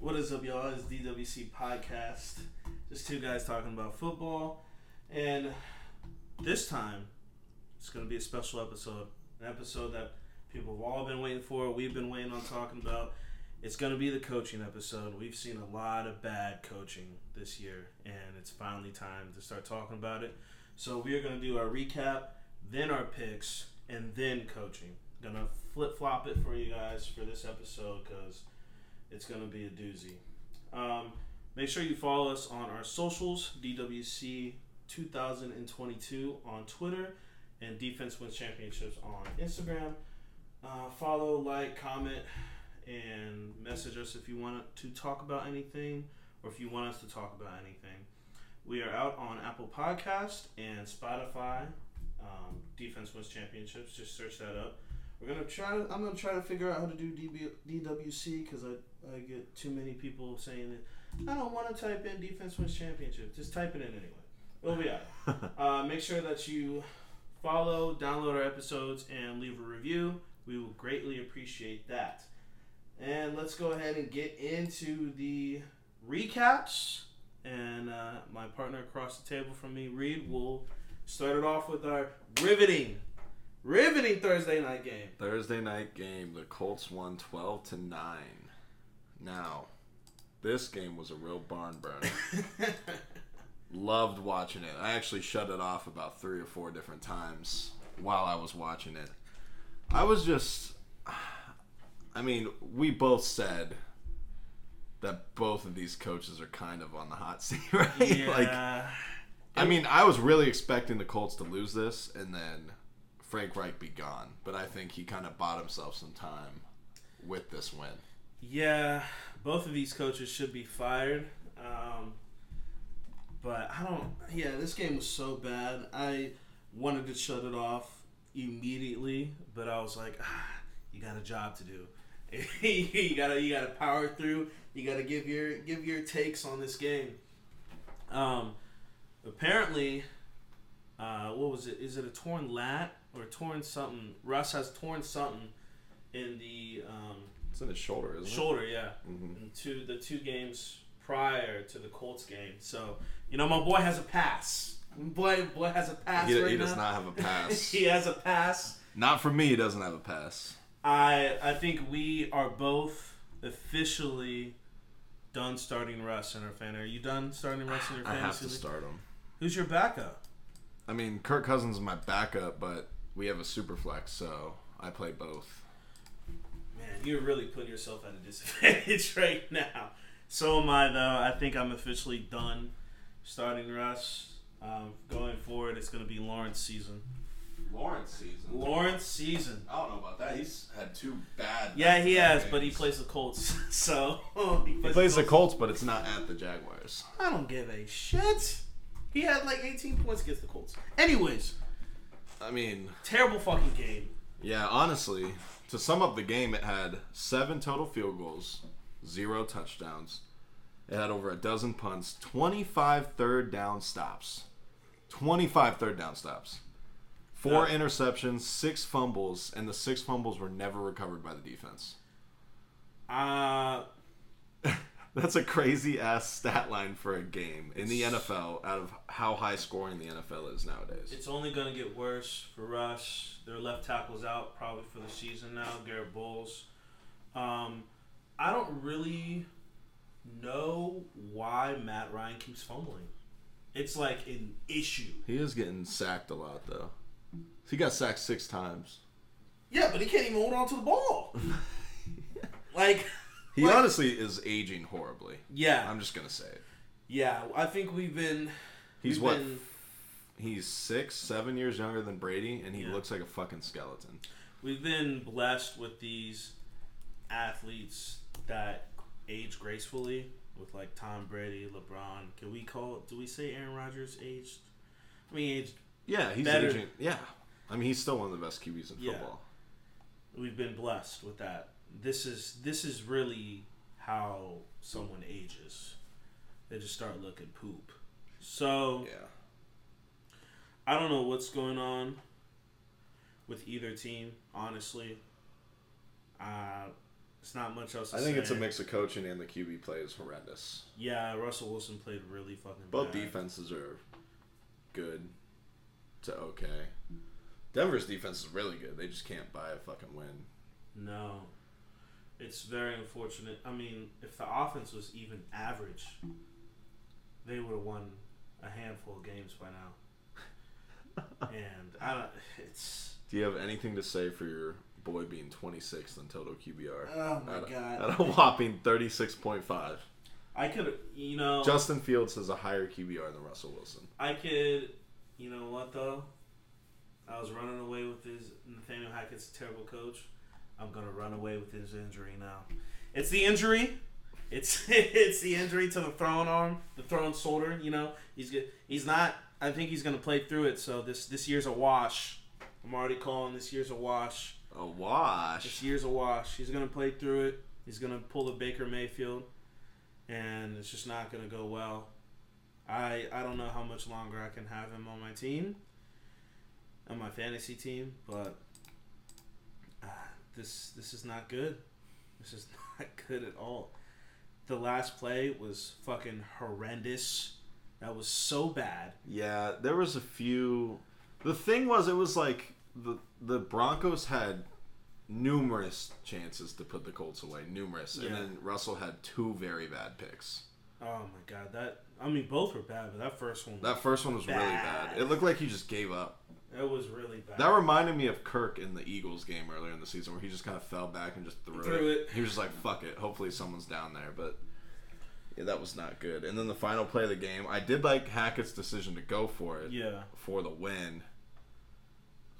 What is up, y'all? It's DWC Podcast. Just two guys talking about football. And this time, it's going to be a special episode. An episode that people have all been waiting for, we've been waiting on talking about. It's going to be the coaching episode. We've seen a lot of bad coaching this year, and it's finally time to start talking about it. So, we are going to do our recap, then our picks, and then coaching. Gonna flip flop it for you guys for this episode because it's gonna be a doozy. Um, make sure you follow us on our socials, DWC 2022 on Twitter, and Defense Wins Championships on Instagram. Uh, follow, like, comment, and message us if you want to talk about anything or if you want us to talk about anything. We are out on Apple Podcast and Spotify. Um, Defense Wins Championships. Just search that up. We're gonna try. To, I'm gonna try to figure out how to do DB, DWC because I, I get too many people saying that I don't want to type in Defense Wins Championship. Just type it in anyway. It'll be out. uh, make sure that you follow, download our episodes, and leave a review. We will greatly appreciate that. And let's go ahead and get into the recaps. And uh, my partner across the table from me, Reed, will start it off with our riveting, riveting Thursday night game. Thursday night game, the Colts won 12 to 9. Now, this game was a real barn burner. Loved watching it. I actually shut it off about three or four different times while I was watching it. I was just. I mean, we both said that both of these coaches are kind of on the hot seat, right? Yeah. like, I mean, I was really expecting the Colts to lose this and then Frank Reich be gone, but I think he kind of bought himself some time with this win. Yeah, both of these coaches should be fired. Um, but I don't. Yeah, this game was so bad. I wanted to shut it off immediately, but I was like, ah, you got a job to do. you gotta you gotta power through. You gotta give your give your takes on this game. Um, apparently, uh, what was it? Is it a torn lat or torn something? Russ has torn something in the um, It's in his shoulder, isn't shoulder. Yeah, it? Mm-hmm. in two the two games prior to the Colts game. So you know, my boy has a pass. Boy, boy has a pass He, right he does not have a pass. he has a pass. not for me, he doesn't have a pass. I I think we are both officially done starting Russ in our fan. Are you done starting Russ in your I have to league? start him. Who's your backup? I mean, Kirk Cousins is my backup, but we have a super flex, so I play both. Man, you're really putting yourself at a disadvantage right now. So am I, though. I think I'm officially done starting Russ. Um, going forward, it's going to be Lawrence season. Lawrence season. Lawrence season. I don't know about that. He's had two bad. Yeah, he back-to-back has, but he plays the Colts. So he He plays the Colts, but it's not at the Jaguars. I don't give a shit. He had like 18 points against the Colts. Anyways, I mean, terrible fucking game. yeah, honestly, to sum up the game, it had seven total field goals, zero touchdowns. It had over a dozen punts, 25 third down stops. 25 third down stops. Four Yeah. interceptions, six fumbles, and the six fumbles were never recovered by the defense. Uh, That's a crazy ass stat line for a game in the NFL out of how high scoring the NFL is nowadays. it's only going to get worse for Russ. Their left tackle's out probably for the season now, Garett Bolles. Um, I don't really know why Matt Ryan keeps fumbling. It's like an issue. He is getting sacked a lot though. He got sacked six times. Yeah, but he can't even hold on to the ball. like, He Like- honestly is aging horribly. yeah, I'm just gonna say it. yeah. I think we've been. He's we've what? been- He's six, seven years younger than Brady, and he Yeah. looks like a fucking skeleton. We've been blessed with these athletes that age gracefully, with like Tom Brady, LeBron. Can we call? Do we say Aaron Rodgers aged? I mean, aged. Yeah, he's Better- aging. Yeah, I mean he's still one of the best QBs in Yeah. football. We've been blessed with that. This is this is really how someone ages. They just start looking poop. So Yeah. I don't know what's going on with either team, honestly. Uh, It's not much else. To I think say. it's a mix of coaching and the QB play is horrendous. Yeah, Russell Wilson played really fucking. Bad. Both bad. defenses are good to okay. Denver's defense is really good. They just can't buy a fucking win. No, it's very unfortunate. I mean, if the offense was even average, they would have won a handful of games by now. and I don't. It's Do you have anything to say for your boy being 26th in total QBR? oh my at, a, god. at a whopping 36.5. I could, you know, Justin Fields has a higher QBR than Russell Wilson. I could, you know what though? I was running away with his Nathaniel Hackett's a terrible coach. I'm gonna run away with his injury now. It's the injury. It's it's the injury to the thrown arm, the thrown shoulder. You know, he's. He's not. I think he's gonna play through it. So this this year's a wash. I'm already calling this year's a wash. A wash. This year's a wash. He's gonna play through it. He's gonna pull the Baker Mayfield, and it's just not gonna go well. I I don't know how much longer I can have him on my team, on my fantasy team, but this this is not good. This is not good at all. The last play was fucking horrendous. That was so bad. Yeah, there was a few. The thing was, it was like the the Broncos had numerous chances to put the Colts away, numerous, and then Russell had two very bad picks. Oh my god, that I mean both were bad, but that first one That first one was really bad. Bad. It looked like he just gave up. that was really bad. That reminded me of Kirk in the Eagles game earlier in the season, where he just kind of fell back and just threw, Threw it. it. He was just like, "Fuck it." Hopefully, someone's down there, but yeah, that was not good. And then the final play of the game, I did like Hackett's decision to go for it. yeah. for the win.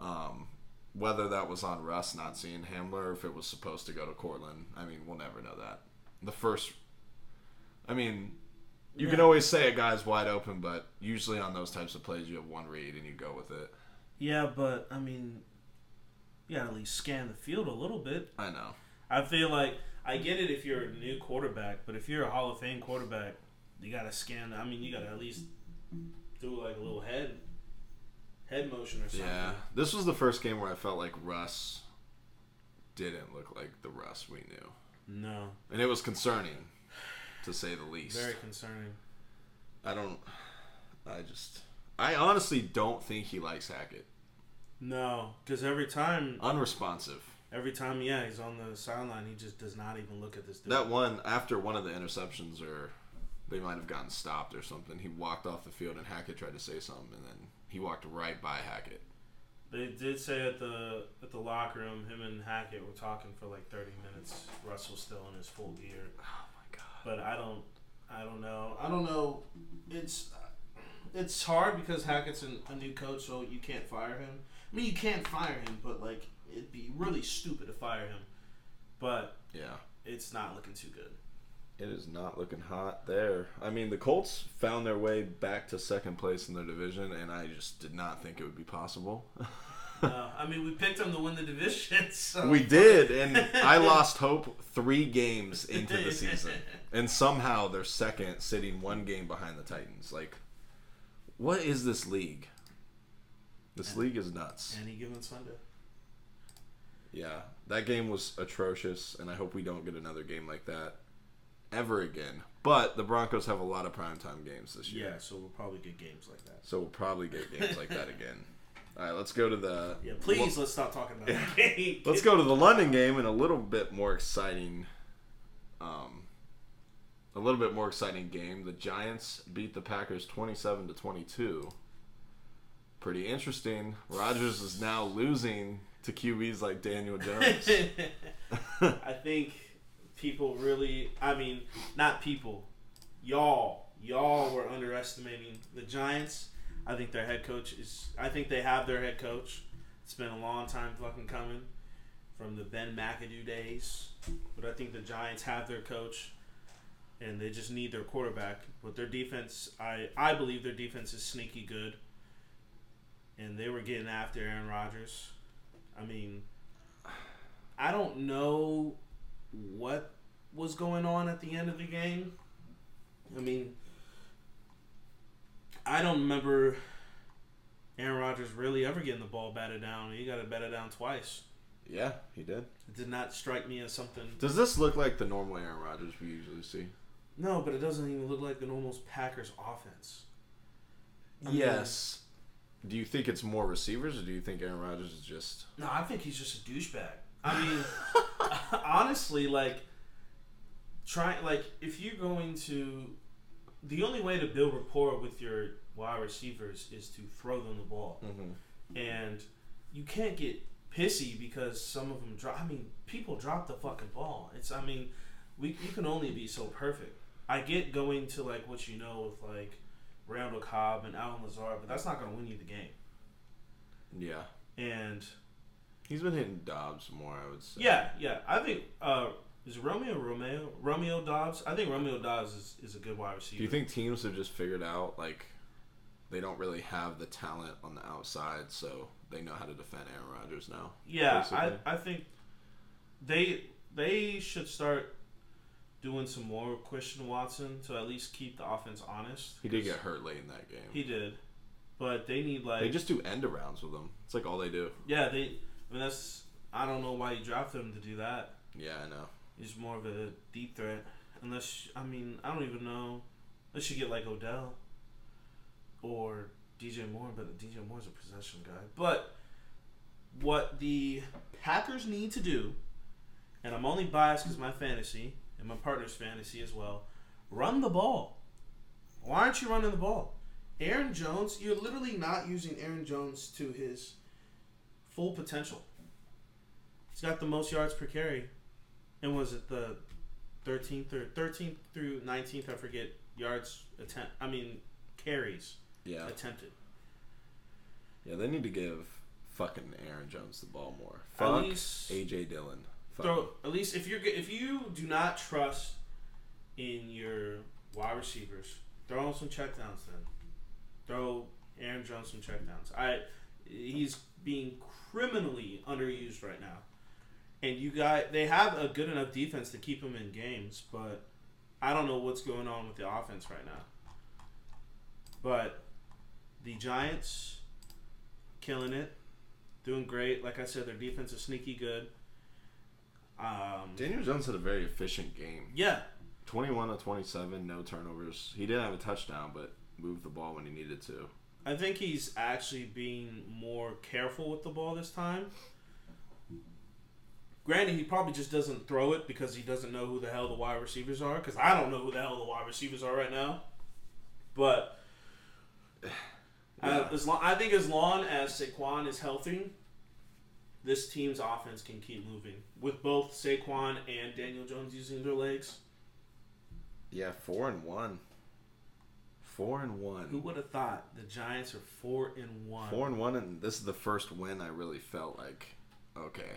Um, whether that was on Russ not seeing Hamler or if it was supposed to go to Courtland, I mean, we'll never know that. The first, I mean, you can always say a guy's wide open, but usually on those types of plays, you have one read and you go with it. Yeah, but I mean, you gotta at least scan the field a little bit. I know. I feel like I get it if you're a new quarterback, but if you're a Hall of Fame quarterback, you gotta scan. I mean, you gotta at least do like a little head head motion or something. Yeah, this was the first game where I felt like Russ didn't look like the Russ we knew, No, and it was concerning, to say the least. very concerning. I don't. I just. I honestly don't think he likes Hackett. No, because every time, Unresponsive. every time, yeah, he's on the sideline. He just does not even look at this dude. That one after one of the interceptions, or they might have gotten stopped or something. He walked off the field and Hackett tried to say something, and then he walked right by Hackett. They did say at the at the locker room, him and Hackett were talking for like thirty minutes. Russ was still in his full gear. Oh. But I don't, I don't know. I don't know. It's it's hard because Hackett's an, a new coach, so you can't fire him. I mean, you can't fire him, but like it'd be really stupid to fire him. But Yeah. it's not looking too good. It is not looking hot there. I mean, the Colts found their way back to second place in their division, and I just did not think it would be possible. Uh, I mean, we picked them to win the division. So we did, and I lost hope three games into the season. And somehow they're second, sitting one game behind the Titans. Like, what is this league? This league is nuts. Any given Sunday. Yeah, that game was atrocious, and I hope we don't get another game like that ever again. But the Broncos have a lot of primetime games this year. Yeah, so we'll probably get games like that. So we'll probably get games like that again. All right, let's go to the. Yeah, please let's stop talking about the game. Let's go to the London game and a little bit more exciting. Um, a little bit more exciting game. The Giants beat the Packers twenty-seven to twenty-two. Pretty interesting. Rodgers is now losing to QBs like Daniel Jones. I think people really, I mean, not people, y'all, y'all were underestimating the Giants. I think their head coach is, I think they have their head coach. It's been a long time fucking coming from the Ben McAdoo days. But I think the Giants have their coach and they just need their quarterback. But their defense, I, I believe their defense is sneaky good. And they were getting after Aaron Rodgers. I mean, I don't know what was going on at the end of the game. I mean, I don't remember Aaron Rodgers really ever getting the ball batted down. He got it batted down twice. Yeah, he did. It did not strike me as something. Does this look like the normal Aaron Rodgers we usually see? No, but it doesn't even look like the normal Packers offense. I mean- yes. Do you think it's more receivers, or do you think Aaron Rodgers is just? No, I think he's just a douchebag. I mean, honestly, like, try like if you're going to, the only way to build rapport with your wide receivers is to throw them the ball, Mm-hmm. and you can't get pissy because some of them drop. I mean, people drop the fucking ball. It's I mean, we you can only be so perfect. I get going to like what you know with like Randall Cobb and Allen Lazard, but that's not going to win you the game. Yeah, And he's been hitting Doubs more. I would say. Yeah, yeah. I think uh, is Romeo Romeo Romeo Doubs. I think Romeo Doubs is, is a good wide receiver. Do you think teams have just figured out like they don't really have the talent on the outside, so they know how to defend Aaron Rodgers now? Yeah, basically? I, I think they they should start doing some more with Christian Watson to at least keep the offense honest. He did get hurt late in that game. He did, but they need like they just do end arounds with him. It's like all they do. yeah they. I mean that's I don't know why you drafted him to do that. Yeah, I know. He's more of a deep threat. Unless I mean I don't even know. Unless you get like Odell or DJ Moore, but DJ Moore's a possession guy. But what the Packers need to do, and I'm only biased because my fantasy and my partner's fantasy as well, run the ball. Why aren't you running the ball? Aaron Jones, you're literally not using Aaron Jones to his full potential. He's got the most yards per carry and was it the 13th or 13th through 19th? I forget yards attempt. I mean carries Yeah, attempted. yeah. They need to give fucking Aaron Jones the ball more. Fuck least AJ Dillon. Fuck. throw. At least if you're if you do not trust in your wide receivers, throw him some checkdowns. Then throw Aaron Jones some checkdowns. I he's being criminally underused right now. And you got they have a good enough defense to keep them in games, but I don't know what's going on with the offense right now. But the Giants killing it, doing great. Like I said, their defense is sneaky good. Um, Daniel Jones had a very efficient game. yeah, 21 to 27, no turnovers. He didn't have a touchdown, but moved the ball when he needed to. I think he's actually being more careful with the ball this time. Granted, he probably just doesn't throw it because he doesn't know who the hell the wide receivers are. Because I don't know who the hell the wide receivers are right now. But uh, Yeah. as long, I think as long as Saquon is healthy, this team's offense can keep moving with both Saquon and Daniel Jones using their legs. Yeah, four and one. Four and one. Who would have thought the Giants are four and one? Four and one, and this is the first win I really felt like, okay,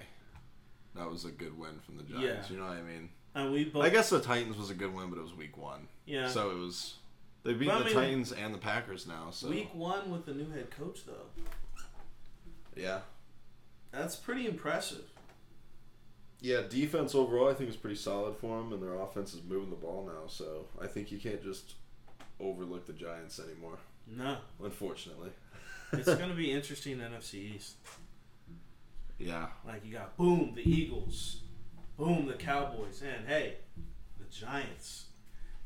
that was a good win from the Giants. Yeah. You know what I mean? And we both, I guess the Titans was a good win, but it was week one, yeah. so it was. They beat But I the mean- Titans and the Packers now, so Week one with the new head coach, though. yeah, That's pretty impressive. yeah. Defense overall, I think is pretty solid for them, and their offense is moving the ball now. So I think you can't just overlook the Giants anymore. No, Unfortunately, it's going to be interesting NFC East. Yeah. Like you got boom the Eagles, boom the Cowboys, and hey, the Giants.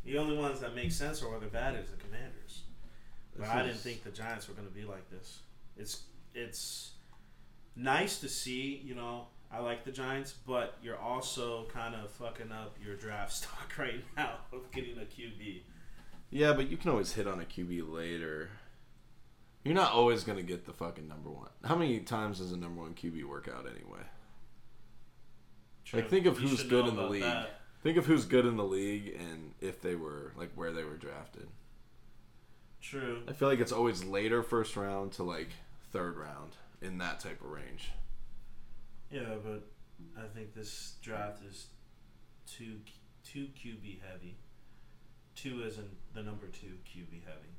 The only ones that make sense or are the bad is the Commanders. But This I didn't is- think the Giants were going to be like this. It's it's nice to see. You know, I like the Giants, but you're also kind of fucking up your draft stock right now of getting a QB. Yeah, but you can always hit on a QB later. You're not always gonna get the fucking number one. How many times does a number one QB work out anyway? Like, think of You who's good in the league. that. Think of who's good in the league and if they were like where they were drafted. True. I feel like it's always later first round to like third round in that type of range. Yeah, but I think this draft is too too QB heavy. Two as in the number two QB heavy.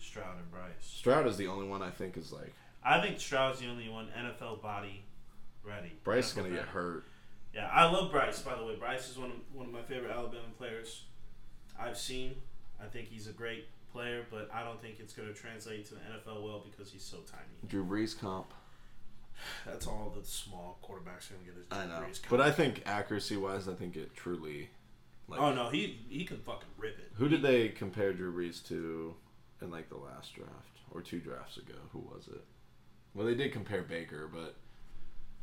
Stroud and Bryce. Stroud is the only one I think is like I think Stroud's the only one NFL body ready. Bryce is gonna get hurt. Yeah, I love Bryce. By the way, Bryce is one of one of my favorite Alabama players I've seen. I think he's a great player, but I don't think it's going to translate to the NFL well because he's so tiny. Drew Brees comp. That's all the small quarterbacks are gonna get. Is I know, Brees but I think accuracy wise, I think it truly. Like, oh no, he he can fucking rip it. Who did they compare Drew Brees to in like the last draft or two drafts ago? Who was it? Well, they did compare Baker, but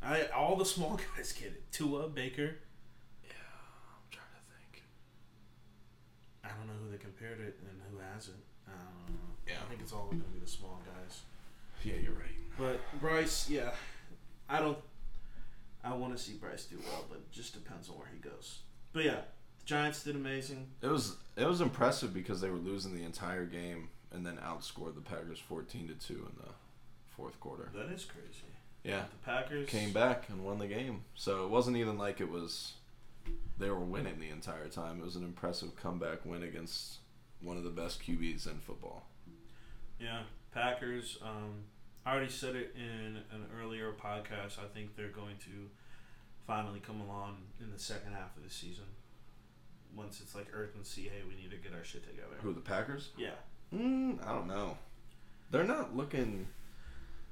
I all the small guys get it. Tua, Baker. yeah, I'm trying to think. I don't know who they compared it and who hasn't. I don't know. Yeah. I think it's all gonna be the small guys. Yeah, you're right. But Bryce, yeah, I don't. I want to see Bryce do well, but it just depends on where he goes. But yeah, the Giants did amazing. It was it was impressive because they were losing the entire game and then outscored the Packers 14 to two in the fourth quarter. That is crazy. Yeah, The Packers came back and won the game. So it wasn't even like it was they were winning the entire time. It was an impressive comeback win against one of the best QBs in football. Yeah, Packers. Um, I already said it in an earlier podcast. I think they're going to finally come along in the second half of the season. Once it's like urgency, hey, we need to get our shit together. Who the Packers? Yeah, Mm, I don't know. They're not looking.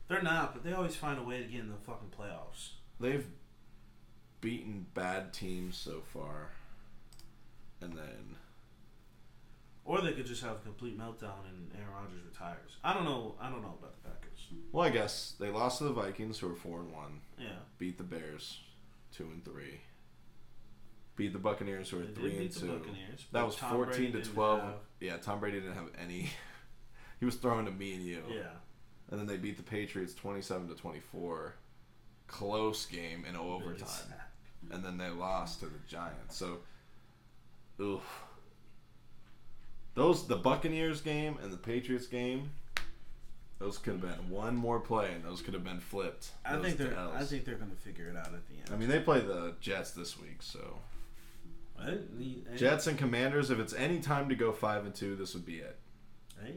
they're not, but they always find a way to get in the fucking playoffs. They've beaten bad teams so far, and then Or they could just have a complete meltdown and Aaron Rodgers retires. I don't know. I don't know about the Packers. well, I guess they lost to the Vikings, who are four and one. Yeah, Beat the Bears, two and three. Beat the Buccaneers, who are they three and two. Buccaneers. That was Tom fourteen Brady to twelve. have- Yeah, Tom Brady didn't have any. he was throwing to me and you. yeah, And then they beat the Patriots twenty-seven to twenty-four. Close game in overtime. and then they lost to the Giants. So, oof. Those the Buccaneers game and the Patriots game. Those could have been one more play, and those could have been flipped. I Those think they're. I think they're going to figure it out at the end. I mean, they play the Jets this week, so Hey, Jets and Commanders. If it's any time to go five and two, this would be it. Hey,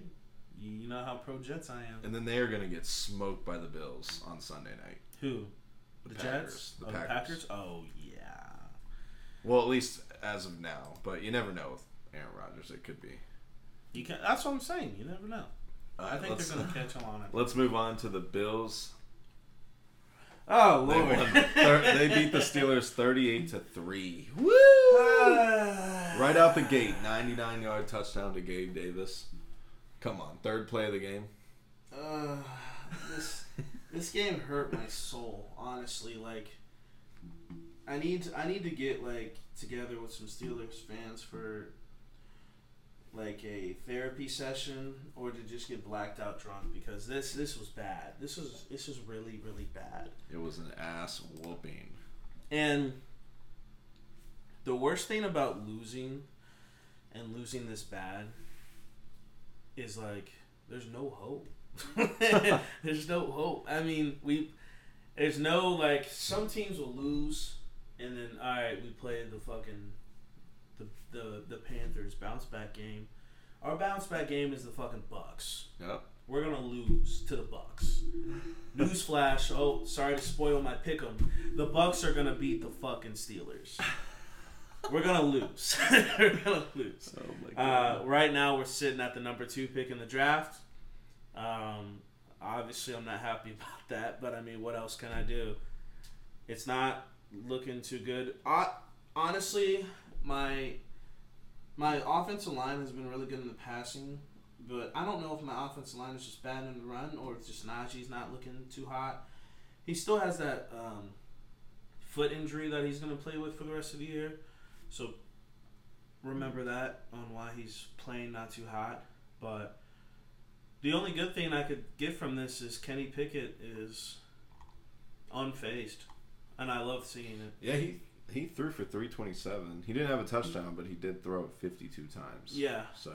you know how pro Jets I am. And then they are going to get smoked by the Bills on Sunday night. Who? The Packers. Jets. The oh, Packers. The Packers. Oh yeah. Well, at least as of now, but you never know with Aaron Rodgers. It could be. You can. That's what I'm saying. You never know. I think let's, they're going to catch on it. Let's move on to the Bills Oh They, lord. won thir- they beat the Steelers 38 to 3. Woo! Right out the gate, 99 yard touchdown to Gabe Davis. Come on, third play of the game. Uh, this this game hurt my soul. Honestly, like I need I need to get like together with some Steelers fans for like a therapy session or to just get blacked out drunk because this this was bad. This was this was really really bad. It was an ass whooping. And the worst thing about losing and losing this bad is like there's no hope. there's no hope. I mean, we there's no like some teams will lose and then all right, we play the fucking the the the Panthers bounce back game. Our bounce back game is the fucking Bucks. Yep. We're gonna lose to the Bucks. Newsflash! Oh, sorry to spoil my pick'em. The Bucks are gonna beat the fucking Steelers. We're gonna lose. we're gonna lose. Oh my Uh, right now, we're sitting at the number two pick in the draft. Um, obviously, I'm not happy about that, but I mean, what else can I do? It's not looking too good. I, honestly, my my offensive line has been really good in the passing, but I don't know if my offensive line is just bad in the run or if just Najee's not looking too hot. He still has that um, foot injury that he's going to play with for the rest of the year, so remember that on why he's playing not too hot. But the only good thing I could get from this is Kenny Pickett is unfazed, and I love seeing it. Yeah, he he threw for 327. He didn't have a touchdown, but he did throw it 52 times. Yeah, So,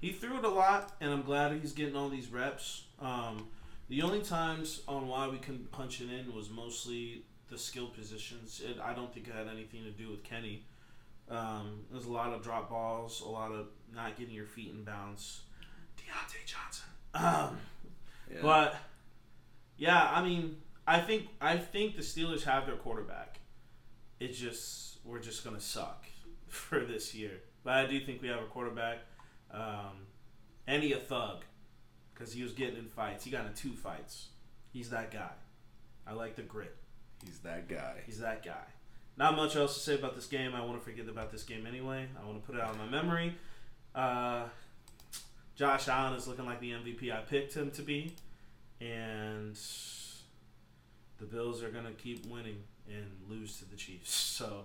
he threw it a lot, and I'm glad he's getting all these reps. Um, the only times on why we couldn't punch it in was mostly the skill positions. It, I don't think it had anything to do with Kenny. Um, there's a lot of drop balls, a lot of not getting your feet in bounds. Diontae Johnson. Um, yeah. But yeah, I mean, I think I think the Steelers have their quarterback. It's just we're just gonna suck for this year. But I do think we have a quarterback, um, and he a thug, because he was getting in fights. He got in two fights. He's that guy. I like the grit. He's that guy. He's that guy. Not much else to say about this game. I want to forget about this game anyway. I want to put it out of my memory. Uh, Josh Allen is looking like the MVP I picked him to be, and the Bills are gonna keep winning and lose to the Chiefs. So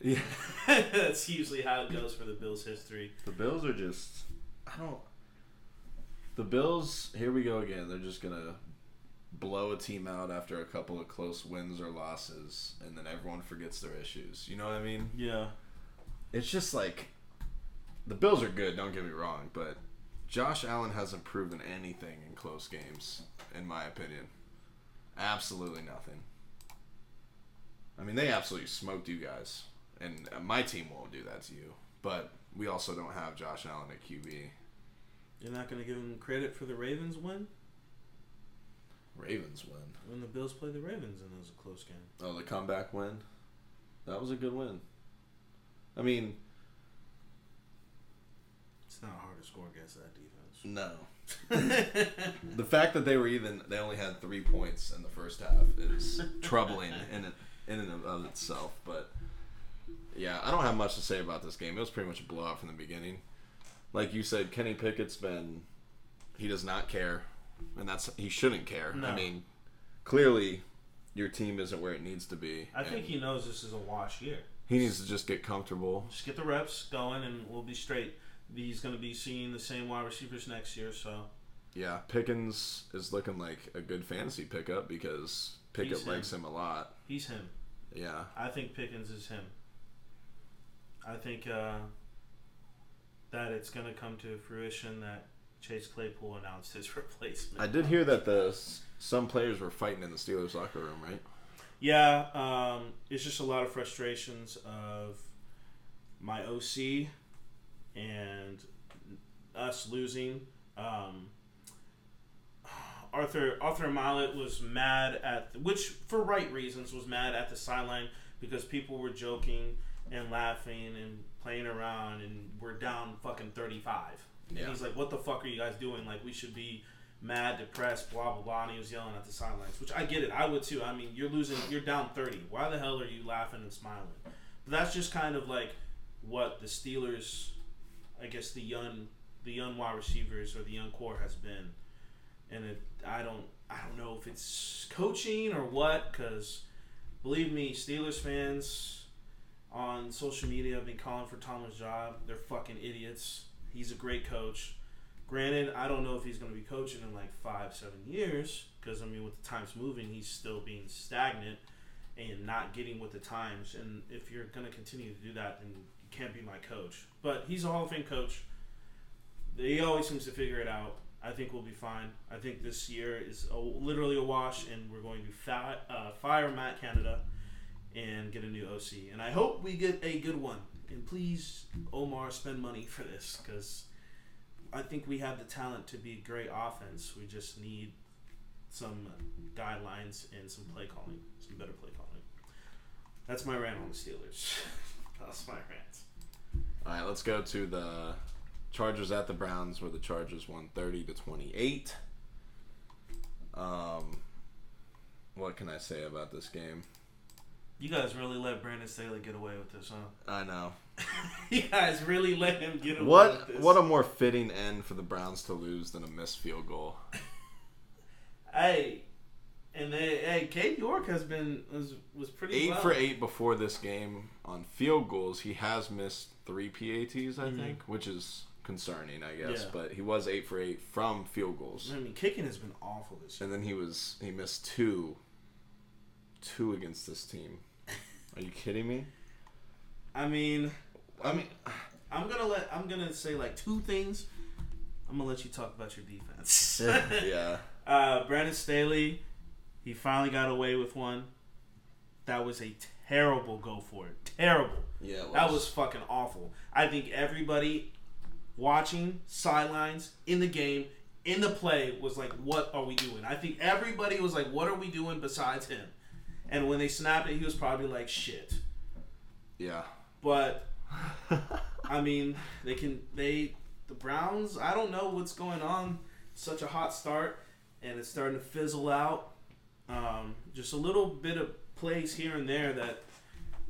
Yeah. that's usually how it goes for the Bills' history. The Bills are just. I don't. The Bills. Here we go again. They're just gonna blow a team out after a couple of close wins or losses, and then everyone forgets their issues. You know what I mean? Yeah. It's just like the Bills are good. Don't get me wrong, but Josh Allen hasn't proven anything in close games, in my opinion. Absolutely nothing. I mean, they absolutely smoked you guys, and uh, my team won't do that to you. But we also don't have Josh Allen at QB. You're not gonna give him credit for the Ravens win Ravens win. when the Bills play the Ravens and it was a close game. Oh, the comeback win. That was a good win. I mean, It's not hard to score against that defense. no. the fact that they were even they only had three points in the first half is troubling in in and of itself. But yeah, I don't have much to say about this game. It was pretty much a blowout from the beginning. Like you said, Kenny Pickett's been he does not care, and that's he shouldn't care. I mean, clearly your team isn't where it needs to be. I think he knows this is a wash year. he needs to just get comfortable. Just get the reps going, and we'll be straight. He's going to be seeing the same wide receivers next year, so Yeah, Pickens is looking like a good fantasy pickup because Pickett He's likes him a lot. he's him. Yeah. I think Pickens is him. I think uh, that it's going to come to fruition that Chase Claypool announced his replacement. I did hear that the some players were fighting in the Steelers locker room, right? Yeah, um, it's just a lot of frustrations of my OC and us losing. Um, Arthur Arthur Maulet was mad at which for right reasons was mad at the sideline because people were joking and laughing and playing around and we're down fucking 35. Yeah. And he's like, "What the fuck are you guys doing? Like we should be mad, depressed, blah blah blah." And he was yelling at the sidelines, which I get it. I would too. I mean, you're losing. You're down 30. Why the hell are you laughing and smiling? But that's just kind of like what the Steelers, I guess the young the young wide receivers or the young core has been, and it, I don't I don't know if it's coaching or what because believe me, Steelers fans on social media have been calling for Tomlin's job. They're fucking idiots. He's a great coach. Granted, I don't know if he's going to be coaching in like five, seven years because I mean, with the times moving, he's still being stagnant and not getting with the times. And if you're going to continue to do that, then you can't be my coach. But he's a Hall of Fame coach. He always seems to figure it out. I think we'll be fine. I think this year is a, literally a wash, and we're going to uh, fire Matt Canada and get a new OC. And I hope we get a good one. And please, Omar, spend money for this because I think we have the talent to be a great offense. We just need some guidelines and some play calling, some better play calling. That's my rant on the Steelers. That's my rant. All right, let's go to the Chargers at the Browns, where the Chargers won thirty to twenty-eight. Um, what can I say about this game? You guys really let Brandon Staley get away with this, huh? I know you guys really let him get away what with this. what a more fitting end for the Browns to lose than a missed field goal. hey, and they, hey, Cade York has been was was pretty Eight well. for eight before this game on field goals. He has missed three PATs, I Mhm. think, which is concerning, I guess. Yeah. But he was eight for eight from field goals. I mean, kicking has been awful this year. And then he was he missed two two against this team. Are you kidding me? I mean, I mean I'm gonna let I'm gonna say like two things. I'm gonna let you talk about your defense. yeah. Uh, Brandon Staley, he finally got away with one. That was a terrible go for it. Terrible. Yeah, it That was fucking awful. I think everybody watching sidelines in the game in the play was like, "What are we doing?" I think everybody was like, "What are we doing?" Besides him, and when they snapped it, he was probably like, "Shit." Yeah. But I mean, they can they the Browns. I don't know what's going on. Such a hot start, and it's starting to fizzle out. Um, just a little bit of plays here and there that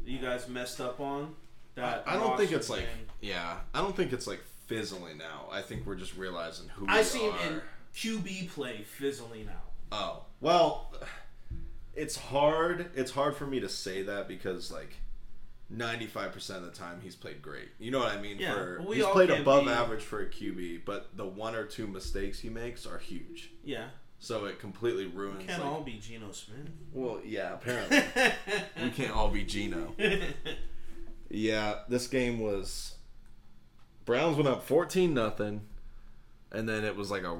you guys messed up on. That I don't think it's like yeah. I don't think it's like fizzling out. I think we're just realizing who we I see him are. in QB play fizzling out. Oh well, it's hard. It's hard for me to say that because like ninety five percent of the time he's played great. You know what I mean? Yeah, for, we he's played above be- average for a QB, but the one or two mistakes he makes are huge. Yeah, So it completely ruins. can't like- all be Geno Smith. well, yeah, apparently we can't all be Geno. Yeah, this game was Browns went up 14 nothing and then it was like a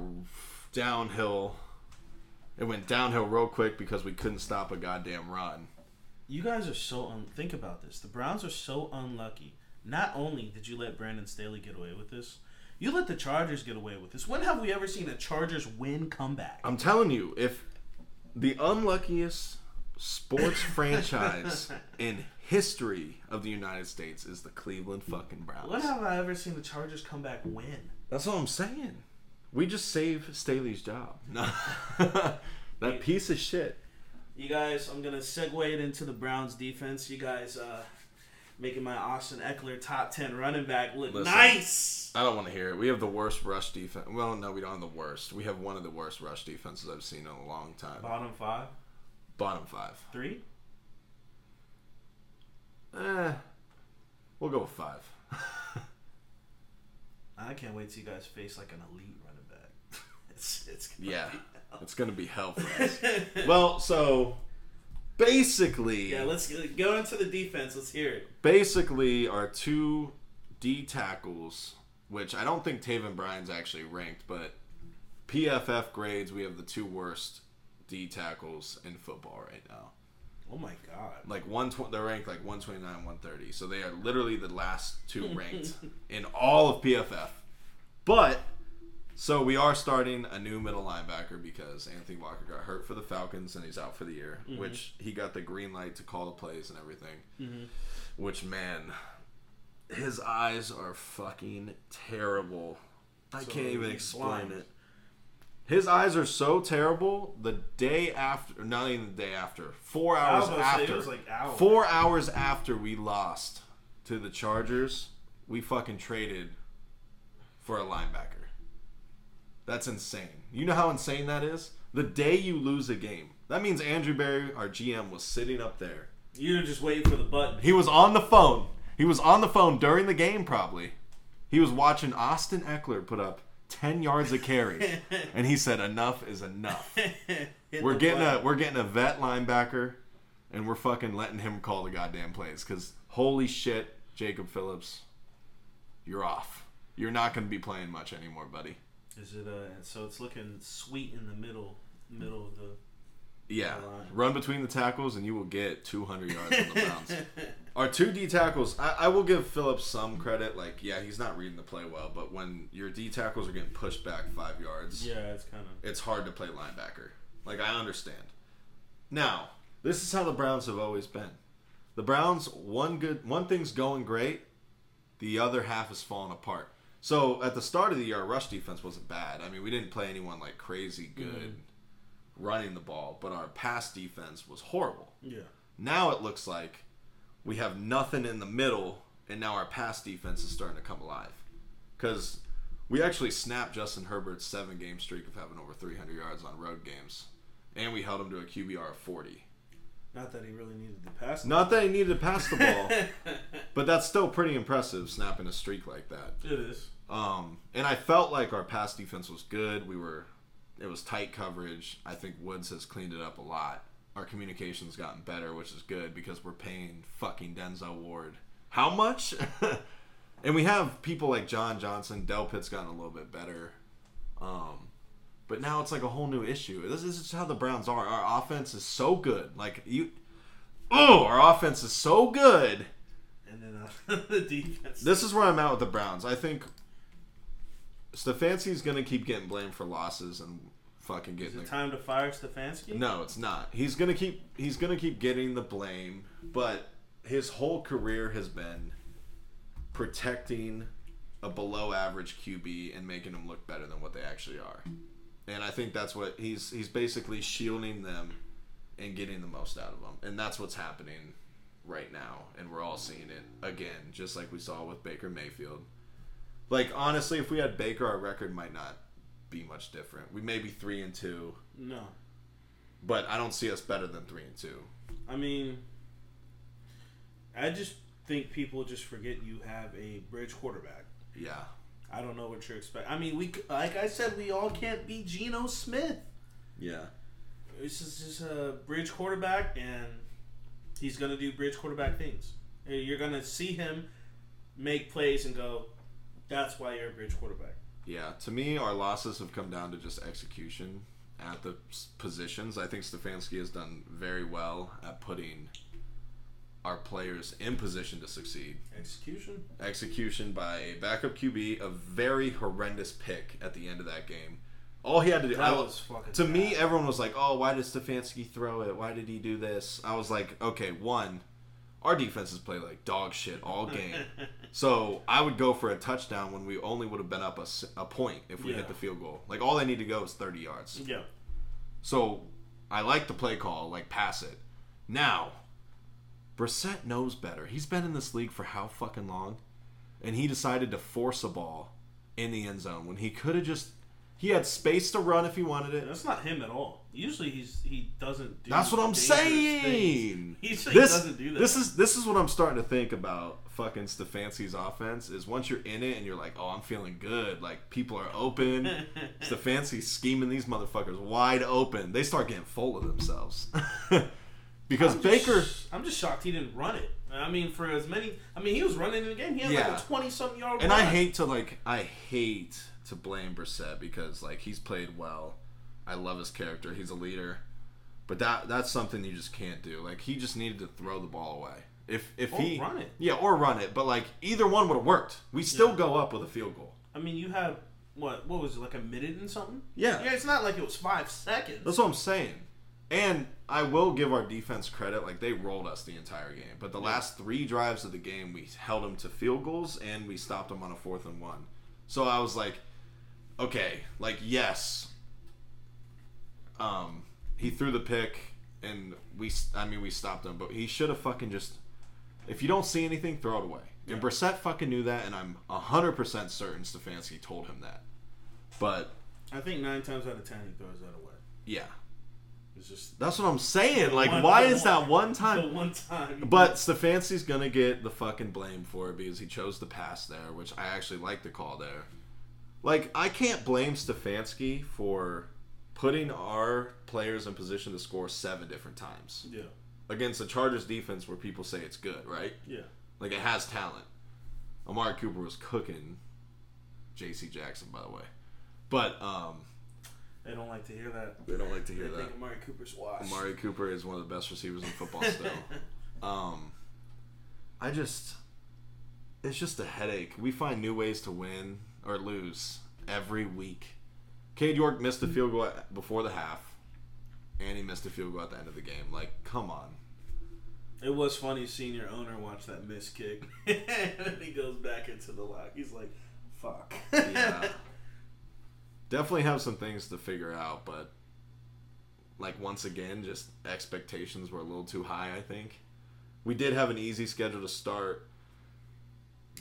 downhill it went downhill real quick because we couldn't stop a goddamn run. You guys are so un- think about this. The Browns are so unlucky. Not only did you let Brandon Staley get away with this, you let the Chargers get away with this. When have we ever seen a Chargers win comeback? I'm telling you, if the unluckiest sports franchise in history of the United States is the Cleveland fucking Browns. When have I ever seen the Chargers come back win? That's all I'm saying. We just saved Staley's job. No. that piece of shit. You guys, I'm gonna segue it into the Browns defense. You guys uh, making my Austin Ekeler top ten running back look Listen. nice. I don't want to hear it. We have the worst rush defense. Well, no, we don't have the worst. We have one of the worst rush defenses I've seen in a long time. Bottom five, Bottom five. three. Eh, we'll go with five. I can't wait till you guys face like an elite running back. It's it's gonna Yeah, be- it's gonna be hell for us. well, so basically, yeah. Let's go into the defense. Let's hear it. basically our two D tackles, which I don't think Taven Bryan's actually ranked, but PFF grades, we have the two worst D tackles in football right now. Oh my god. Like one, tw- they're ranked like 129, 130. So they are literally the last two ranked in all of PFF. But so we are starting a new middle linebacker because Anthony Walker got hurt for the Falcons and he's out for the year. Which he got the green light to call the plays and everything. Which man, his eyes are fucking terrible. I So can't even explain blind. it. His eyes are so terrible. The day after, not even the day after, four hours after, like hours. four hours after we lost to the Chargers, we fucking traded for a linebacker. That's insane. You know how insane that is? The day you lose a game, that means Andrew Berry, our GM, was sitting up there. You were just waiting for the button. He was on the phone. He was on the phone during the game, probably. He was watching Austin Ekeler put up 10 yards of carry. and he said, enough is enough. We're getting a we're getting a vet linebacker, and we're fucking letting him call the goddamn plays. Cause holy shit, Jacob Phillips, you're off. You're not going to be playing much anymore, buddy. Is it uh? So it's looking sweet in the middle, middle of the. Yeah, run between the tackles, and you will get 200 yards on the Browns. Our two D tackles, I, I will give Phillips some credit. Like, yeah, he's not reading the play well, but when your D tackles are getting pushed back five yards, Yeah, it's kind of. it's hard to play linebacker. Like I understand. Now, this is how the Browns have always been. The Browns one good one thing's going great, the other half is falling apart. So at the start of the year, our rush defense wasn't bad. I mean, we didn't play anyone like crazy mm-hmm. good running the ball, but our pass defense was horrible. Yeah. Now it looks like we have nothing in the middle, and now our pass defense is starting to come alive. Because we actually snapped Justin Herbert's seven game streak of having over 300 yards on road games, and we held him to a QBR of 40. Not that he really needed to pass. Not that he needed to pass the ball, but that's still pretty impressive snapping a streak like that. it is. Um, and I felt like our pass defense was good. We were, it was tight coverage. I think Woods has cleaned it up a lot. Our communications gotten better, which is good because we're paying fucking Denzel Ward how much? and we have people like John Johnson. Delpit's gotten a little bit better. Um, but now it's like a whole new issue. This is just how the Browns are. Our offense is so good. Like you, oh, our offense is so good. And then uh, the defense. This is where I'm at with the Browns. I think Stefanski's gonna keep getting blamed for losses and fucking getting. is it The, time to fire Stefanski? no, it's not. He's gonna keep. He's gonna keep getting the blame, but his whole career has been protecting a below average QB and making them look better than what they actually are. And I think that's what he's he's basically shielding them and getting the most out of them. And that's what's happening right now. And we're all seeing it again, just like we saw with Baker Mayfield. Like, honestly, if we had Baker, our record might not be much different. We may be 3 and 2, No, but I don't see us better than 3 and 2. I mean, I just think people just forget you have a bridge quarterback. Yeah. I don't know what you're expecting. I mean, we like I said, we all can't be Geno Smith. Yeah. This is just a bridge quarterback, and he's gonna do bridge quarterback things. You're gonna see him make plays and go, "That's why you're a bridge quarterback." Yeah, to me, our losses have come down to just execution at the positions. I think Stefanski has done very well at putting our players in position to succeed. Execution. Execution by a backup QB, a very horrendous pick at the end of that game. All he had to do, That I- was fucking. to me, everyone was like, "Oh, why did Stefanski throw it? Why did he do this?" I was like, "Okay, one, our defenses play like dog shit all game." So I would go for a touchdown when we only would have been up a point if we Yeah. hit the field goal. Like all they need to go is 30 yards. yeah. So I like the play call, like pass it. Now, Brissett knows better. He's been in this league for how fucking long? And he decided to force a ball in the end zone when he could have just he had space to run if he wanted it. That's not him at all. Usually he's he doesn't do. That's what I'm saying. things. He This doesn't do that. this is this is what I'm starting to think about fucking Stefanski's offense is once you're in it and you're like, oh, I'm feeling good. Like people are open. Stefanski's scheming these motherfuckers wide open. They start getting full of themselves because I'm Baker. Just, I'm just shocked he didn't run it. I mean, for as many. I mean, he was running in the game. He had Yeah. like a twenty something yard. And run. I hate to like I hate to blame Brissett because like he's played well. I love his character. He's a leader. But that that's something you just can't do. Like he just needed to throw the ball away. If if Or he run it. Yeah, or run it. But like either one would have worked. We still Yeah. go up with a field goal. I mean, you had what? What was it like a minute and something? Yeah. Yeah, it's not like it was five seconds. That's what I'm saying. And I will give our defense credit. Like they rolled us the entire game. But the last three drives of the game, we held them to field goals and we stopped them on a fourth and one. So I was like, okay, like yes. Um, he threw the pick and we. I mean, we stopped him, but he should have fucking just. If you don't see anything, throw it away. And Brissett fucking knew that, and I'm hundred percent certain Stefanski told him that. But I think nine times out of ten he throws that away. yeah, It's just that's what I'm saying. Like, One- why the is that one- the time? one time. But Stefanski's gonna get the fucking blame for it because he chose to pass there, which I actually like the call there. Like, I can't blame Stefanski for putting our players in position to score seven different times yeah, against the Chargers defense where people say it's good, right? yeah. Like, it has talent. Amari Cooper was cooking J.C. Jackson, by the way. But um, They don't like to hear that. they don't like to They hear that. think Amari Cooper's washed. Amari Cooper is one of the best receivers in football still. um, I just, it's just a headache. We find new ways to win or lose every week. Cade York missed a field goal before the half, and he missed a field goal at the end of the game. Like, come on. It was funny seeing your owner watch that missed kick, and then he goes back into the lock. He's like, "Fuck." Yeah. Definitely have some things to figure out, but like once again, just expectations were a little too high. I think we did have an easy schedule to start.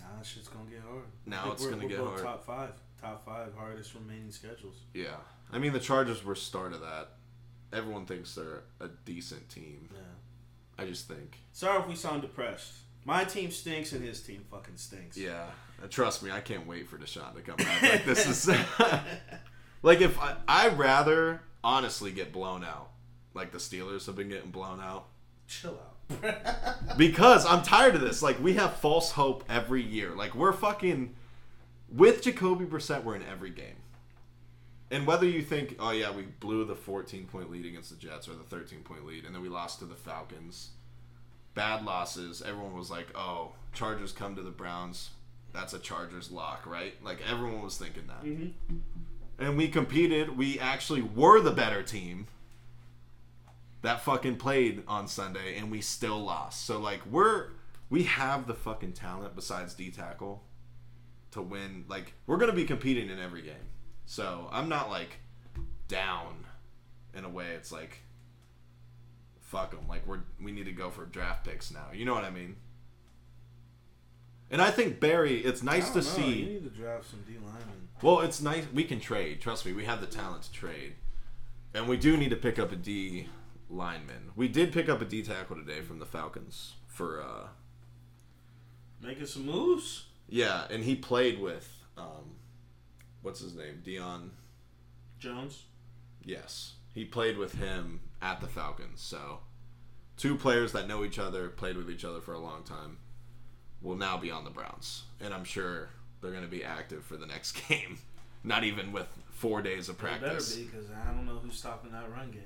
Nah, that shit's gonna get hard. Now it's we're- gonna we're get hard. Top five, top five hardest remaining schedules. Yeah, I mean the Chargers were start of that. Everyone thinks they're a decent team. Yeah. I just think, Sorry if we sound depressed. My team stinks and his team fucking stinks. yeah. uh, Trust me, I can't wait for Deshaun to come back. Like this is like if I, I'd rather honestly get blown out, like the Steelers have been getting blown out. Chill out. because I'm tired of this. Like we have false hope every year. Like we're fucking with Jacoby Brissett. We're in every game. And whether you think, oh yeah, we blew the 14 point lead against the Jets or the 13 point lead, and then we lost to the Falcons, bad losses. Everyone was like, oh, Chargers come to the Browns. That's a Chargers lock, right? Like everyone was thinking that. mm-hmm. And we competed. We actually were the better team that fucking played on Sunday, and we still lost. So like we're we have the fucking talent besides D tackle to win. Like we're gonna be competing in every game. So I'm not like down in a way. It's like fuck them. Like we're we need to go for draft picks now. You know what I mean? And I think Berry, it's nice to know. see. You need to draft some D linemen. Well, it's nice. We can trade. Trust me, we have the talent to trade, and we do need to pick up a D lineman. We did pick up a D tackle today from the Falcons for. uh Making some moves. Yeah, and he played with, um, what's his name, Deion. Jones. Yes, he played with him at the Falcons. So, two players that know each other, played with each other for a long time, will now be on the Browns, and I'm sure they're going to be active for the next game. Not even with four days of They better practice. be because I don't know who's stopping that run game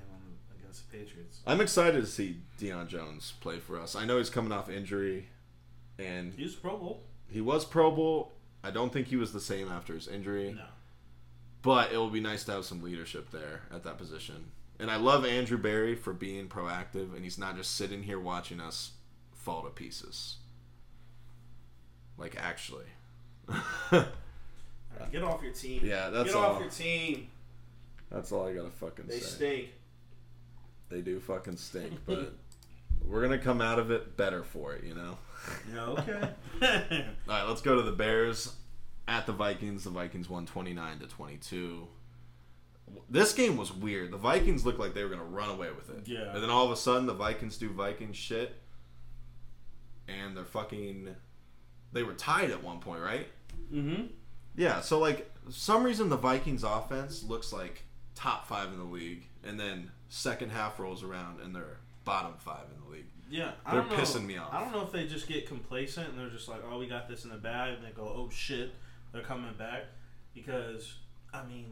against the Patriots. I'm excited to see Deion Jones play for us. I know he's coming off injury, and he's Pro Bowl. He was Pro Bowl. I don't think he was the same after his injury. No. But it will be nice to have some leadership there at that position. And I love Andrew Berry for being proactive, and he's not just sitting here watching us fall to pieces. Like, actually. Get off your team. Yeah, that's all. Get all. off your team. That's all I gotta fucking They say. stink. They do fucking stink, but we're gonna come out of it better for it, you know? Yeah, okay. All right, let's go to the Bears at the Vikings. The Vikings won 29 to 22. This game was weird. The Vikings looked like they were going to run away with it. Yeah. And then all of a sudden, the Vikings do Viking shit. And they're fucking. They were tied at one point, right? mm-hmm. Yeah, so like, some reason the Vikings offense looks like top five in the league. And then second half rolls around and they're bottom five in the league. Yeah, I They're don't know. pissing me off. I don't know if they just get complacent and they're just like, "Oh, we got this in the bag," and they go, "Oh shit, they're coming back." Because I mean,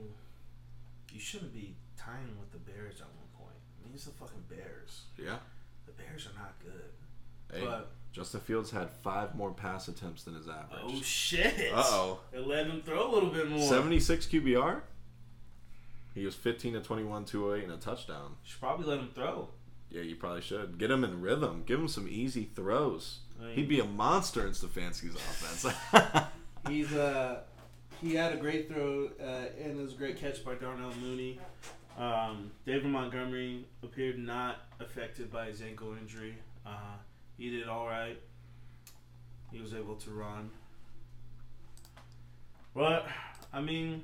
you shouldn't be tying with the Bears at one point. I mean, it's the fucking Bears. Yeah. The Bears are not good. Hey, But Justin Fields had five more pass attempts than his average. oh shit, Uh oh. It let him throw a little bit more. 76 QBR. He was 15 to 21, 208, and a touchdown. Should probably let him throw. Yeah, you probably should. Get him in rhythm. Give him some easy throws. I mean- He'd be a monster in Stefanski's offense. He's uh he had a great throw uh, and it was a great catch by Darnell Mooney. Um, David Montgomery appeared not affected by his ankle injury. Uh, he did all right. He was able to run. But I mean,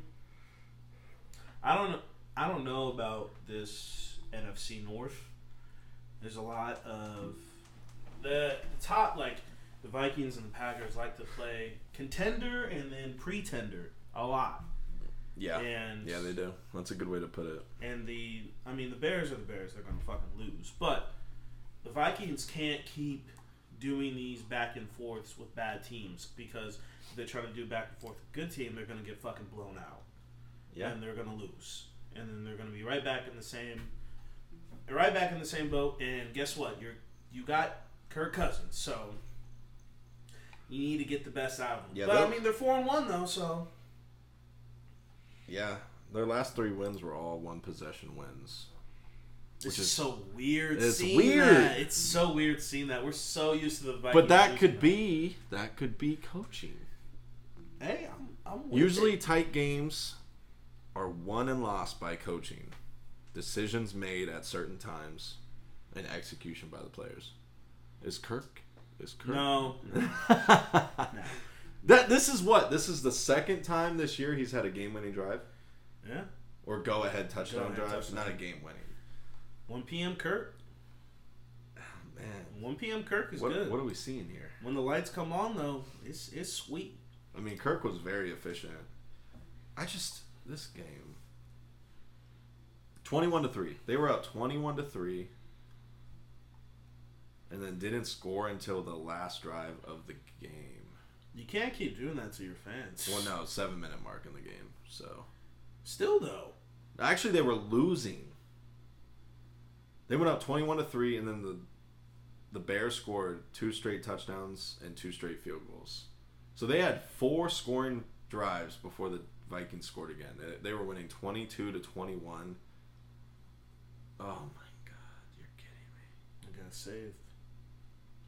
I don't. I don't know about this NFC North. There's a lot of the top like the Vikings and the Packers like to play contender and then pretender a lot. yeah. And Yeah, they do. That's a good way to put it. and the I mean the Bears are the Bears, they're gonna fucking lose. But the Vikings can't keep doing these back and forths with bad teams because if they try to do back and forth with a good team, they're gonna get fucking blown out. Yeah. And they're gonna lose. And then they're gonna be right back in the same right back in the same boat and guess what? You're you got Kirk Cousins, so you need to get the best out of them. Yeah, but I mean they're four and one though, so Yeah. Their last three wins were all one possession wins. This is, so weird. it's seeing weird. That. It's so weird seeing that. We're so used to the Vikings. But that could be that could be coaching. Hey, I'm, I'm Usually tight games are won and lost by coaching. Decisions made at certain times and execution by the players. Is Kirk is Kirk no. That this is what? This is the second time this year he's had a game winning drive? Yeah. Or go ahead touchdown Go-ahead drive, not a game winning. 1 p.m. Kirk. Oh, man. 1 p.m. Kirk is What, good. what are we seeing here? when the lights come on, though, it's it's sweet. I mean, Kirk was very efficient. I just this game. Twenty-one to three. They were up twenty-one to three, and then didn't score until the last drive of the game. You can't keep doing that to your fans. Well, no, seven-minute mark in the game. So Still though. actually, they were losing. They went up twenty-one to three, and then the the Bears scored two straight touchdowns and two straight field goals. So they had four scoring drives before the Vikings scored again. They, they were winning 22 to 21. Oh my god, you're kidding me. I got saved.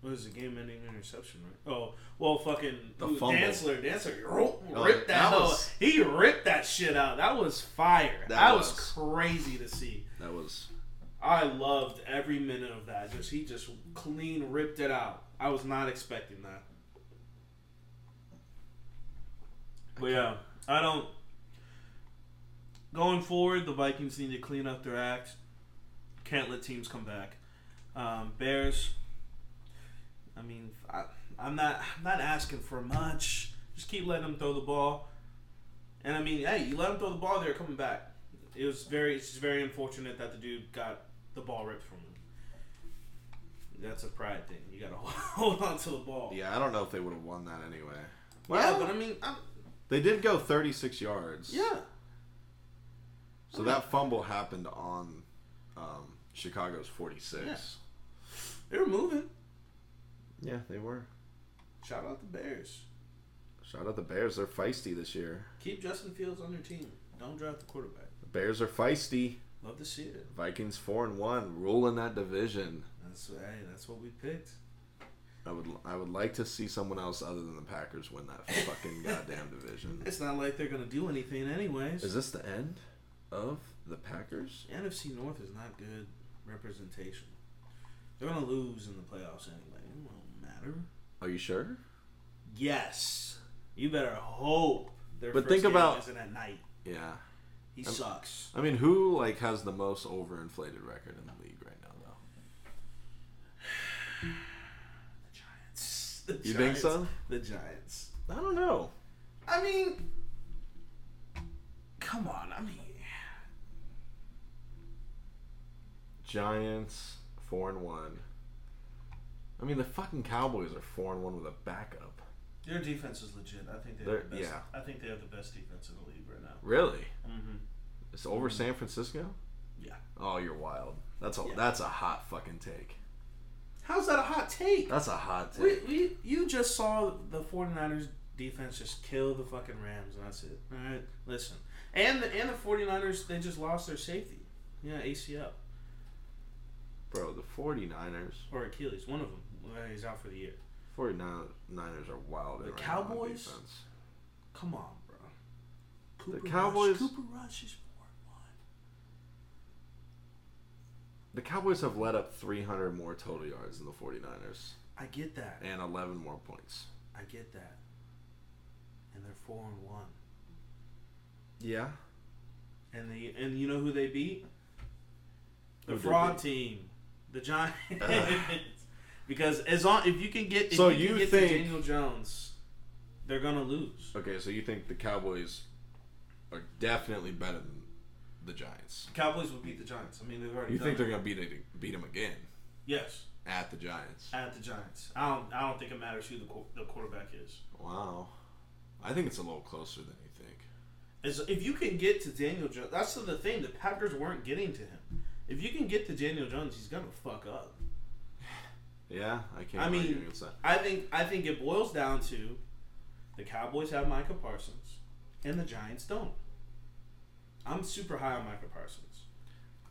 What is the game-ending interception, right? Oh, well, fucking The fumble. Dantzler, Dantzler Oh, ripped that. that was- he ripped that shit out. That was fire. That That, was. was. crazy to see. That was I loved every minute of that. Just he just clean ripped it out. I was not expecting that. But yeah, I don't. Going forward, the Vikings need to clean up their act. Can't let teams come back. Um, Bears. I mean, I, I'm not. I'm not asking for much. Just keep letting them throw the ball. And I mean, hey, you let them throw the ball, they're coming back. It was very. It's just very unfortunate that the dude got the ball ripped from him. That's a pride thing. You gotta hold on to the ball. Yeah, I don't know if they would have won that anyway. yeah, but I mean, I'm, They did go 36 yards. yeah. So that fumble happened on um, Chicago's 46. Yeah. They were moving. Yeah, they were. Shout out the Bears. Shout out the Bears. They're feisty this year. Keep Justin Fields on your team. Don't draft the quarterback. The Bears are feisty. Love to see it. Vikings 4 and 1, ruling that division. That's hey, that's what we picked. I would I would like to see someone else other than the Packers win that fucking goddamn division. It's not like they're gonna do anything anyways. Is this the end of the Packers? NFC North is not good representation. They're gonna lose in the playoffs anyway. It won't matter. Are you sure? Yes. You better hope their But think about- isn't at night. Yeah. He I'm- sucks. I mean, who like has the most overinflated record in the league right now though? The Giants. The You think so? The Giants. I don't know. I mean, come on. I mean, Giants four and one. I mean, the fucking Cowboys are four and one with a backup. their defense is legit. I think they They're- have the best. yeah. I think they have the best defense in the league right now. Really? Mm-hmm. It's over San Francisco? Yeah. Oh, you're wild. That's a Yeah. that's a hot fucking take. How's that a hot take? That's a hot We, take. we, you just saw the 49ers defense just kill the fucking Rams, and that's it. All right, listen. And the, and the 49ers, they just lost their safety. Yeah, ACL Bro, the 49ers, or Achilles, one of them. He's out for the year. 49ers are wild. The right now on Cowboys? Come on, bro. Cooper Cowboys- Rush, Cooper Rush is four and one. The Cowboys have let up 300 more total yards than the 49ers I get that. and 11 more points. I get that. And they're four and one. Yeah. And they and you know who they beat? The Who fraud they team, the Giants. because as long if you can get if So you, you can think- to Daniel Jones, they're gonna lose. Okay, so you think the Cowboys are definitely better than the Giants? The Cowboys would beat the Giants. I mean, they've already. You done think they're gonna beat it, beat them again Yes, at the Giants? at the Giants. I don't. I don't think it matters who the the quarterback is. Wow. I think it's a little closer than you think. Is if you can get to Daniel Jones, that's the thing. The Packers weren't getting to him. If you can get to Daniel Jones, he's gonna fuck up. Yeah, I can't I mean. I think I think it boils down to the Cowboys have Micah Parsons and the Giants don't. I'm super high on Micah Parsons.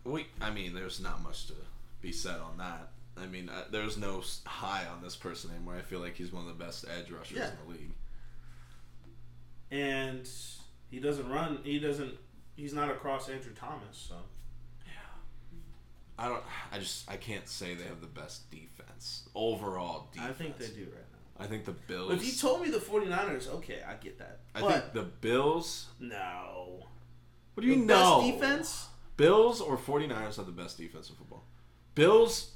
We, I mean, there's not much to be said on that. I mean, uh, there's no high on this person anymore. I feel like he's one of the best edge rushers Yeah. in the league. And he doesn't run he doesn't he's not across Andrew Thomas, so I don't. I just. I can't say they have the best defense overall. Defense. I think they do right now. I think the Bills. But if you told me the 49ers, okay, I get that. I but think the Bills. no. What do you The know? Best defense? Bills or 49ers have the best defense in football. Bills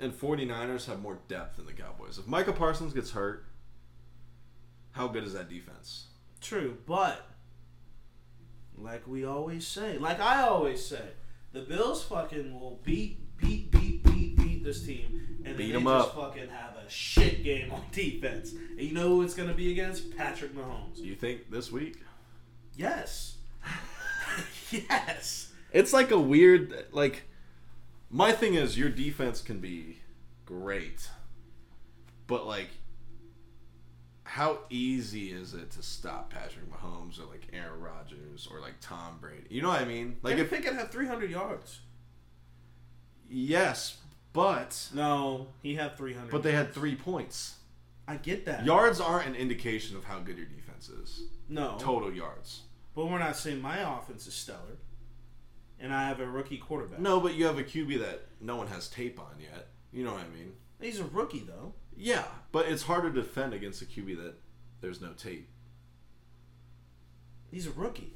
and 49ers have more depth than the Cowboys. If Micah Parsons gets hurt, how good is that defense? True, but like we always say, like I always say, the Bills fucking will beat, beat, beat, beat, beat this team, and Beat then they just up. fucking have a shit game on defense. And you know who it's gonna be against? Patrick Mahomes. You think this week? Yes. yes. It's like a weird like my thing is your defense can be great. But like how easy is it to stop Patrick Mahomes or like Aaron Rodgers or like Tom Brady? You know what I mean? Like if it can have 300 yards. yes, but No, he had 300. but they had 3 points. I get that. Yards aren't an indication of how good your defense is. no, Total yards. but we're not saying my offense is stellar. and I have a rookie quarterback. No, but you have a QB that no one has tape on yet. You know what I mean? He's a rookie though. Yeah, but it's hard to defend against a QB that there's no tape. He's a rookie.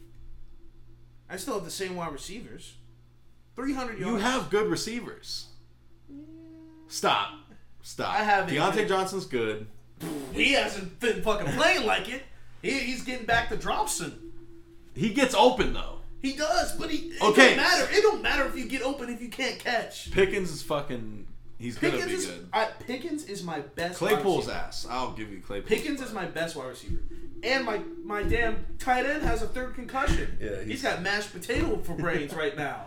I still have the same wide receivers. 300 yards. You have good receivers. Stop. Stop. I have. Diontae Johnson's good. He hasn't been fucking playing like it. He, he's getting back to Dropson. He gets open though. He does, but he. It Okay. don't matter. It don't matter if you get open if you can't catch. Pickens is fucking. He's gonna Pickens be is good. I, Pickens is my best. wide Claypool's receiver. ass. I'll give you Claypool. Pickens is my best wide receiver, and my my damn tight end has a third concussion. Yeah, he's- he's got mashed potato for brains right now.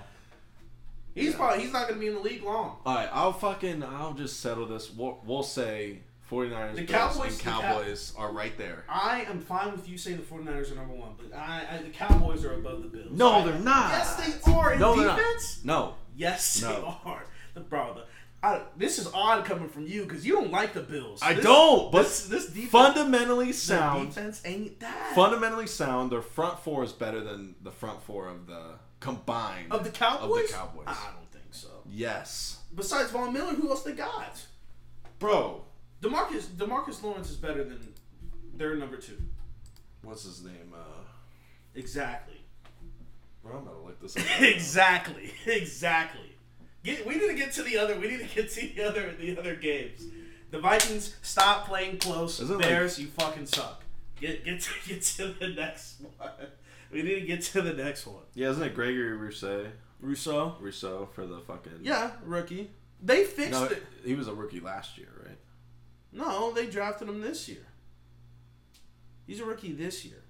He's probably he's not gonna be in the league long. All right, I'll fucking. I'll just settle this. We'll, we'll say 49ers The Bills, Cowboys- and the Cow- Cowboys are right there. I am fine with you saying the 49ers are number one, but I, I the Cowboys are above the Bills. No, I- they're not. Yes, they are in No, they're not. defense. No. Yes, No. they are. The bro, the, I, this is odd coming from you because you don't like the Bills. I This- don't, but this, this defense, fundamentally sound. defense ain't that. Fundamentally sound. Their front four is better than the front four of the combined of the Cowboys. Of the Cowboys. I don't think so. Yes, Besides Von Miller, who else they got? bro. Demarcus Demarcus Lawrence is better than their number two. What's his name? Uh, Exactly. bro, I'm gonna look this up. exactly. Exactly. Get, we need to get to the other. We need to get to the other the other games. The Vikings stop playing close. Bears, you fucking suck. Get get to, get to the next one. We need to get to the next one. yeah, isn't it Gregory Rousseau? Rousseau. Rousseau for the fucking. Yeah, rookie. They fixed No, it. he was a rookie last year, right? No, they drafted him this year. He's a rookie this year.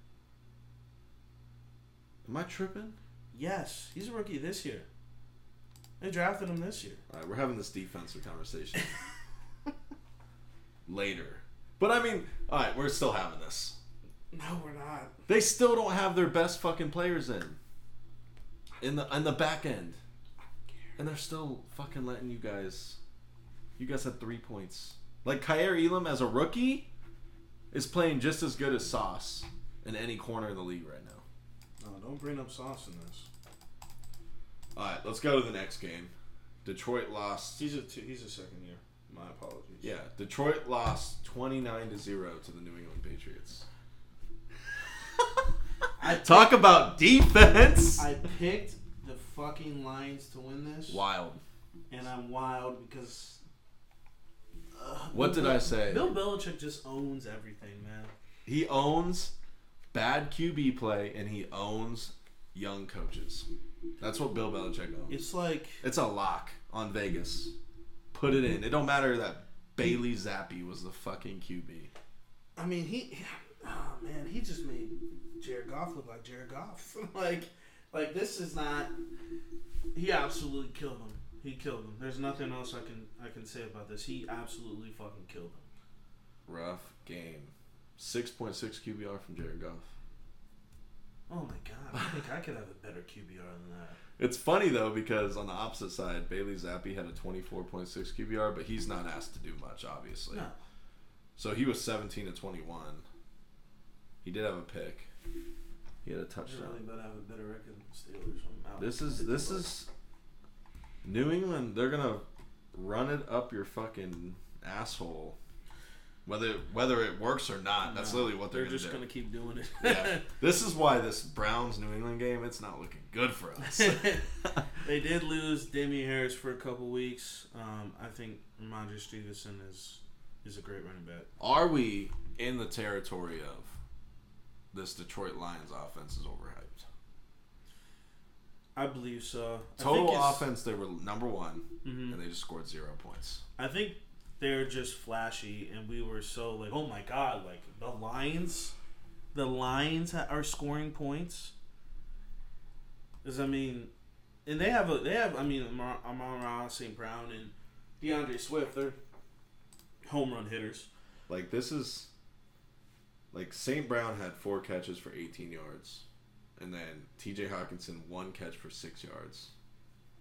Am I tripping? Yes, he's a rookie this year. They drafted him this year. All right, we're having this defensive conversation later. But I mean, all right, we're still having this. No, we're not. They still don't have their best fucking players in. In the in the back end. And they're still fucking letting you guys you guys had three points. Like Kaiir Elam as a rookie is playing just as good as Sauce in any corner of the league right now. No, don't bring up sauce in this. Alright, let's go to the next game. Detroit lost He's a two, he's a second year. My apologies. Yeah, Detroit lost twenty nine to zero to the New England Patriots. I Talk about defense. I picked the fucking Lions to win this, Wild. and I'm wild because. uh, What Bill did I say? Bill Belichick just owns everything, man. He owns bad QB play and he owns young coaches. That's what Bill Belichick owns. It's like It's a lock on Vegas. Put it in. It don't matter that Bailey Zappe was the fucking QB. I mean, he, oh man, he just made Jared Goff look like Jared Goff. like, like this is not. He absolutely killed him. He killed him. There's nothing else I can I can say about this. He absolutely fucking killed him. Rough game. 6.6 QBR from Jared Goff. Oh my god, I think I could have a better QBR than that. It's funny though because on the opposite side, Bailey Zappe had a 24.6 QBR, but he's not asked to do much, obviously. No, So he was 17 to 21. He did have a pick. He had a touchdown. really better have a better record than Steelers. I'm out. This is this is New England. They're gonna run it up your fucking asshole, whether whether it works or not. That's No, literally what they're, they're gonna just do. gonna keep doing it. yeah. This is why this Browns New England game. It's not looking good for us. they did lose Damien Harris for a couple weeks. Um, I think Rhamondre Stevenson is is a great running back. Are we in the territory of this Detroit Lions offense is overhyped? I believe so. I Total think offense, they were number one, Mhm. and they just scored zero points. I think they're just flashy, and we were so like, oh my god, like the Lions, the Lions are scoring points. Because I mean, and they have a they have I mean Amon Ra, St. Brown, and DeAndre Swift. They're home run hitters. Like this is like St. Brown had four catches for 18 yards, and then T.J. Hockenson one catch for six yards.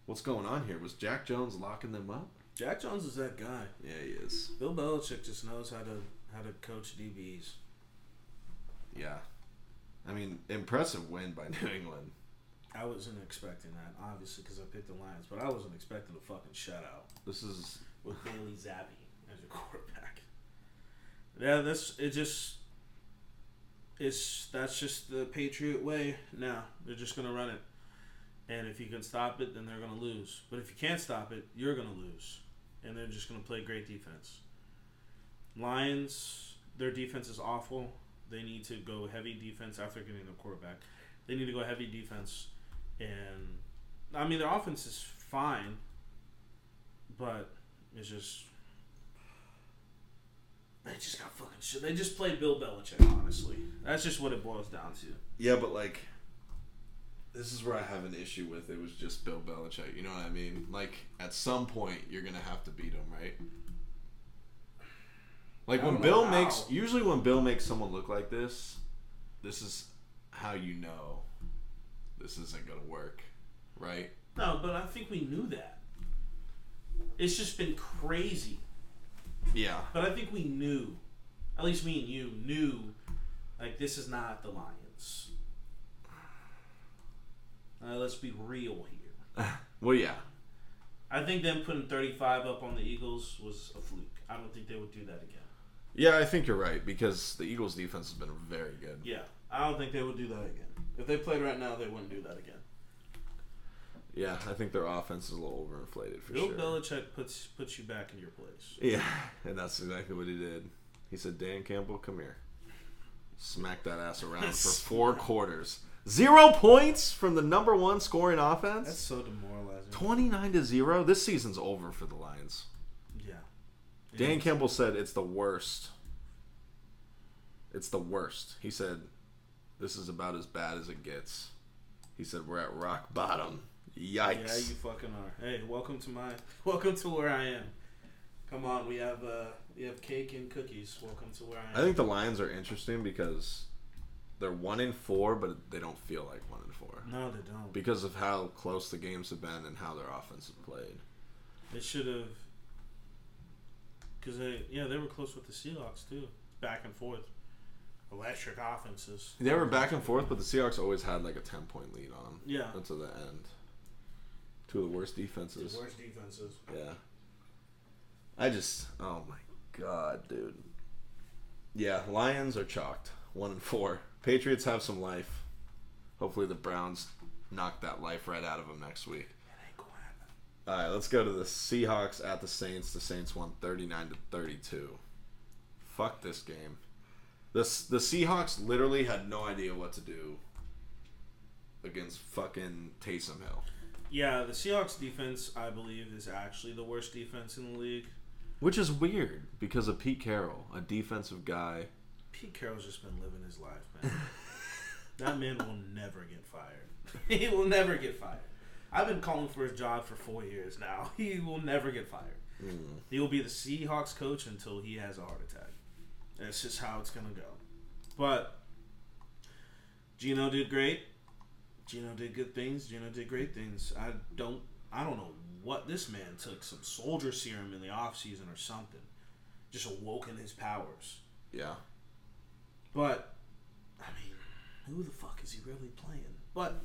What's going on here? Was Jack Jones locking them up? Jack Jones is that guy. Yeah, he is. Bill Belichick just knows how to how to coach DBs. Yeah, I mean, impressive win by New England. I wasn't expecting that, obviously, because I picked the Lions, but I wasn't expecting a fucking shutout This is with Bailey Zappe as your quarterback. Yeah, this it just it's that's just the Patriot way. Now they're just gonna run it, and if you can stop it, then they're gonna lose. But if you can't stop it, you're gonna lose, and they're just gonna play great defense. Lions, their defense is awful. They need to go heavy defense after getting their quarterback. They need to go heavy defense, and I mean their offense is fine, but it's just they just got fucking shit. They just played Bill Belichick. Honestly, that's just what it boils down to. yeah, but like this is where I have an issue with it was just Bill Belichick. You know what I mean? Like at some point you're gonna have to beat him, right? Like when Bill know makes usually when Bill makes someone look like this, this is how you know this isn't gonna work, right? No, but I think we knew that. It's just been crazy. Yeah. But I think we knew, at least me and you knew, like this is not the Lions. Uh, let's be real here. Well, yeah. I think them putting 35 up on the Eagles was a fluke. I don't think they would do that again. Yeah, I think you're right because the Eagles' defense has been very good. Yeah, I don't think they would do that again. If they played right now, they wouldn't do that again. Yeah, I think their offense is a little overinflated for Bill sure. Belichick puts puts you back in your place. Yeah, and that's exactly what he did. He said, "Dan Campbell, come here." Smack that ass around for four quarters. Zero points from the number one scoring offense. That's so demoralizing. Twenty-nine to zero. This season's over for the Lions. Yeah. Dan Campbell said it's the worst. It's the worst. He said, "This is about as bad as it gets." He said, "We're at rock bottom." Yikes. Yeah, you fucking are. Hey, welcome to my welcome to where I am. Come on, we have uh we have cake and cookies. Welcome to where I am. I think the Lions are interesting because they're one in four, but they don't feel like one in four no, they don't. because of how close the games have been and how their offense has played. They should have. Because they yeah they were close with the Seahawks too, back and forth. Electric offenses. They were back and forth, but the Seahawks always had like a ten point lead on them Yeah. until the end. Two of the worst defenses. The worst defenses. Yeah. I just, oh my god, dude. Yeah, Lions are chalked. One and four. Patriots have some life. Hopefully the Browns knock that life right out of them next week. It ain't gonna happen. All right, let's go to the Seahawks at the Saints. The Saints won 39 to 32. Fuck this game. This the Seahawks literally had no idea what to do against fucking Taysom Hill. Yeah, the Seahawks defense, I believe, is actually the worst defense in the league. Which is weird because of Pete Carroll, a defensive guy. Pete Carroll's just been living his life, man. that man will never get fired. he will never get fired. I've been calling for his job for four years now. He will never get fired. Mm. He will be the Seahawks coach until he has a heart attack. That's just how it's gonna go. But Geno did great. Geno did good things. Geno did great things. I don't I don't know what this man took some soldier serum in the off season or something. Just awoken his powers. Yeah. But I mean, who the fuck is he really playing? But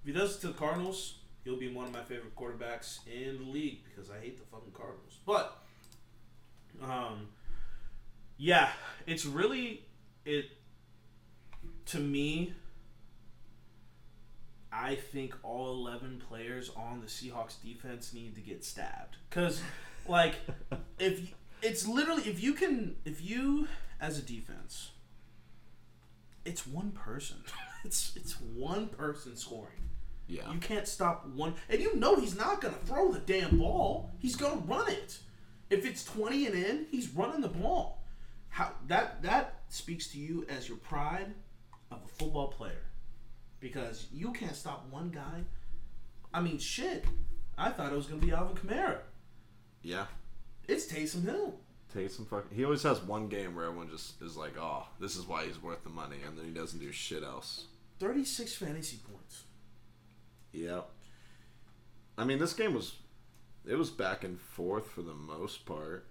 if he does it to the Cardinals, he'll be one of my favorite quarterbacks in the league because I hate the fucking Cardinals. But um yeah, it's really it to me I think all 11 players on the Seahawks defense need to get stabbed cuz like if it's literally if you can if you as a defense it's one person. It's it's one person scoring. Yeah. You can't stop one, and you know he's not gonna throw the damn ball. He's gonna run it. If it's twenty and in, he's running the ball. How that that speaks to you as your pride of a football player, because you can't stop one guy. I mean, shit. I thought it was gonna be Alvin Kamara. Yeah. It's Taysom Hill. Taysom fucking. He always has one game where everyone just is like, "Oh, this is why he's worth the money," and then he doesn't do shit else. Thirty-six fantasy points. Yep. I mean, this game was it was back and forth for the most part.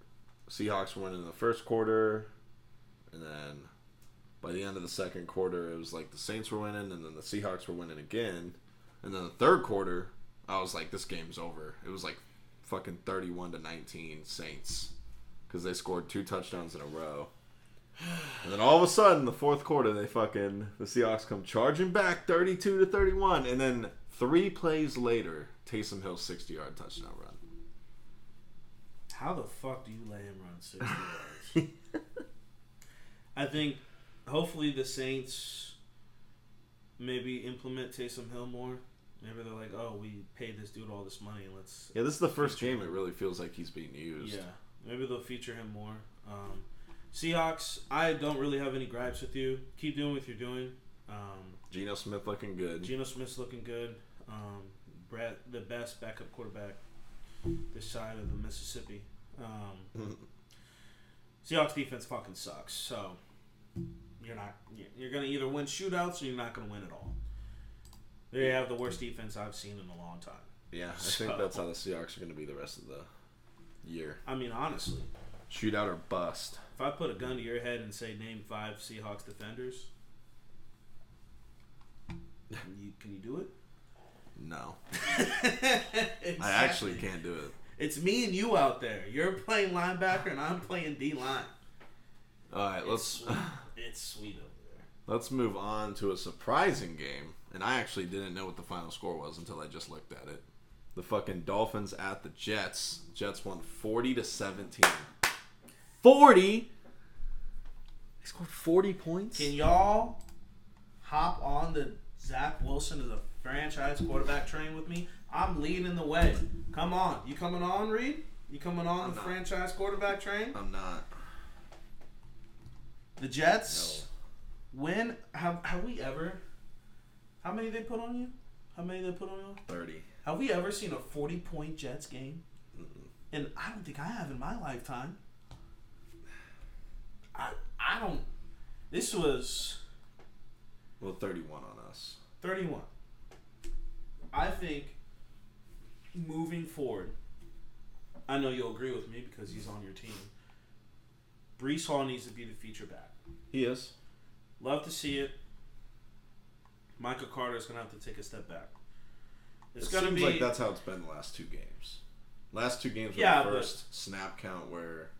Seahawks were winning in the first quarter, and then by the end of the second quarter, it was like the Saints were winning, and then the Seahawks were winning again. And then the third quarter, I was like, this game's over. It was like fucking 31 to 19 Saints because they scored two touchdowns in a row. And then all of a sudden, the fourth quarter, they fucking the Seahawks come charging back, 32 to 31, and then three plays later, Taysom Hill 60 yard touchdown run. How the fuck do you let him run 60 yards? I think hopefully the Saints maybe implement Taysom Hill more. Maybe they're like, oh, we paid this dude all this money. Let's. Yeah, this is the first game it really feels like he's being used. Yeah. Maybe they'll feature him more. Um, Seahawks, I don't really have any gripes with you. Keep doing what you're doing. Um, Geno Smith looking good. Geno Smith's looking good. Um, Brett, the best backup quarterback this side of the Mississippi. Um, Seahawks defense fucking sucks. So you're not you're gonna either win shootouts or you're not gonna win at all. They have the worst defense I've seen in a long time. yeah, I So- think that's how the Seahawks are going to be the rest of the year. I mean, honestly, Shootout or bust. if I put a gun to your head and say name five Seahawks defenders, can you, can you do it? No, Exactly. I actually can't do it. It's me and you out there. You're playing linebacker and I'm playing D line. All right, let's sweet. It's sweet over there. let's move on to a surprising game. And I actually didn't know what the final score was until I just looked at it. The fucking Dolphins at the Jets. Jets won 40 to 17. 40. They scored 40 points. Can y'all hop on the Zach Wilson as a franchise quarterback train with me? I'm leading the way. Come on. You coming on, Reed? You coming on I'm the not. franchise quarterback train? I'm not. The Jets win. Have, have we ever. How many they put on you? How many they put on you? 30. Have we ever seen a 40 point Jets game? And I don't think I have in my lifetime. I I don't. This was Well, 31 on us. 31. I think moving forward, I know you'll agree with me because he's on your team. Breece Hall needs to be the feature back. He is. Love to see it. Michael Carter is going to have to take a step back. It's it seems be. like that's how it's been the last two games. Last two games were Yeah, the but- first snap count where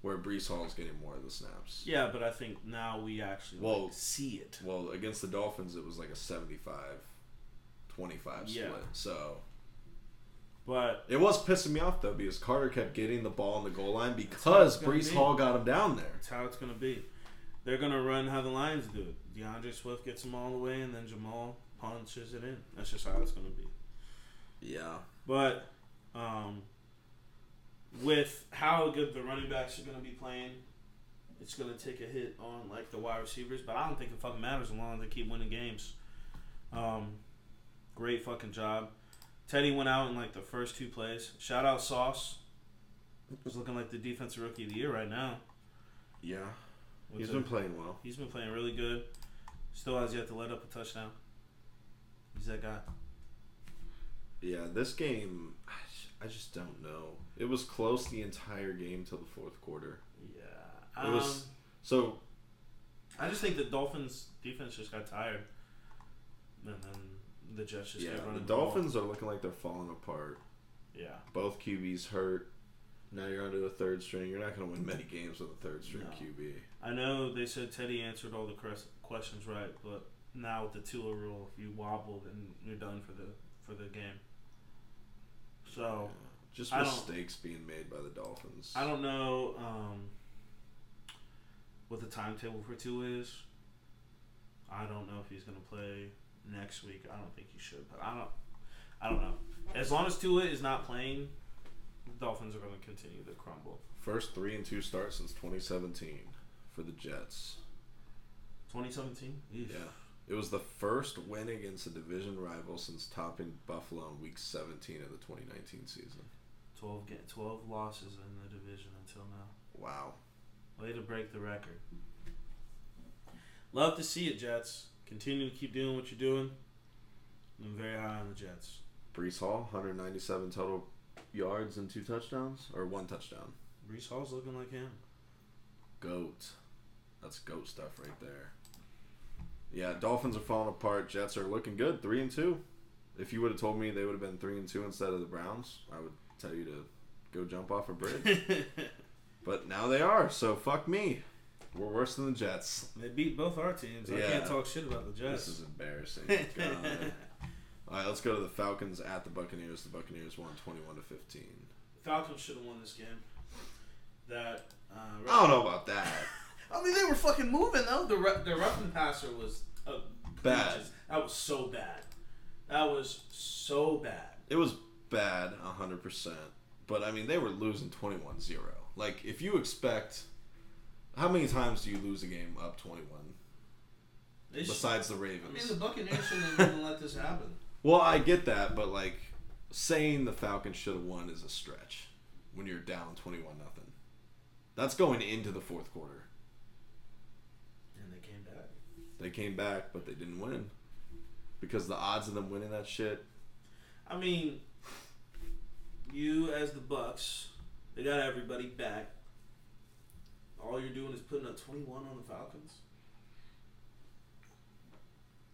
where Breece Hall is getting more of the snaps. yeah, but I think now we actually Well- like, see it. Well, against the Dolphins, it was like a 75 25 Yeah. split. So But it was pissing me off though because Carter kept getting the ball on the goal line because Breece be. Hall got him down there. that's how it's going to be. They're going to run how the Lions do it. DeAndre Swift gets him all the way, and then Jamal punches it in. That's just how it's going to be. Yeah. But um, with how good the running backs are going to be playing, it's going to take a hit on like the wide receivers. But I don't think it fucking matters as long as they keep winning games. Um, great fucking job. Teddy went out in like the first two plays. Shout out Sauce. He's looking like the defensive rookie of the year right now. Yeah. With He's been playing well. he's been playing really good. Still has yet to let up a touchdown. He's that guy. Yeah, this game, I just, I just don't know. It was close the entire game till the fourth quarter. Yeah. It Um, was so I just think the Dolphins defense just got tired, and then the Jets just yeah. The. Dolphins are looking like they're falling apart. Yeah, Both QBs hurt. Now you're onto a third string. You're not going to win many games with a third string No. QB. I know they said Teddy answered all the questions right, but now with the Tua rule, if you wobble, then you're done for the for the game. So. Just I don't- mistakes being made by the Dolphins. I don't know um, what the timetable for Tua is. I don't know if he's going to play next week. I don't think he should, but I don't. I don't know. As long as Tua is not playing, the Dolphins are going to continue to crumble. First three and two start since 2017 for the Jets. 2017. Yeah. It was the first win against a division rival since topping Buffalo in Week 17 of the 2019 season. 12 get 12 losses in the division until now. Wow. Way to break the record. Love to see it, Jets. Continue to keep doing what you're doing. I'm very high on the Jets. Breece Hall, 197 total yards and two touchdowns, or one touchdown. Breece Hall's looking like him. Goat. That's goat stuff right there. Yeah, Dolphins are falling apart. Jets are looking good, three and two. If you would have told me they would have been three and two instead of the Browns, I would tell you to go jump off a bridge. but now they are, so fuck me. We're worse than the Jets. they beat both our teams. I can't talk shit about the Jets. This is embarrassing. All right, let's go to the Falcons at the Buccaneers. The Buccaneers won twenty-one to fifteen. Falcons should have won this game. That. Uh, I don't know about that. I mean, they were fucking moving though. The ru- the roughing passer was uh, Bad. egregious. That was so bad. That was so bad. It was bad, hundred percent. But I mean, they were losing 21-0. Like, if you expect, how many times do you lose a game up twenty-one? They should- Besides the Ravens. I mean, the Buccaneers shouldn't have even let this happen. Well, I get that, but like saying the Falcons should have won is a stretch when you're down 21 nothing. That's going into the fourth quarter. And they came back. They came back, but they didn't win. Because the odds of them winning that shit, I mean, you as the Bucs, they got everybody back. All you're doing is putting up 21 on the Falcons.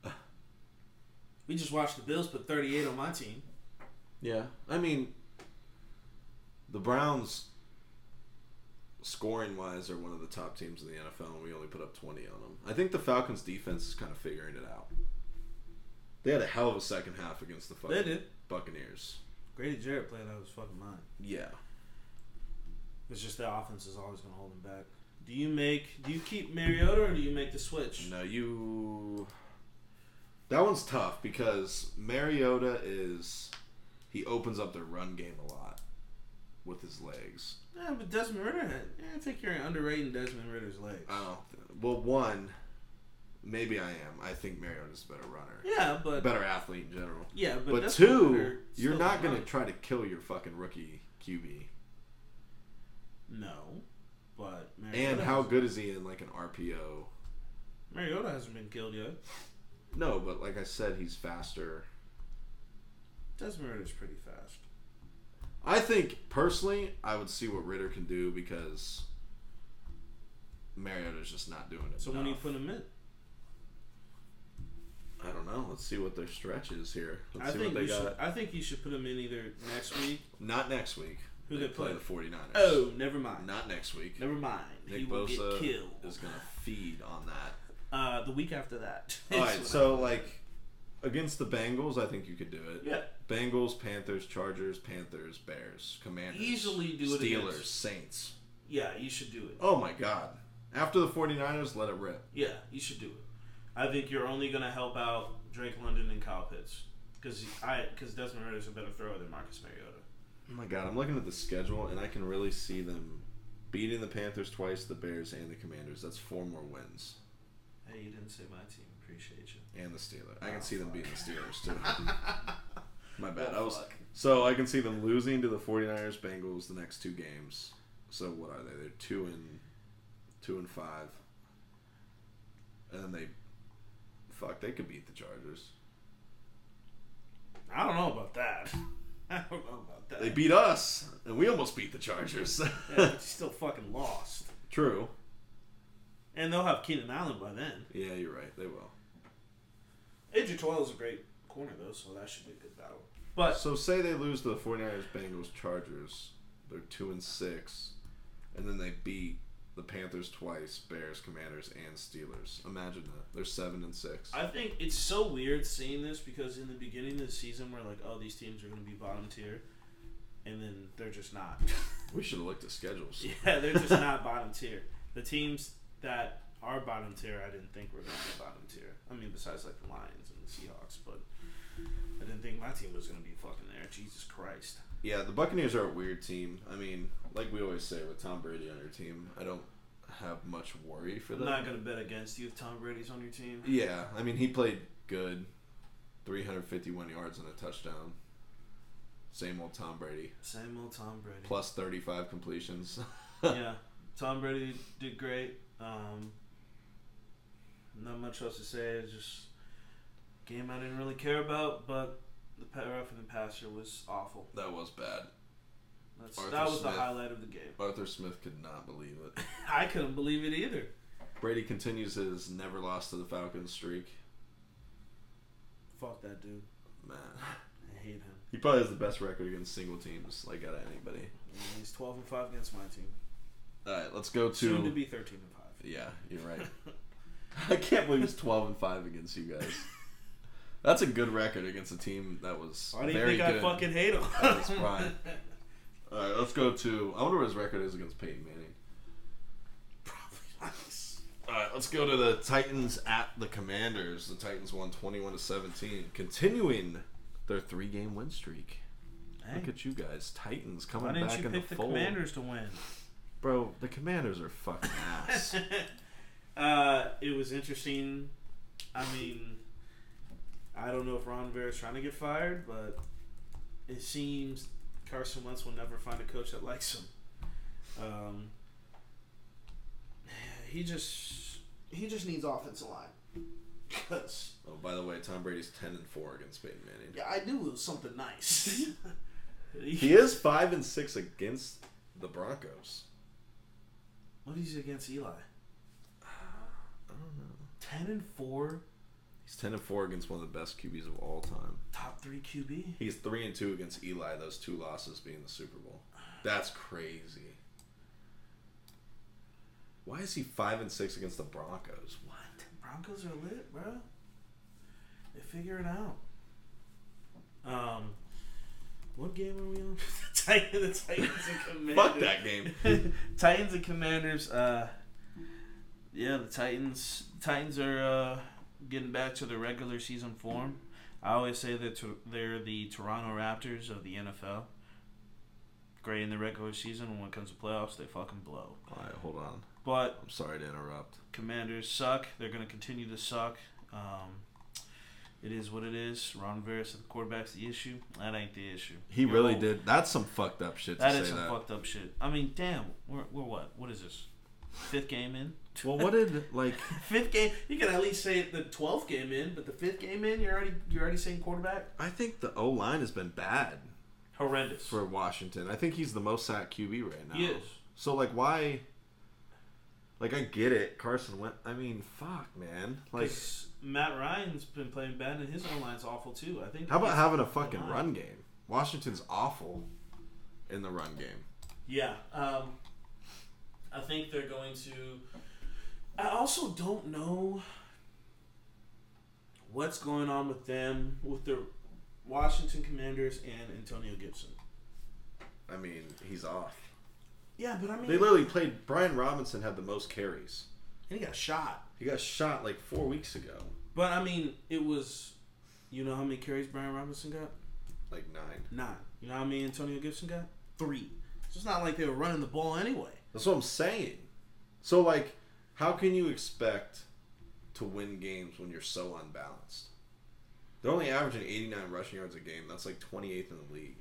We just watched the Bills put 38 on my team. yeah. I mean, the Browns scoring wise are one of the top teams in the NFL and we only put up 20 on them. I think the Falcons defense is kind of figuring it out. They had a hell of a second half against the fucking They did. Buccaneers. Grady Jarrett played out of his fucking mind. Yeah. It's just their offense is always going to hold them back. Do you make? Do you keep Mariota or do you make the switch? No, you. That one's tough because Mariota is. He opens up their run game a lot with his legs. Yeah, but Desmond Ridder. Had, yeah, I think you're underrating Desmond Ridder's legs. Don't. Well, one, maybe I am. I think Mariota's a better runner, yeah, but better athlete in general. yeah, but, But, Desmond two, you're not going to try to kill your fucking rookie QB. No, but Mariota And how good is he in like an RPO? Mariota hasn't been killed yet. No, but like I said, he's faster. Desmond Ridder's pretty fast. I think personally, I would see what Ridder can do because Mariota's just not doing it. So when do you put him in? I don't know. Let's see what their stretch is here. Let's I see think what they you got. should. I think you should put him in either next week. Not next week. Who they they play play? the 49ers. Oh, never mind. Not next week. Never mind. he Nick will get killed. is going to feed on that. Uh, the week after that. All right, when so like against the Bengals, I think you could do it. yeah, Bengals, Panthers, Chargers, Panthers, Bears, Commanders, Easily do it Steelers, against- Saints. yeah, you should do it. Oh my God! After the 49ers, let it rip. Yeah, you should do it. I think you're only going to help out Drake London and Kyle Pitts because I because Desmond Ridder's a better thrower than Marcus Mariota. Oh my God! I'm looking at the schedule and I can really see them beating the Panthers twice, the Bears, and the Commanders. That's four more wins, Hey, you didn't say my team. Appreciate you. And the Steelers. I can see them beating the Steelers too. my bad. Oh, I was fuck. so I can see them losing to the 49ers, Bengals the next two games. So what are they? They're two and two and five, and then they fuck. They could beat the Chargers. I don't know about that. I don't know about that. They beat us, and we almost beat the Chargers. Yeah, but still fucking lost. True. And they'll have Keenan Allen by then. Yeah, you're right. They will. AJ Terrell is a great corner though, so that should be a good battle. But So say they lose to the 49ers, Bengals, Chargers. They're two and six, and then they beat the Panthers twice, Bears, Commanders, and Steelers. Imagine that. They're seven and six. I think it's so weird seeing this because in the beginning of the season we're like, oh, these teams are going to be bottom tier, and then they're just not. We should have looked at schedules. yeah, they're just not bottom tier. The teams that bottom tier, I didn't think we were going to be bottom tier. I mean, besides like the Lions and the Seahawks, but I didn't think my team was going to be fucking there. Jesus Christ. Yeah, the Buccaneers are a weird team. I mean, like we always say, with Tom Brady on your team, I don't have much worry for them. I'm not going to bet against you if Tom Brady's on your team. Yeah, I mean, he played good, 351 yards and a touchdown. Same old Tom Brady, Same old Tom Brady. plus 35 completions. yeah, Tom Brady did great. Um, not much else to say. It's just a game I didn't really care about, but the pa- roughing the passer was awful. that was bad. That was Smith. the highlight of the game. Arthur Smith could not believe it. I couldn't believe it either. Brady continues his never lost to the Falcons streak. Fuck that dude. Man, I hate him. he probably has the best record against single teams, like out of anybody. And he's twelve and five against my team. All right, let's go to. Soon to be thirteen and five. Yeah, you're right. I can't believe it's 12 and five against you guys. That's a good record against a team that was Why do you very think good. I fucking hate him? at his prime. All right, let's go to. I wonder what his record is against Peyton Manning. Probably nice. All right, let's go to the Titans at the Commanders. The Titans won 21 to 17, continuing their three-game win streak. Hey, Look at you guys, Titans coming why didn't back you in the pick the fold. Commanders to win? Bro, the Commanders are fucking ass. uh, it was interesting. I mean, I don't know if Ron Rivera is trying to get fired, but it seems Carson Wentz will never find a coach that likes him. Um, he just he just needs offensive line. Cause oh, by the way, Tom Brady's 10 and four against Peyton Manning. yeah, I knew it was something nice. He is five and six against the Broncos. What is he against Eli? I don't know. Ten and four, He's ten and four against one of the best QBs of all time. top three QB. He's three and two against Eli. Those two losses being the Super Bowl. That's crazy. Why is he five and six against the Broncos? What? Broncos are lit, bro. They figure it out. Um, what game are we on? Titans, the Titans and Commanders. Fuck that game. Titans and Commanders. Uh, yeah, the Titans. Titans are uh, getting back to their regular season form. I always say that they're the Toronto Raptors of the NFL. Great in the regular season, when it comes to playoffs, they fucking blow. All right, hold on. But I'm sorry to interrupt. Commanders suck. They're going to continue to suck. Um, it is what it is. Ron Rivera said the quarterback's the issue. That ain't the issue. He really did. That's some fucked up shit to That say some that. fucked up shit. I mean, damn. We're, we're what? What is this? Fifth game in? Well, what did like? Fifth game. You can at least say the twelfth game in, but the fifth game in, you're already you're already saying quarterback. I think the O line has been bad Horrendous. for Washington. I think he's the most sacked QB right now. He is. So like, why? Like, I get it. Carson Wentz. I mean, fuck, man. Like Matt Ryan's been playing bad, and his O line's awful too. I think. how about having a fucking line. run game? Washington's awful in the run game. Yeah. Um, I think they're going to. I also don't know what's going on with them, with the Washington Commanders and Antonio Gibson. I mean, he's off. Yeah, but I mean, They literally played. Brian Robinson had the most carries. And he got shot. He got shot like four weeks ago. But I mean, it was. You know how many carries Brian Robinson got? Like nine. Nine. You know how many Antonio Gibson got? Three. So it's not like they were running the ball anyway. That's what I'm saying. So like, how can you expect to win games when you're so unbalanced? They're only averaging 89 rushing yards a game. That's like 28th in the league.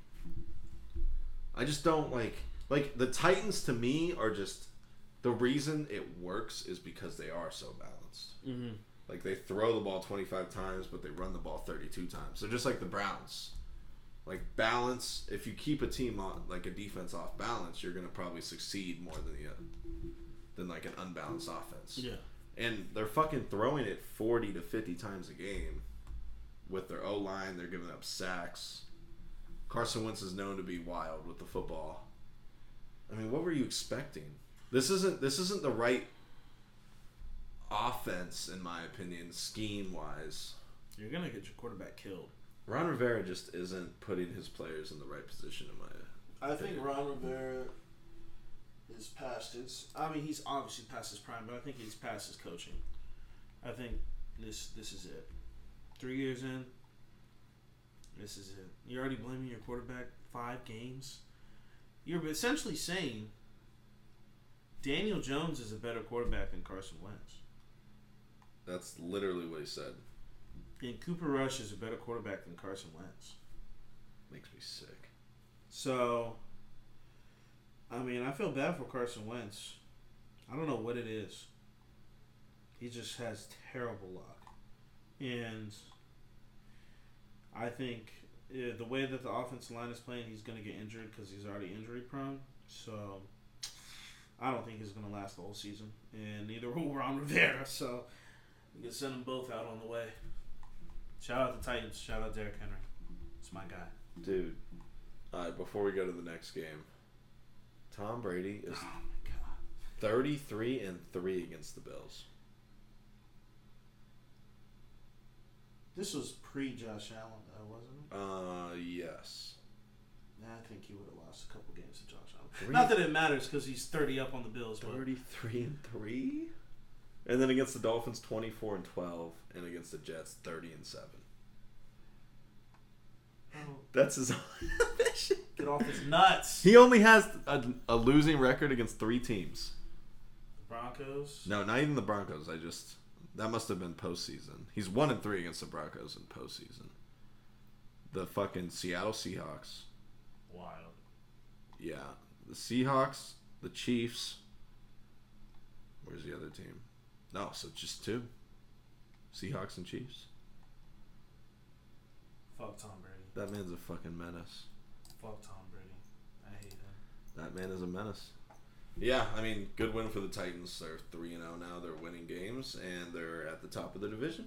I just don't like like the Titans to me are just the reason it works is because they are so balanced. Mm-hmm. Like they throw the ball 25 times, but they run the ball 32 times. They're just like the Browns. Like balance. If you keep a team on like a defense off balance, you're gonna probably succeed more than the uh, than like an unbalanced offense. Yeah. And they're fucking throwing it 40 to 50 times a game with their O line. They're giving up sacks. Carson Wentz is known to be wild with the football. I mean, what were you expecting? This isn't this isn't the right offense, in my opinion, scheme wise. You're gonna get your quarterback killed. Ron Rivera just isn't putting his players in the right position. In my I think Ron Rivera is past his. I mean, he's obviously past his prime, but I think he's past his coaching. I think this this is it. Three years in, this is it. You're already blaming your quarterback five games. You're essentially saying Daniel Jones is a better quarterback than Carson Wentz, that's literally what he said. and Cooper Rush is a better quarterback than Carson Wentz. Makes me sick. So, I mean, I feel bad for Carson Wentz. I don't know what it is. He just has terrible luck. And I think uh, the way that the offensive line is playing, he's going to get injured because he's already injury prone. So, I don't think he's going to last the whole season. And neither will Ron Rivera. So, you can send them both out on the way. Shout out the Titans. Shout out Derrick Henry. It's my guy. Dude. All right, before we go to the next game, Tom Brady is Oh my god. 33 and 3 against the Bills. This was pre Josh Allen, though, wasn't it? Uh, yes. Nah, I think he would have lost a couple games to Josh Allen. Three- Not that it matters because he's 30 up on the Bills, but 33 and 3? And then against the Dolphins 24 and 12 and against the Jets 30 and 7. oh, That's his get off his nuts. He only has a, a losing record against 3 teams. Broncos. No, not even the Broncos. I just that must have been postseason. He's one and three against the Broncos in postseason. The fucking Seattle Seahawks. Wild. Yeah, the Seahawks, the Chiefs. Where's the other team? No, so just two. Seahawks and Chiefs. Fuck Tom Brady. That man's a fucking menace. Fuck Tom Brady. I hate him. That man is a menace. Yeah, I mean, good win for the Titans. They're three and zero now. They're winning games and they're at the top of the division.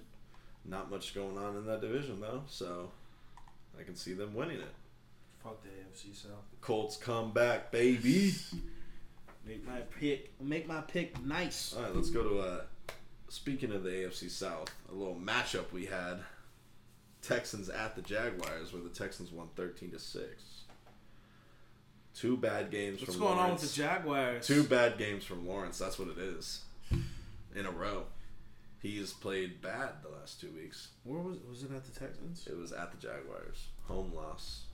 Not much going on in that division though, so I can see them winning it. Fuck the AFC South. Colts come back, baby. Make my pick. Make my pick nice. All right, let's go to uh speaking of the AFC South, a little matchup we had. Texans at the Jaguars, where the Texans won thirteen to six. Two bad games What's from going on Lawrence. with the Jaguars? Two bad games from Lawrence. That's what it is. In a row. He's played bad the last two weeks. Where was was it at the Texans? It was at the Jaguars. Home loss.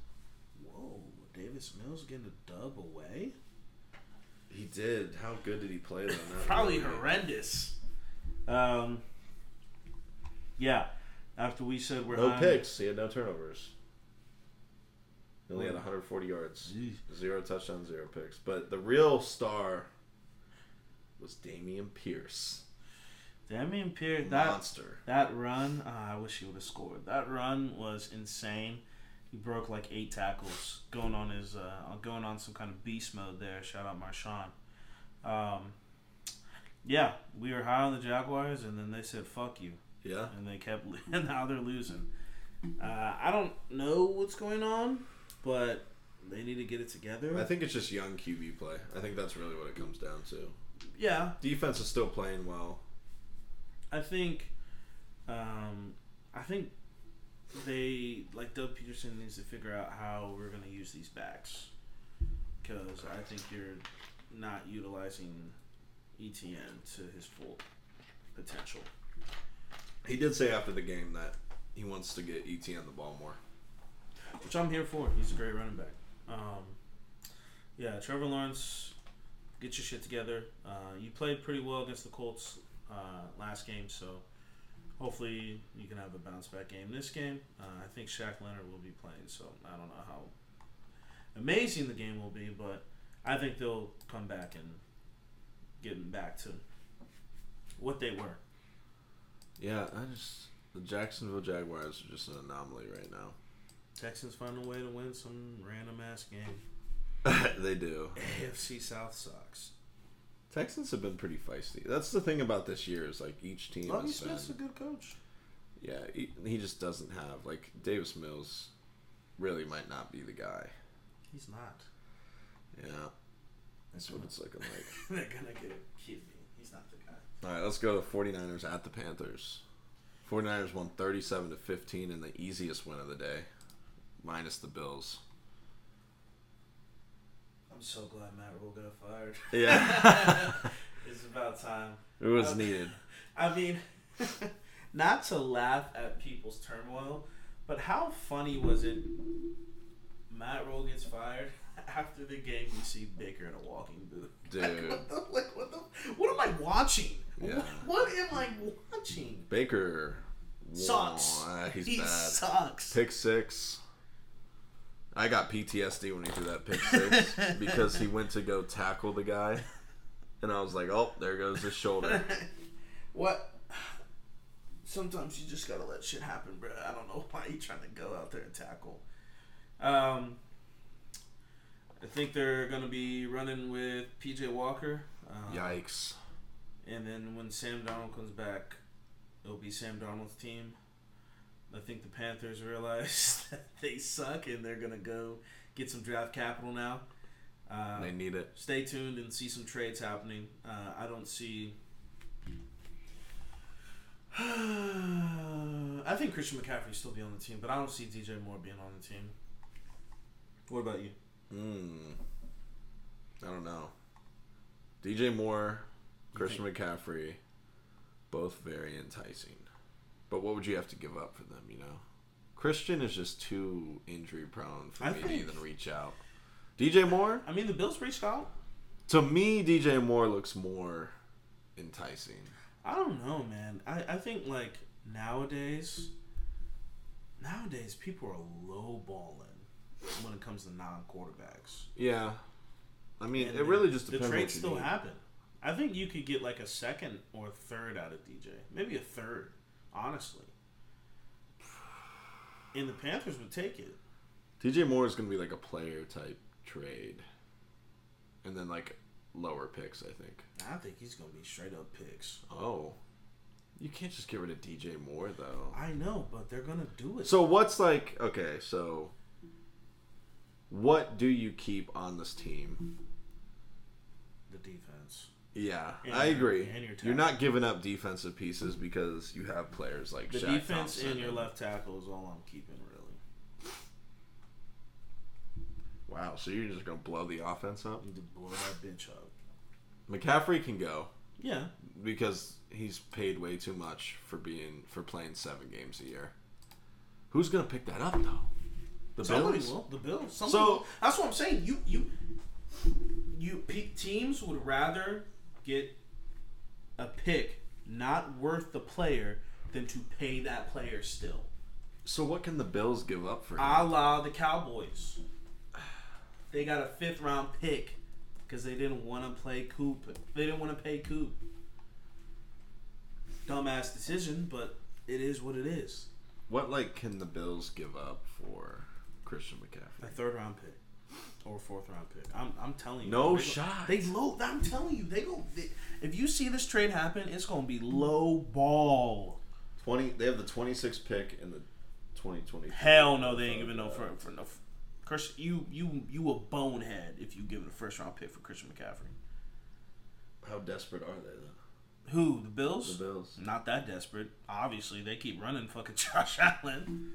Whoa, Davis Mills getting a dub away. He did. How good did he play though? Probably really. horrendous. Um. Yeah. After we said we're No high- picks. He had no turnovers. He only had 140 yards. Zero touchdowns, zero picks. But the real star was Dameon Pierce. Dameon Pierce. That Monster. that run. Uh, I wish he would have scored. That run was insane. He broke like eight tackles, going on his uh, going on some kind of beast mode there. Shout out Marshawn. Um, yeah, we were high on the Jaguars, and then they said "fuck you," Yeah. and they kept. And now they're losing. Uh, I don't know what's going on, but they need to get it together. I think it's just young QB play. I think that's really what it comes down to. yeah, Defense is still playing well. I think, um, I think they like Doug Pederson needs to figure out how we're going to use these backs because I think you're not utilizing ETN to his full potential. He did say after the game that he wants to get ETN the ball more. Which I'm here for. He's a great running back. Um, yeah, Trevor Lawrence, get your shit together. Uh, you played pretty well against the Colts uh, last game, so hopefully you can have a bounce back game this game. Uh, I think Shaq Leonard will be playing, so I don't know how amazing the game will be, but I think they'll come back and get back to what they were. Yeah, I just the Jacksonville Jaguars are just an anomaly right now. Texans find a way to win some random ass game. they do. AFC South sucks. Texans have been pretty feisty. That's the thing about this year is like each team has Smith's a good coach. yeah, he, he just doesn't have like Davis Mills really might not be the guy. He's not. Yeah. That's what it's looking like. They're gonna get kid me. He's not the guy. All right, let's go to 49ers at the Panthers. 49ers won 37 to 15 in the easiest win of the day, minus the Bills. I'm so glad Matt Rhule got fired. Yeah. it's about time. it was Uh, needed. I mean, not to laugh at people's turmoil, but how funny was it? Matt Rhule gets fired. After the game, you see Baker in a walking booth. Dude. Like, what the, like, what the, what am I watching? Yeah. What, what am I watching? Baker Sucks. Wah, he's he bad. sucks. Pick six. I got PTSD when he threw that pick six because he went to go tackle the guy, and I was like, "Oh, there goes his shoulder." what? Sometimes you just gotta let shit happen, bro. I don't know why you trying to go out there and tackle. Um, I think they're gonna be running with PJ Walker. Um, Yikes! And then when Sam Darnold comes back, it'll be Sam Darnold's team. I think the Panthers realize that they suck and they're gonna go get some draft capital now. Uh, They need it. stay tuned and see some trades happening. Uh, I don't see. I think Christian McCaffrey still be on the team, but I don't see DJ Moore being on the team. What about you? Mm. I don't know. DJ Moore, Christian McCaffrey, both very enticing. But what would you have to give up for them, you know? Christian is just too injury prone for I me to even reach out. DJ Moore? I mean, the Bills reached out. To me, DJ Moore looks more enticing. I don't know, man. I, I think like nowadays, nowadays people are low balling when it comes to non quarterbacks. Yeah. I mean, And it really just the depends trades what still need. happen. I think you could get like a second or third out of DJ, maybe a third, honestly. And the Panthers would take it. DJ Moore is going to be like a player type trade. And then like lower picks, I think. I think he's gonna be straight up picks. Oh. You can't just get rid of DJ Moore though. I know, but they're gonna do it. So what's like okay, so what do you keep on this team? the defense. Yeah, And I agree. You're not giving up defensive pieces because you have players like The Shaq defense Thompson and your left tackle is all I'm keeping, really. Wow, so you're just gonna blow the offense up? You Need to blow that bitch up. McCaffrey can go Yeah, because he's paid way too much for being for playing seven games a year. Who's gonna pick that up though? The Somebody Bills. will. The Bills. Somebody So- will. that's what I'm saying. You you you teams would rather get a pick not worth the player than to pay that player still. So what can the Bills give up for him? A la the Cowboys. They got a fifth round pick because they didn't want to play Coop. They didn't want to pay Coop. Dumbass decision, but it is what it is. What like can the Bills give up for Christian McCaffrey? A third round pick or fourth round pick. I'm, I'm telling you. No they go- shot. They low. I'm telling you, they go. They, if you see this trade happen, it's gonna be low ball. Twenty. They have the twenty-six pick in the twenty twenty. Hell no, they ain't giving no for for no. Chris, you you you a bonehead if you give it a first round pick for Christian McCaffrey. How desperate are they though? Who the Bills? The Bills. Not that desperate. Obviously, they keep running fucking Josh Allen.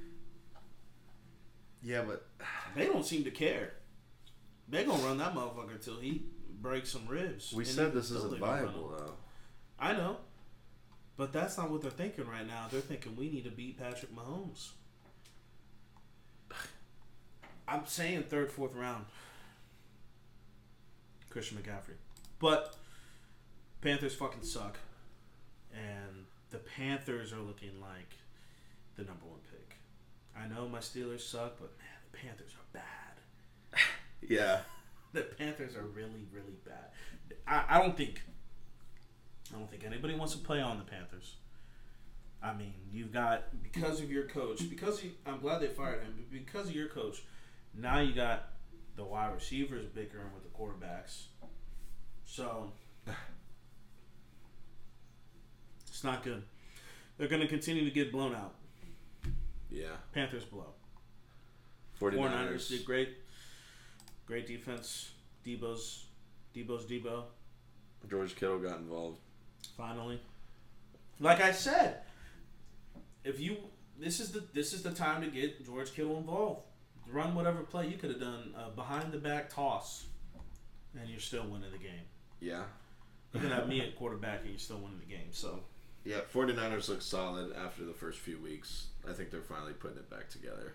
Yeah, but They don't seem to care. They gonna run that motherfucker till he breaks some ribs. we said this isn't they gonna run viable though. I know. But that's not what they're thinking right now. They're thinking we need to beat Patrick Mahomes. I'm saying third, fourth round. Christian McCaffrey. But Panthers fucking suck. And the Panthers are looking like the number one pick. I know my Steelers suck, but man, the Panthers are bad. Yeah. The Panthers are really, really bad. I, I don't think I don't think anybody wants to play on the Panthers. I mean, you've got because of your coach, because you, I'm glad they fired him, but because of your coach, now you got the wide receivers bickering with the quarterbacks. So it's not good. They're going to continue to get blown out. Yeah. Panthers blow. 49ers. 49ers did great. Great defense. Deebo's Deebo's Deebo. George Kittle got involved. Finally. Like I said, if you this is the this is the time to get George Kittle involved. Run whatever play you could have done a behind the back toss, and you're still winning the game. Yeah. You can have me at quarterback and you're still winning the game. So Yeah, 49ers look solid after the first few weeks. I think they're finally putting it back together.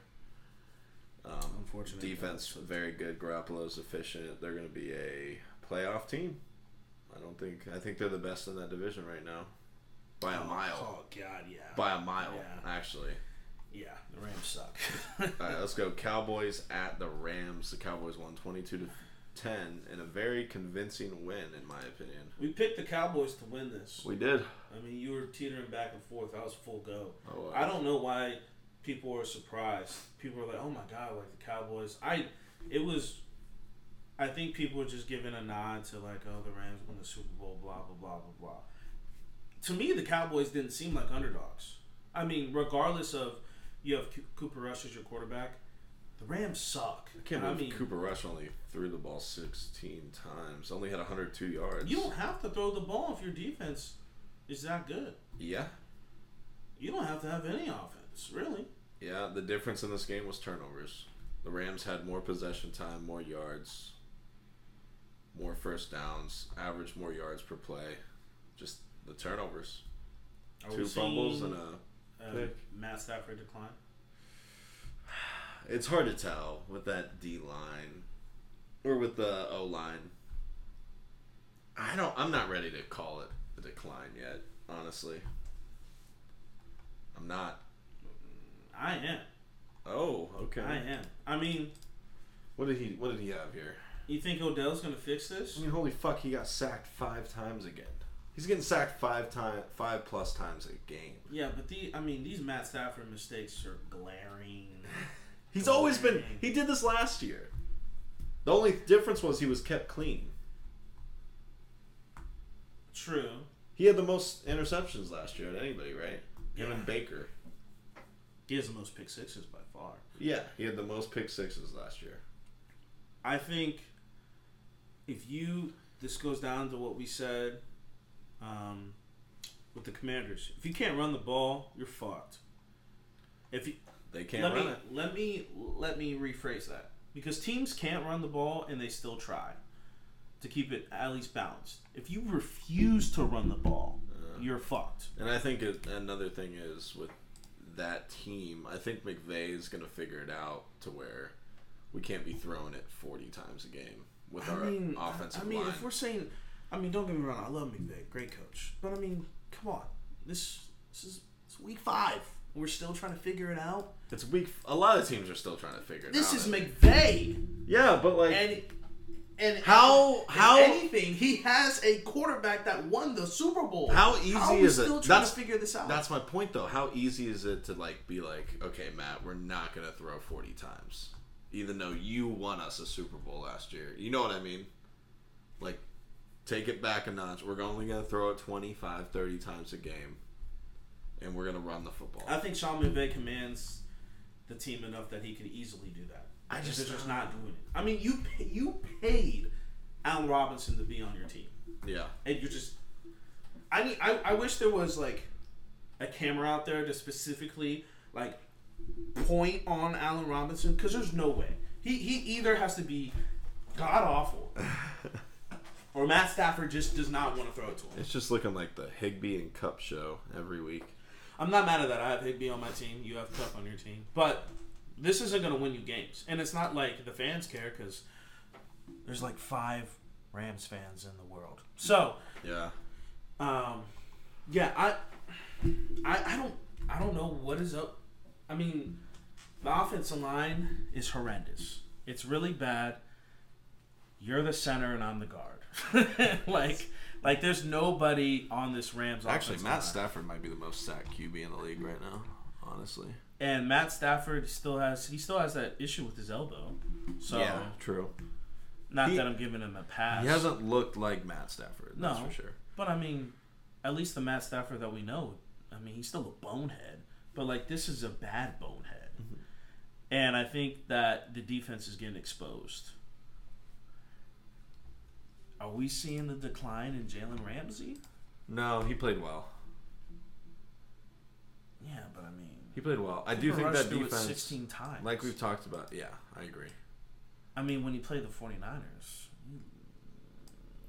Um, Unfortunately, defense very good. Garoppolo's efficient. They're going to be a playoff team. I don't think. I think they're the best in that division right now, by a oh, mile. Oh God, yeah. By a mile, Yeah. actually. yeah, the Rams suck. All right, let's go. Cowboys at the Rams. The Cowboys won 22 to 10 in a very convincing win, in my opinion. we picked the Cowboys to win this. We did. I mean, you were teetering back and forth. I was full go. Oh, I don't know why people were surprised. People were like, "Oh my god, like the Cowboys." I, it was, I think people were just giving a nod to like, "Oh, the Rams won the Super Bowl," blah blah blah blah blah. To me, the Cowboys didn't seem like underdogs. I mean, regardless of you have Cooper Rush as your quarterback. The Rams suck. I can't believe Cooper Rush only threw the ball 16 times. Only had 102 yards. You don't have to throw the ball if your defense is that good. Yeah. You don't have to have any offense, really. Yeah, the difference in this game was turnovers. The Rams had more possession time, more yards, more first downs, average more yards per play. Just the turnovers. Are we Two fumbles seeing, and a. uh, pick. Matt Stafford decline. It's hard to tell with that D line or with the O line. I don't. I'm not ready to call it a decline yet. Honestly, I'm not. I am. Oh, okay. I am. I mean, What did he? What did he have here? you think Odell's gonna fix this? I mean, holy fuck, he got sacked five times again. He's getting sacked five time, five plus times a game. Yeah, but the I mean these Matt Stafford mistakes are glaring. He's always been. He did this last year. The only difference was he was kept clean. True. He had the most interceptions last year at anybody, right? Him and Baker. He has the most pick sixes by far. Yeah, he had the most pick sixes last year. I think if you this goes down to what we said um, with the Commanders. If you can't run the ball, you're fucked. If you They can't let run me it. let me let me rephrase that because teams can't run the ball and they still try to keep it at least balanced. If you refuse to run the ball, Uh, you're fucked. and I think it, another thing is with that team, I think McVay is going to figure it out to where we can't be throwing it 40 times a game with our I mean, offensive I mean, line. if we're saying, I mean, don't get me wrong, I love McVay, great coach, but I mean, come on, this this is it's week five. We're still trying to figure it out. It's weak. A lot of teams are still trying to figure it This out. This is McVay, Yeah, but like and and How- if how- anything, he has a quarterback that won the Super Bowl. How easy How are we is it? Still trying That's- to figure this out. That's my point, though. How easy is it to like be like, okay, Matt, we're not gonna throw forty times, even though you won us a Super Bowl last year. You know what I mean? Like, take it back a notch. We're only gonna throw it 25, 30 times a game, and we're gonna run the football. I think Sean McVay commands the team enough that he could easily do that. I just- they're just not doing it. I mean, you pay, you paid Allen Robinson to be on your team. yeah, and you're just I mean, I, I wish there was like a camera out there to specifically like point on Allen Robinson because there's no way he he either has to be god awful or Matt Stafford just does not want to throw it to him. it's just looking like the Higbee and Kupp show every week. I'm not mad at that. I have Higbee on my team. You have Kupp on your team, but this isn't going to win you games, and it's not like the fans care because there's like five Rams fans in the world. So Yeah, Um, yeah, I, I, I don't, I don't know what is up. I mean, the offensive line is horrendous. It's really bad. You're the center and I'm the guard. like, like there's nobody on this Rams. actually, Matt line. Stafford might be the most sacked QB in the league right now. Honestly, and Matt Stafford still has he still has that issue with his elbow. So yeah, true. not He- that I'm giving him a pass. He hasn't looked like Matt Stafford. That's No. for sure. But I mean, at least the Matt Stafford that we know, I mean, he's still a bonehead. But like, this is a bad bonehead, mm-hmm. and I think that the defense is getting exposed. Are we seeing the decline in Jalen Ramsey? No, he played well. Yeah, but I mean, He played well. I do think that defense, 16 times. like we've talked about, yeah, I agree. I mean, when you play the 49ers,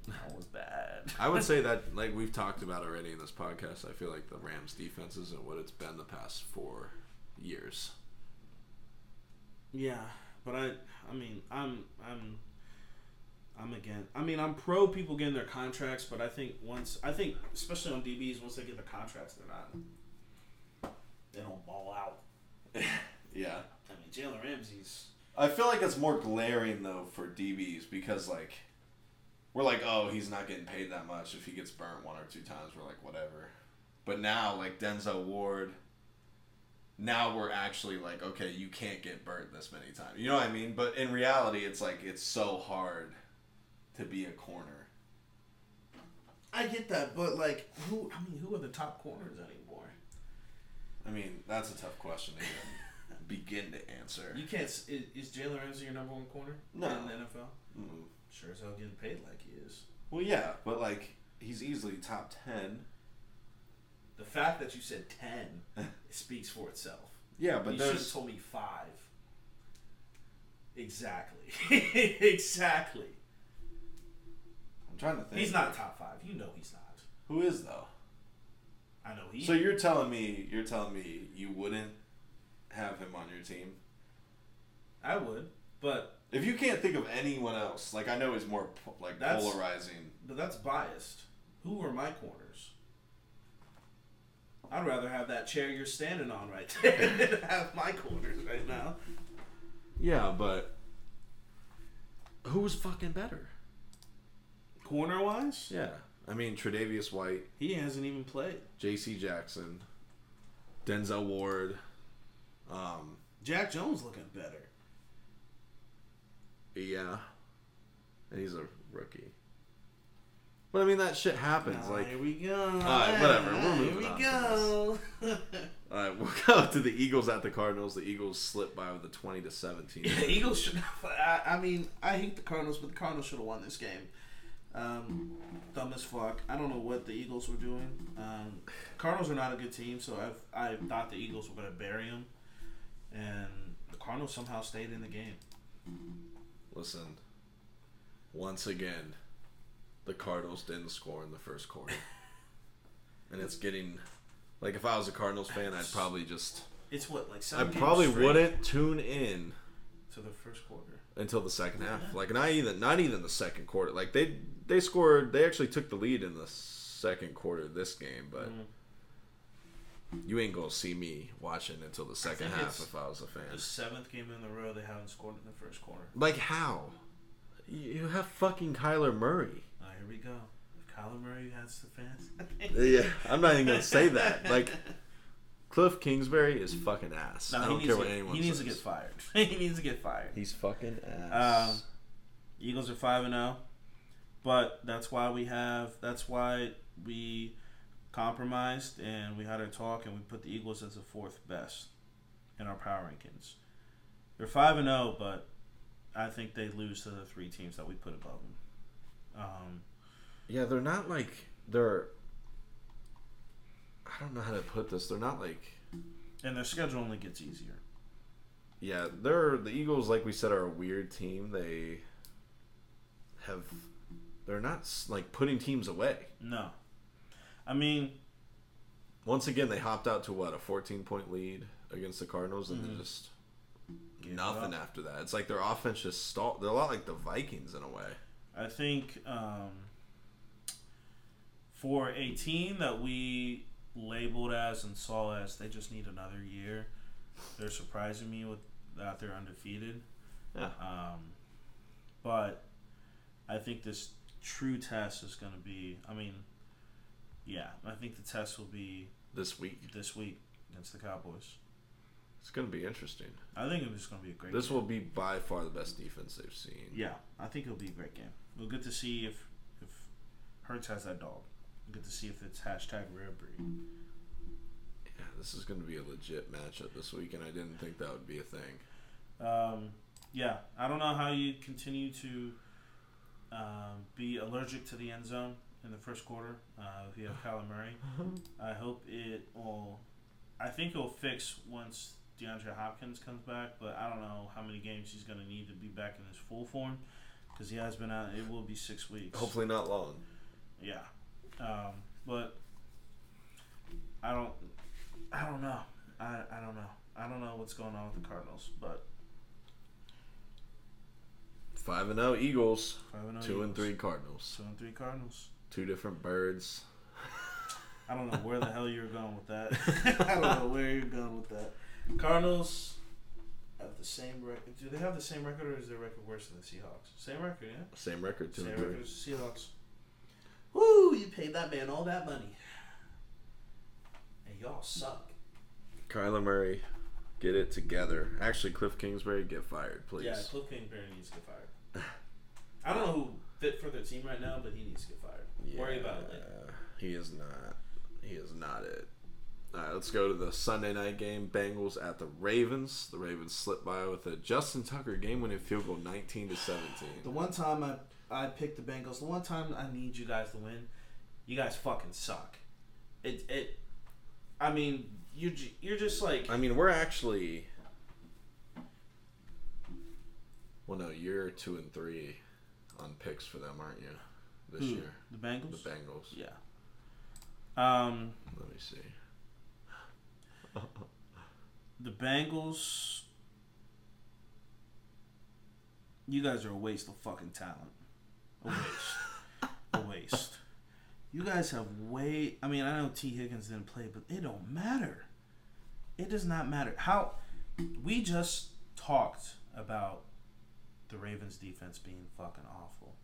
that was bad. I would say that, like we've talked about already in this podcast, I feel like the Rams' defense isn't what it's been the past four years. Yeah, but I, I mean, I'm, I'm, I'm again. I mean, I'm pro people getting their contracts, but I think once, I think especially on DBs, once they get the contracts, they're not, they don't ball out. Yeah. I mean, Jalen Ramsey's. I feel like it's more glaring though for DBs because like we're like, oh, he's not getting paid that much. If he gets burnt one or two times, we're like, whatever. But now, like Denzel Ward, now we're actually like, okay, you can't get burnt this many times. You know what I mean? But in reality, it's like it's so hard to be a corner. I get that, but like, who? I mean, who are the top corners anymore? I mean, that's a tough question. Even. begin to answer. You can't. s- Is, is Jalen Ramsey your number one corner No. in the NFL? Mm. Sure as hell getting paid like he is. Well, yeah, but like he's easily top ten. The fact that you said ten speaks for itself. Yeah, but you should have told me five. Exactly. exactly. I'm trying to think. He's not top five. You know he's not. Who is though? I know he. So you're telling me you're telling me you wouldn't have him on your team I would, but if you can't think of anyone else. Like I know he's more po- like That's- polarizing. but that's biased. Who are my corners? I'd rather have that chair you're standing on right there than have my corners right now. Yeah, but who's fucking better? Corner wise, Yeah, I mean Tre'Davious White, he hasn't even played. J.C. Jackson, Denzel Ward. Um, Jack Jones looking better. yeah, and he's a rookie. But I mean that shit happens. Like, here we go. Alright, whatever, we're moving Here we from go. all right, we'll go to the Eagles at the Cardinals. The Eagles slipped by with a twenty to seventeen. Yeah, the Eagles should. I, I mean, I hate the Cardinals, but the Cardinals should have won this game. Um, dumb as fuck. I don't know what the Eagles were doing. Um, Cardinals are not a good team, so I've I thought the Eagles were going to bury them, and the Cardinals somehow stayed in the game. Listen, once again, the Cardinals didn't score in the first quarter. and it's getting like if I was a Cardinals fan, I'd probably just It's what like I probably straight wouldn't tune in to the first quarter. Until the second half. Like not even not even the second quarter. Like they they scored they actually took the lead in the second quarter of this game, but Mhm. you ain't gonna see me watching until the second half if I was a fan. The seventh game in a row they haven't scored in the first quarter. Like how? You have fucking Kyler Murray. Ah, here we go. If Kyler Murray has the fans. Yeah, I'm not even gonna say that. Like Cliff Kingsbury is fucking ass. No, I he don't needs care what get- anyone He needs says. to get fired. he needs to get fired. He's fucking ass. Um, Eagles are five and zero, but that's why we have. That's why we compromised and we had our talk and we put the Eagles as the fourth best in our power rankings. They're five and zero, but I think they lose to the three teams that we put above them. Um, yeah, they're not like they're. I don't know how to put this. They're not like. and their schedule only gets easier. Yeah, they're the Eagles. Like we said, are a weird team. They have. They're not like putting teams away. No, I mean Once again, they hopped out to what a 14 point lead against the Cardinals, and Mhm. they just Gave it nothing up. after that. It's like their offense just stalled. They're a lot like the Vikings in a way. I think um, for a team that we labeled as and saw as they just need another year, they're surprising me with that they're undefeated. Yeah. Um, but I think this true test is going to be. I mean, yeah, I think the test will be This week, this week against the Cowboys. it's going to be interesting. I think it's going to be a great. This game. will be by far the best defense they've seen. Yeah, I think it'll be a great game. We'll get to see if if Hurts has that dog. We'll get to see if it's hashtag rare breed. Yeah, this is going to be a legit matchup this week, and I didn't think that would be a thing. Um, yeah, I don't know how you continue to um, be allergic to the end zone in the first quarter uh, if you have Kyler Murray. I hope it will. I think it'll fix once DeAndre Hopkins comes back, but I don't know how many games he's going to need to be back in his full form because he has been out. It will be six weeks. Hopefully not long. Yeah, um, but I don't. I don't know. I, I don't know. I don't know what's going on with the Cardinals, but Five and zero Eagles, five and oh two and Eagles. three Cardinals. Two and three Cardinals. Two different birds. I don't know where the hell you're going with that. I don't know where you're going with that. Cardinals have the same record. Do they have the same record, or is their record worse than the Seahawks? Same record, yeah. Same record, two Same and three. record as the Seahawks. Woo! You paid that man all that money, and y'all suck. Kyler Murray, get it together. Actually, Cliff Kingsbury, get fired, please. Yeah, Cliff Kingsbury needs to get fired. I don't know who fit for their team right now, but he needs to get fired. Worry about it later. He is not. He is not it. All right, let's go to the Sunday night game. Bengals at the Ravens. The Ravens slipped by with a Justin Tucker game-winning field goal, nineteen to seventeen. The one time I I picked the Bengals, the one time I need you guys to win, you guys fucking suck. It it, I mean you you're just like I mean, we're actually. Well, no, you're two and three on picks for them, aren't you? This Who? year, the Bengals. the Bengals. yeah. Um, Let me see. the Bengals. You guys are a waste of fucking talent. A waste. a waste. You guys have way. I mean, I know Tee Higgins didn't play, but it don't matter. It does not matter. How we just talked about the Ravens defense being fucking awful.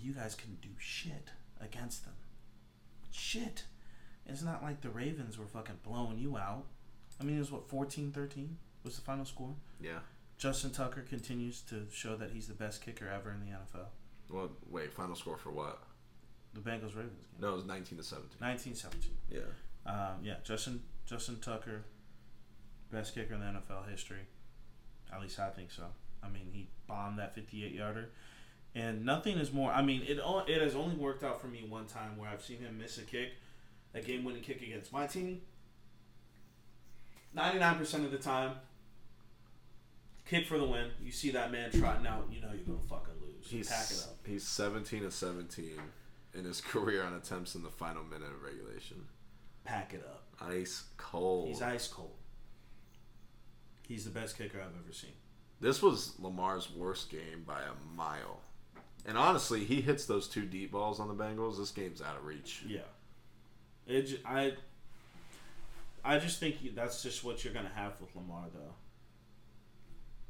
You guys can do shit against them. Shit. It's not like the Ravens were fucking blowing you out. I mean, it was what 14-13 was the final score. Yeah. Justin Tucker continues to show that he's the best kicker ever in the NFL. Well, wait. Final score for what? The Bengals Ravens game. No, it was nineteen to seventeen. 1917. Yeah. Um, yeah, Justin Justin Tucker, best kicker in the NFL history. At least I think so. I mean, he bombed that 58 yarder, and nothing is more. I mean, it it has only worked out for me one time where I've seen him miss a kick, a game winning kick against my team. 99% of the time, kick for the win. You see that man trotting out, you know you're gonna fucking lose. He's Pack it up. he's seventeen to seventeen in his career on attempts in the final minute of regulation. Pack it up. Ice cold. He's ice cold. He's the best kicker I've ever seen. This was Lamar's worst game by a mile. And honestly, he hits those two deep balls on the Bengals. This game's out of reach. Yeah. It, j- I, I just think that's just what you're going to have with Lamar, though.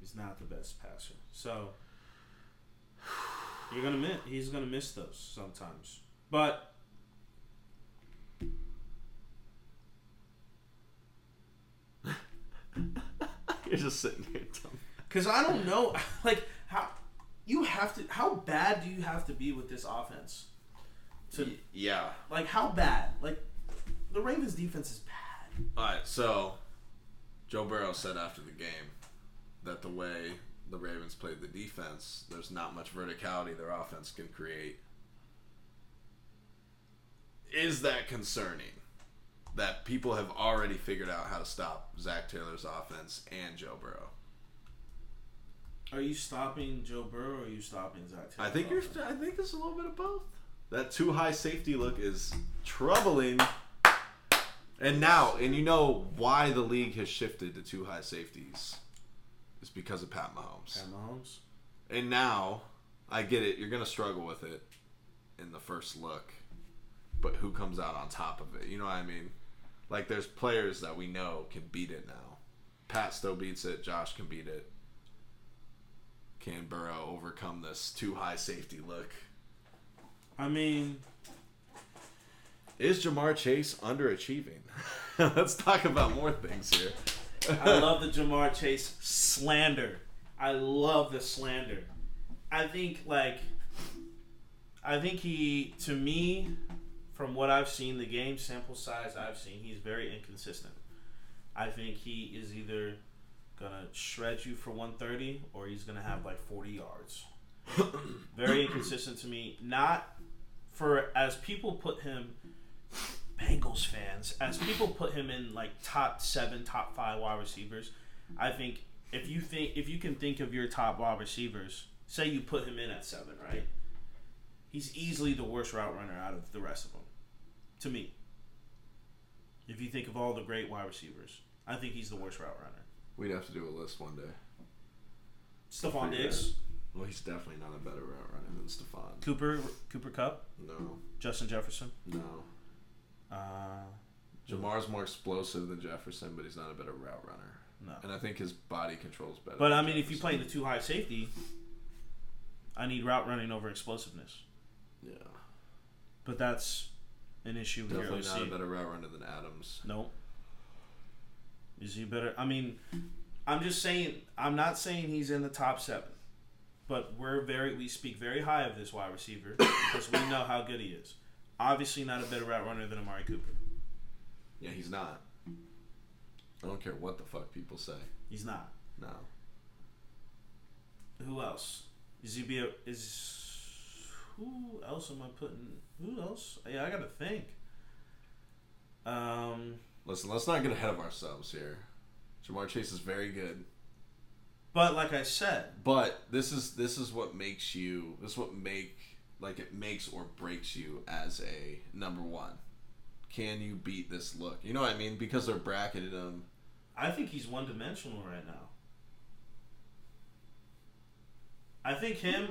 He's not the best passer. So, you're going to miss, he's to miss those sometimes. But, You're just sitting here. Dumb. because I don't know, like, how, you have to, how bad do you have to be with this offense? To, yeah. like, how bad? Like, the Ravens defense is bad. All right. So, Joe Burrow said after the game that the way the Ravens played the defense, there's not much verticality their offense can create. Is that concerning? That people have already figured out how to stop Zac Taylor's offense and Joe Burrow. Are you stopping Joe Burrow or are you stopping Zac Taylor? I think you're. I think there's a little bit of both. That two high safety look is troubling. And now, and you know why the league has shifted to two high safeties. It's because of Pat Mahomes. Pat Mahomes. And now, I get it. You're gonna struggle with it in the first look, but who comes out on top of it? You know what I mean? Like there's players that we know can beat it now. Pat still beats it. Josh can beat it. Can Burrow overcome this two high safety look? I mean, Is Ja'Marr Chase underachieving? Let's talk about more things here. I love the Ja'Marr Chase slander. I love the slander. I think like I think he to me from what I've seen the game sample size I've seen he's very inconsistent. I think he is either gonna shred you for 130 or he's gonna have like 40 yards. very inconsistent to me. Not for as people put him Bengals fans, as people put him in like top seven, top five wide receivers, I think if you think if you can think of your top wide receivers, say you put him in at seven, right? He's easily the worst route runner out of the rest of them, to me. If you think of all the great wide receivers, I think he's the worst route runner. We'd have to do a list one day. Stefon Diggs, Well, he's definitely not a better route runner than Stefon. Cooper, Cooper Kupp, No, Justin Jefferson. no. Uh, Ja'Marr's more explosive than Jefferson, but he's not a better route runner. no. And I think his body control's better. But I mean, if you Jefferson. play the two high safety, I need route running over explosiveness. yeah, But that's an issue with definitely not a better route runner than Adams. No. Is he better? I mean, I'm just saying. I'm not saying he's in the top seven, but we're very we speak very high of this wide receiver because we know how good he is. Obviously, not a better route runner than Amari Cooper. Yeah, he's not. I don't care what the fuck people say. He's not. No. Who else? Is he be a, is who else am I putting? Who else? Yeah, I gotta think. Um, Listen, let's not get ahead of ourselves here. Ja'Marr Chase is very good, but like I said, but this is this is what makes you. This is what make like it makes or breaks you as a number one. Can you beat this look? You know what I mean? Because they're bracketed him. I think he's one dimensional right now. I think him,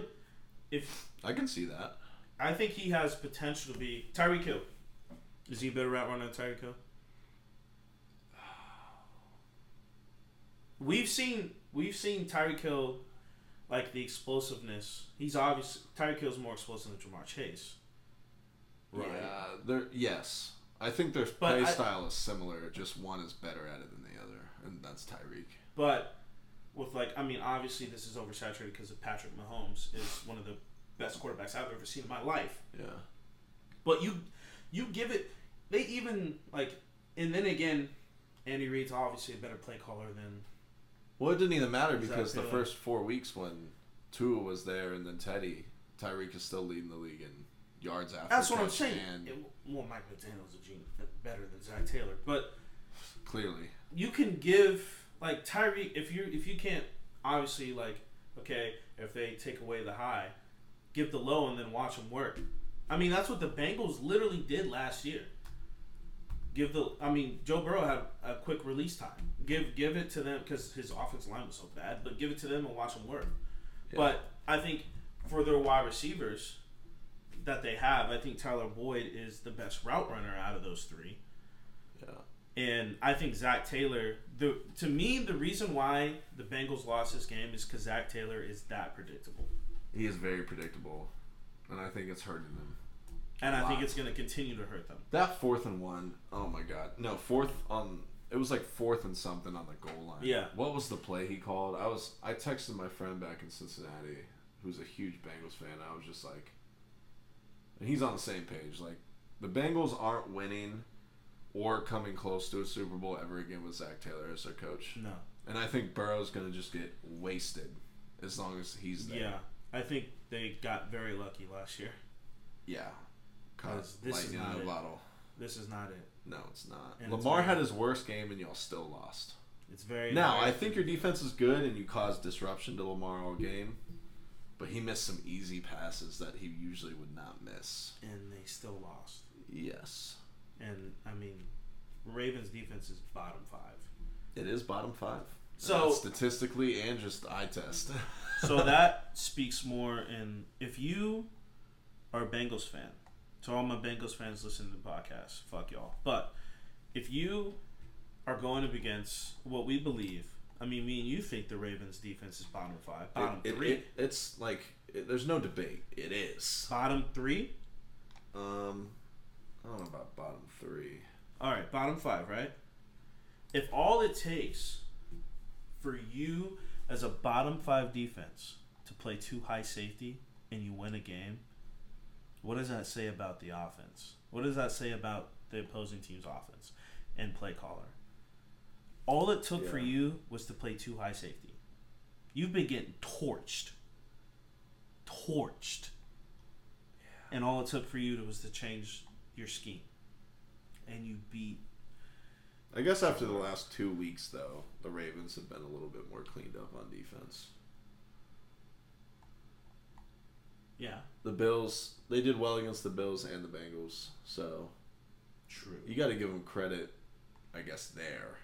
if I can see that. I think he has potential to be Tyreek Hill. Is he a better route runner than Tyreek Hill? We've seen we've seen Tyreek Hill like the explosiveness. He's obviously Tyreek Hill's more explosive than Ja'Marr Chase. Yeah, there. Yes, I think their But play I- style is similar. Just one is better at it than the other, and that's Tyreek. But with like, I mean, obviously this is oversaturated because of Patrick Mahomes is one of the best quarterbacks I've ever seen in my life. Yeah. But you, you give it. They even like, and then again, Andy Reid's obviously a better play caller than. Well, it didn't even matter because the first four weeks when Tua was there and then Teddy, Tyreek is still leading the league in yards after. That's what I'm saying. And It, well, Mike McDaniel's a genius, better than Zac Taylor, but clearly, you can give like Tyreek if you if you can't obviously like okay if they take away the high, give the low and then watch them work. I mean that's what the Bengals literally did last year. Give the I mean Joe Burrow had a quick release time. Give give it to them because his offensive line was so bad, but give it to them and watch them work. Yeah. But I think for their wide receivers that they have, I think Tyler Boyd is the best route runner out of those three. yeah. And I think Zac Taylor, the to me, the reason why the Bengals lost this game is because Zac Taylor is that predictable, He is very predictable, and I think it's hurting them. and I think it's going to continue to hurt them. That fourth and one, oh my god, no fourth on. It was like fourth and something on the goal line. Yeah. What was the play he called? I was I texted my friend back in Cincinnati, who's a huge Bengals fan. I was just like, and he's on the same page. Like, the Bengals aren't winning or coming close to a Super Bowl ever again with Zac Taylor as their coach. No, And I think Burrow's gonna just get wasted as long as he's there. yeah, I think they got very lucky last year. Yeah. Cause this is not in a it. bottle. This is not it. No, it's not. And Lamar very- had his worst game and y'all still lost. It's very Now, very- I think your defense is good and you caused disruption to Lamar all game, but he missed some easy passes that he usually would not miss. and they still lost. Yes. And I mean, Ravens defense is bottom five. It is bottom five. So- And statistically and just eye test. So that speaks more. And if you are a Bengals fan, to all my Bengals fans listening to the podcast, fuck y'all. But if you are going up against what we believe, I mean, me and you think the Ravens defense is bottom five, bottom It- it- three, it- it's like there's no debate. It is. bottom three. Um, I don't know about bottom three. All right, bottom five, right? If all it takes for you as a bottom five defense to play two high safety and you win a game, what does that say about the offense? What does that say about the opposing team's offense and play caller? All it took for you was to play two high safety. You've been getting torched. Torched. And all it took for you to, was to change your scheme. And you beat I guess after the last two weeks, though, the Ravens have been a little bit more cleaned up on defense. Yeah. The Bills, they did well against the Bills and the Bengals, so True. you got to give them credit, I guess, there.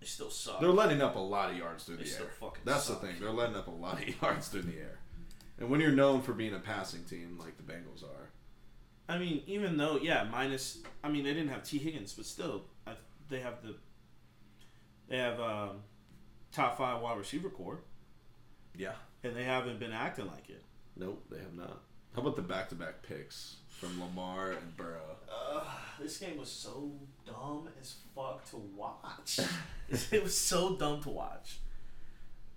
They still suck. They're letting up a lot of yards through They the still air. fucking That's suck. the thing. They're letting up a lot of yards through the air. And when you're known for being a passing team like the Bengals are, I mean, even though, yeah, minus. I mean, they didn't have Tee Higgins, but still, I, they have the. They have um, top five wide receiver core, yeah, and they haven't been acting like it. nope, they have not. How about the back-to-back picks from Lamar and Burrow? Uh, this game was so dumb as fuck to watch. it was so dumb to watch.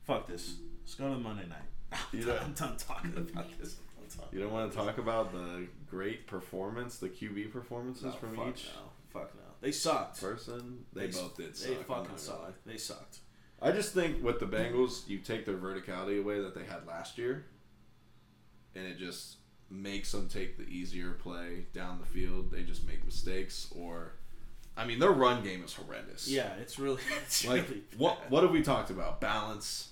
Fuck this. Let's go to Monday night. You know- I'm done talking about this. want to talk. You don't want to talk about the great performance, the QB performances No, from fuck each No. Fuck no. They sucked. person. They, s- both did. They suck, I'm fucking not gonna lie. sucked. They sucked. I just think with the Bengals, you take their verticality away that they had last year, and it just makes them take the easier play down the field. They just make mistakes, or, I mean, their run game is horrendous. Yeah, it's really. It's Like really what? What have we talked about? Balance.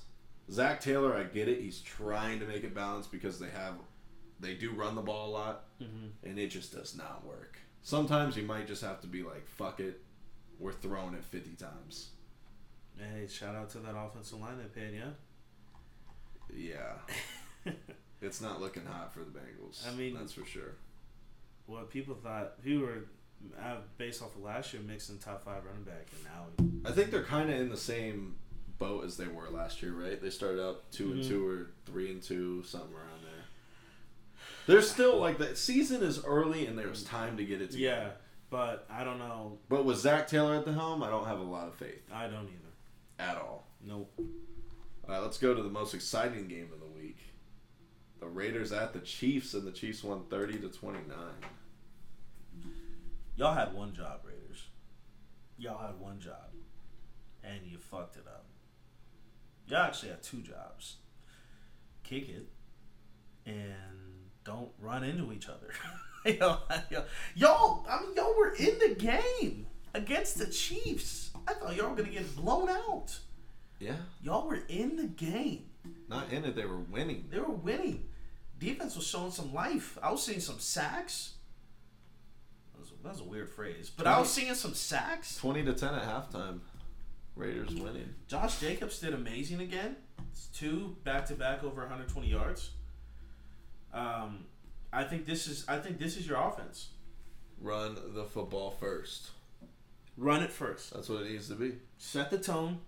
Zac Taylor, I get it. He's trying to make it balanced because they have, they do run the ball a lot, Mhm. and it just does not work. Sometimes you might just have to be like, "Fuck it, we're throwing it fifty times." Hey, shout out to that offensive line they paid, yeah. Yeah. It's not looking hot for the Bengals. I mean- that's for sure. What people thought, people were uh, based off of last year, mixing top five running back, and now I think they're kind of in the same boat as they were last year, right? They started out 2 and Mhm. two or three and two, something around there. There's still like the season is early and there's time to get it together. yeah. But I don't know. But with Zac Taylor at the helm, I don't have a lot of faith I don't either. At all. Nope. All right, let's go to the most exciting game of the week. The Raiders at the Chiefs, and the Chiefs won 30 to 29. Y'all had one job, Raiders. Y'all had one job, and you fucked it up. Y'all actually had two jobs. Kick it, and don't run into each other. yo, yo, y'all, I mean, y'all were in the game against the Chiefs. I thought y'all were gonna get blown out. Yeah. Y'all were in the game. Not in it, they were winning. They were winning. Defense was showing some life. I was seeing some sacks. That was, that was a weird phrase, but I was seeing some sacks. 20 to 10 at halftime. Raiders winning. Josh Jacobs did amazing again. It's two back to back over 120 yards. Um, I think this is I think this is your offense. Run the football first. Run it first. That's what it needs to be. Set the tone.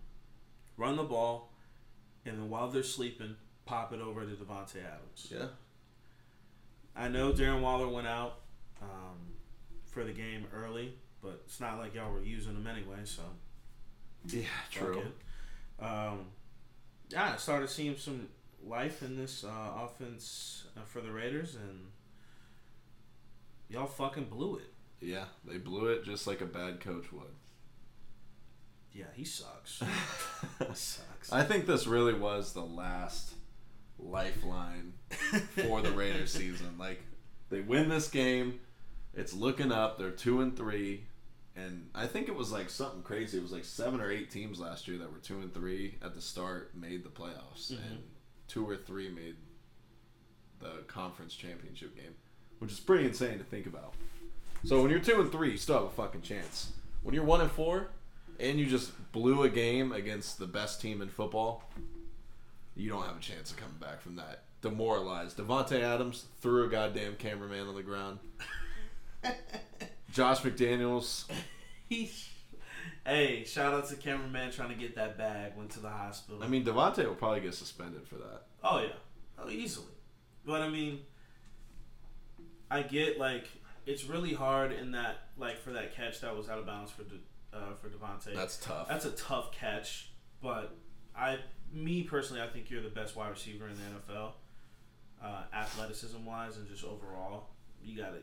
Run the ball, and then while they're sleeping, pop it over to Davante Adams. Yeah. I know Darren Waller went out um, for the game early, but it's not like y'all were using him anyway, so Yeah, it. Um, yeah, I started seeing some life in this uh, offense uh, for the Raiders, and y'all fucking blew it. Yeah, they blew it just like a bad coach would. Yeah, he sucks. he sucks. I think this really was the last lifeline for the Raiders season. Like they win this game, it's looking up. They're two and three, and I think it was like something crazy. It was like seven or eight teams last year that were two and three at the start made the playoffs, Mhm. and two or three made the conference championship game, which is pretty insane to think about. So when you're two and three, you still have a fucking chance. When you're one and four, and you just blew a game against the best team in football, you don't have a chance of coming back from that. Demoralized. Davante Adams threw a goddamn cameraman on the ground. Josh McDaniels, hey, shout out to cameraman trying to get that bag. Went to the hospital. I mean, Davante will probably get suspended for that. Oh yeah, oh easily. But I mean, I get like it's really hard in that like for that catch that was out of bounds for De, uh, for Davante. That's tough. That's a tough catch, but I, me personally, I think you're the best wide receiver in the NFL, uh, athleticism wise and just overall. You gotta,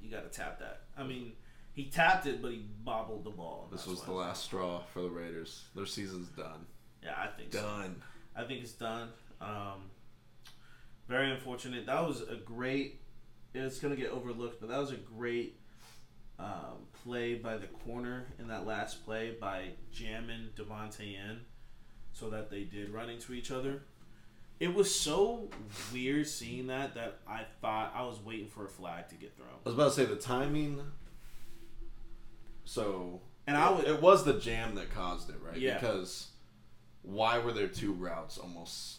you gotta tap that. I mean, he tapped it, but he bobbled the ball. this was the last straw for the Raiders. Their season's done. Yeah, I think so. Done. I think it's done. Um, very unfortunate. That was a great. It's gonna get overlooked, but that was a great um, play by the corner in that last play by jamming Davante in, so that they did run into each other. It was so weird seeing that that I thought I was waiting for a flag to get thrown. I was about to say the timing. So, And I would, it was the jam that caused it, right? Yeah. Because why were there two routes almost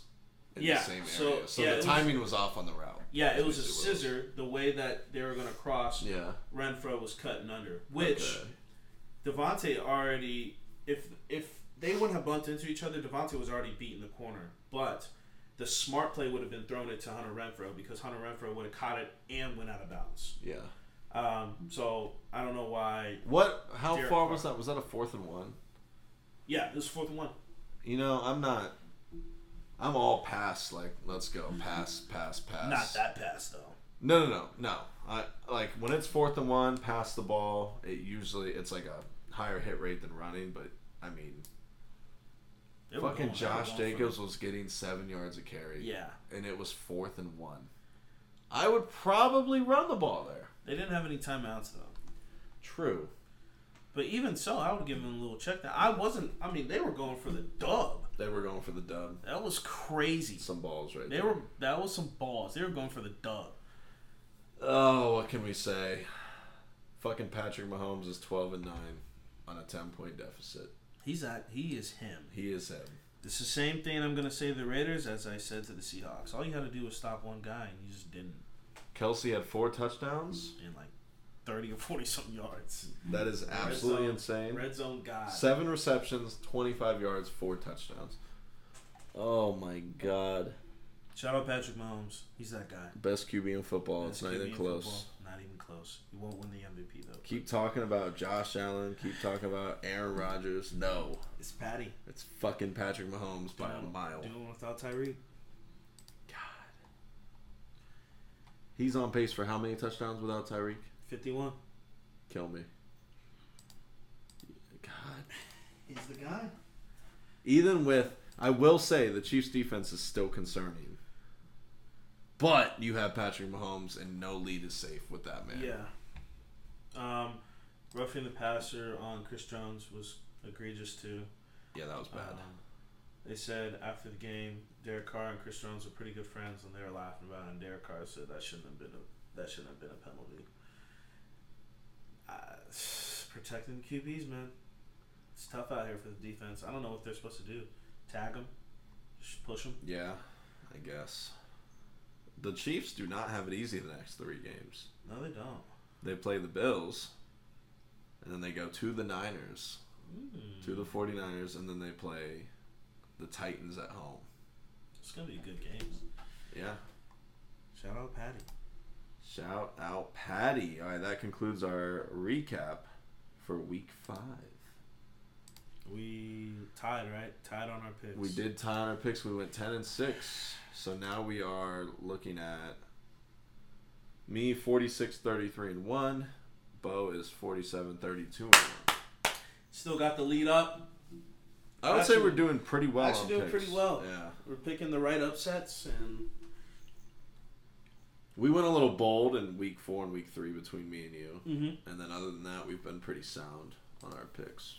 in Yeah, the same area? So yeah, it the was- timing was, off on the route. Yeah, it was a scissor. The way that they were gonna cross, Yeah. Renfrow was cutting under, which. Okay. Davante already if if they wouldn't have bumped into each other, Davante was already beating the corner. But the smart play would have been thrown it to Hunter Renfrow because Hunter Renfrow would have caught it and went out of bounds. Yeah. Um, so I don't know why. What? How Derek far Carr. was that? Was that a fourth and one? Yeah, this is fourth and one. You know, I'm not. I'm all pass. Like, let's go, pass, pass, pass. Not that pass though. No, no, no, no. I like when it's fourth and one, pass the ball. It usually it's like a higher hit rate than running, but I mean, They fucking going- Josh Jacobs was getting seven yards a carry. Yeah, and it was fourth and one. I would probably run the ball there. they didn't have any timeouts though. True. But even so, I would give them a little check. Now I wasn't. I mean, they were going for the dub. They were going for the dub. That was crazy. Some balls right They there. were. That was some balls. They were going for the dub. Oh, what can we say? Fucking Patrick Mahomes is twelve and nine on a ten point deficit. He's at. He is him. He is him. It's the same thing I'm gonna say to the Raiders as I said to the Seahawks. All you had to do was stop one guy, and you just didn't. Kelce had four touchdowns. In like thirty or forty something yards. That is absolutely zone. insane. Red zone guy. Seven receptions, twenty five yards, four touchdowns. Oh my god. Shout out Patrick Mahomes. He's that guy. Best QB in football. Best it's not QB even close. football. Not even close. He won't win the MVP though. Keep talking about Josh Allen. Keep talking about Aaron Rodgers. No, It's Patty. it's fucking Patrick Mahomes by a Doing- mile. Doing without Tyreek. God. He's on pace for how many touchdowns without Tyreek? Fifty-one. Kill me. God. He's the guy. Even with, I will say, the Chiefs' defense is still concerning. But you have Patrick Mahomes, and no lead is safe with that man. Yeah. Um, roughing the passer on Chris Jones was egregious too. Yeah, that was bad. Um, they said after the game, Derek Carr and Chris Jones were pretty good friends, and they were laughing about it. And Derek Carr said that shouldn't have been a that shouldn't have been a penalty. Uh, protecting QBs, man, it's tough out here for the defense. I don't know what they're supposed to do. Tag them, just push them. yeah, I guess. The Chiefs do not have it easy the next three games. No, they don't. They play the Bills, and then they go to the Niners, Mm. to the 49ers, and then they play the Titans at home. It's gonna be good games. Yeah. Shout out Patty. Shout out Patty. All right, that concludes our recap for week five. We tied, right? Tied on our picks. We did tie on our picks. We went 10 and 6. So now we are looking at me 46 33 and 1. Bo is 47 32 and 1. Still got the lead up. I would say we're doing pretty well. actually doing picks. pretty well. Yeah. We're picking the right upsets, and We went a little bold in week 4 and week 3 between me and you. mm-hmm. And then other than that, we've been pretty sound on our picks.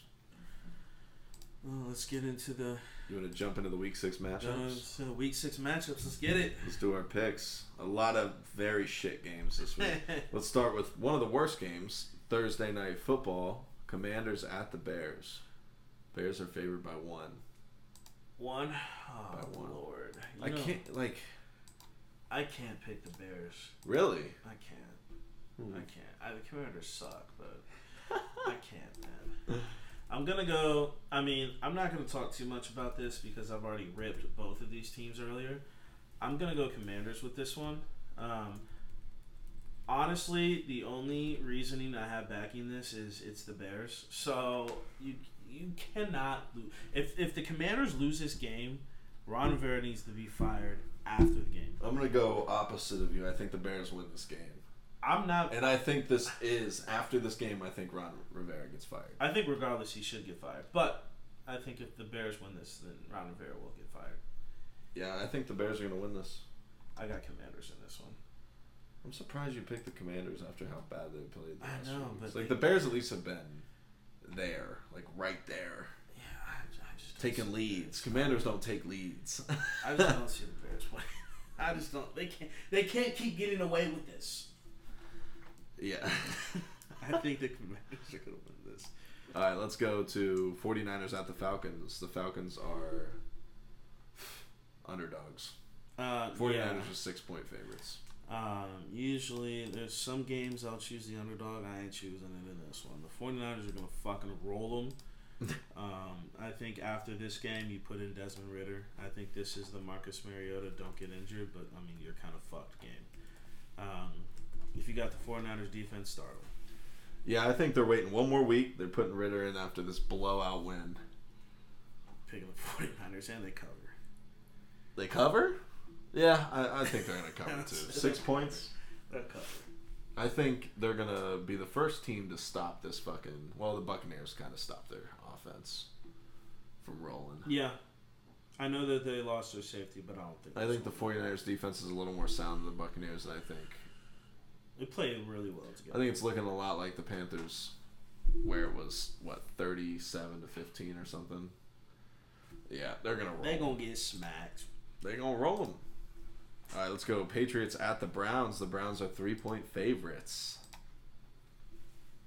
well, let's get into the You want to jump into the week 6 uh, matchups? to the week six matchups. Let's get it. Let's do our picks. A lot of very shit games this week. Let's start with one of the worst games Thursday night football. Commanders at the Bears. Bears are favored by one. one. Oh By one. lord, You I know, can't like I can't pick the Bears. really. I can't. Hmm. I can't. I, the Commanders suck, but I can't, man. I'm gonna go. I mean, I'm not gonna talk too much about this because I've already ripped both of these teams earlier. I'm gonna go Commanders with this one. Um, honestly, the only reasoning I have backing this is it's the Bears. So you you cannot lose. If if the Commanders lose this game, Ron Rivera needs to be fired after the game. I'm gonna go opposite of you. I think the Bears win this game, I'm not. and I think this is after this game. I think Ron Rivera gets fired. I think regardless, he should get fired. But I think if the Bears win this, then Ron Rivera will get fired. Yeah, I think the Bears are gonna win this. I got Commanders in this one. I'm surprised you picked the Commanders after how bad they played. The I know, few weeks. but like they- the Bears at least have been there, like right there. Yeah, I, I just don't taking leads. Commanders don't take leads. I just don't see the Bears winning. I just don't. They can't. They can't keep getting away with this. yeah. I think the Commanders are gonna win this. All right, let's go to 49ers at the Falcons. The Falcons are underdogs. Uh, 49ers yeah. are six point favorites. Um, usually, there's some games I'll choose the underdog. I ain't choosing it in this one. The 49ers are going to fucking roll them. um, I think after this game, you put in Desmond Ridder. I think this is the Marcus Mariota don't get injured, but I mean, you're kind of fucked game. Um, if you got the 49ers defense, start them. Yeah, I think they're waiting one more week. They're putting Ridder in after this blowout win. Picking the 49ers, and they cover. They cover? Yeah, I, I think they're gonna cover too. Six points. They'll cover. I think they're gonna be the first team to stop this fucking. Well, the Buccaneers kind of stopped their offense from rolling. Yeah. I know that they lost their safety, but I don't think. I think the 49ers defense is a little more sound than the Buccaneers, and I think they play really well together. I think it's looking a lot like the Panthers, where it was what 37 to 15 or something. Yeah, they're gonna roll. They're gonna get smacked. They're gonna roll them. All right, let's go. Patriots at the Browns. The Browns are three point favorites.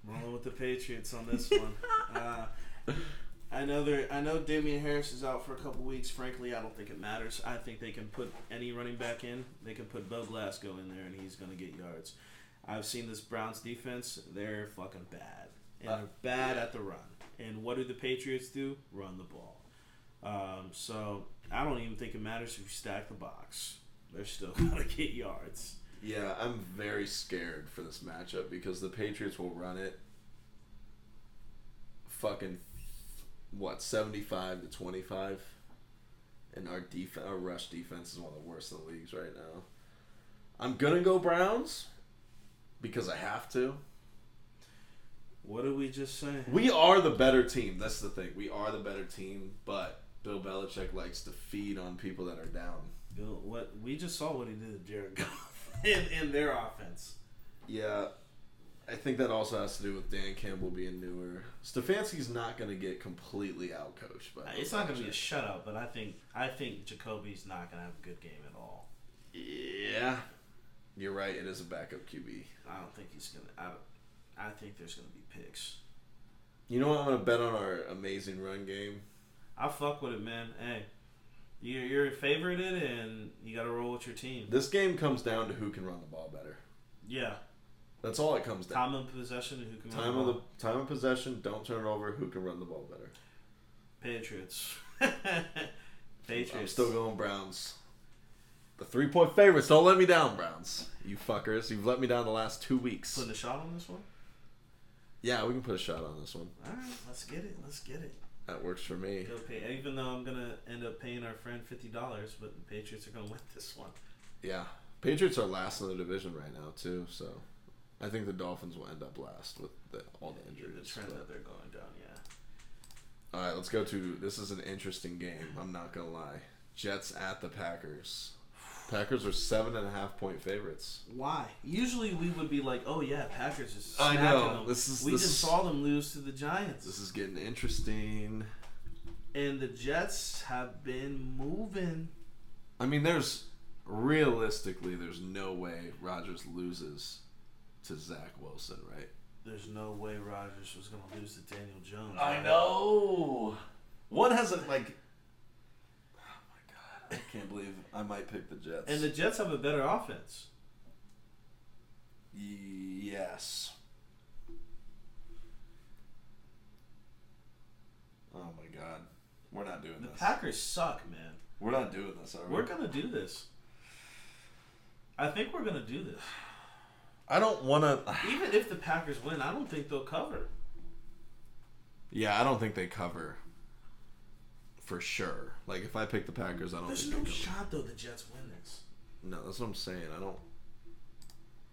Rolling with the Patriots on this one. uh, I know they're. I know Damien Harris is out for a couple weeks. Frankly, I don't think it matters. I think they can put any running back in. They can put Bo Glasgow in there, and he's gonna get yards. I've seen this Browns defense. They're fucking bad, and Uh, they're bad at the run. And what do the Patriots do? Run the ball. Um, so I don't even think it matters if you stack the box. They're still gonna get yards. Yeah, I'm very scared for this matchup because the Patriots will run it fucking what, 75 to 25. And our def- our rush defense is one of the worst in the leagues right now. I'm to go Browns because I have to. What did we just say? We are the better team. That's the thing. We are the better team, but Bill Belichick likes to feed on people that are down. Bill, what we just saw what he did to Jared Goff in, in their offense. Yeah, I think that also has to do with Dan Campbell being newer. Stefanski's not going to get completely outcoached, but It's not going to be a shutout, but I think I think Jacoby's not going to have a good game at all. Yeah, you're right. It is a backup QB. I don't think he's going to. I, think there's going to be picks. You know what? I'm going to bet on our amazing run game. I fuck with it, man. Hey, you're you're it and you got to roll with your team. This game comes down to who can run the ball better. Yeah, That's all it comes down. time of possession and who can Time run of the time of possession. Don't turn it over. Who can run the ball better? Patriots. Patriots. I'm still going Browns. The three point favorites. Don't let me down, Browns. You fuckers. You've let me down the last two weeks. putting a shot on this one. Yeah, we can put a shot on this one. All right, let's get it. Let's get it. That works for me. Go pay. Even though I'm gonna end up paying our friend fifty dollars, but the Patriots are gonna win this one. Yeah. Patriots are last in the division right now too, so I think the Dolphins will end up last with the, all the The injuries. trend but- that they're going down, yeah. All right, let's go to this is an interesting game. I'm not gonna lie. Jets at the Packers. Packers are seven and a half point favorites. Why? Usually we would be like, oh yeah, Packers is I know. them. This is- we this just saw them lose to the Giants, This is getting interesting. and the Jets have been moving. I mean, there's realistically, there's no way Rodgers loses to Zach Wilson, right? There's no way Rodgers was gonna lose to Daniel Jones. I right? know. One hasn't like. Oh my god! I can't believe I might pick the Jets. And the Jets have a better offense. yes. Oh my god, we're not doing The this. Packers suck, man. we're not doing this, are we? We're gonna do this. I think we're gonna do this. I don't want to. Even if the Packers win, I don't think they'll cover. Yeah, I don't think they cover. For sure. Like if I pick the Packers, I don't There's think no shot though the Jets win this. No, that's what I'm saying. I don't.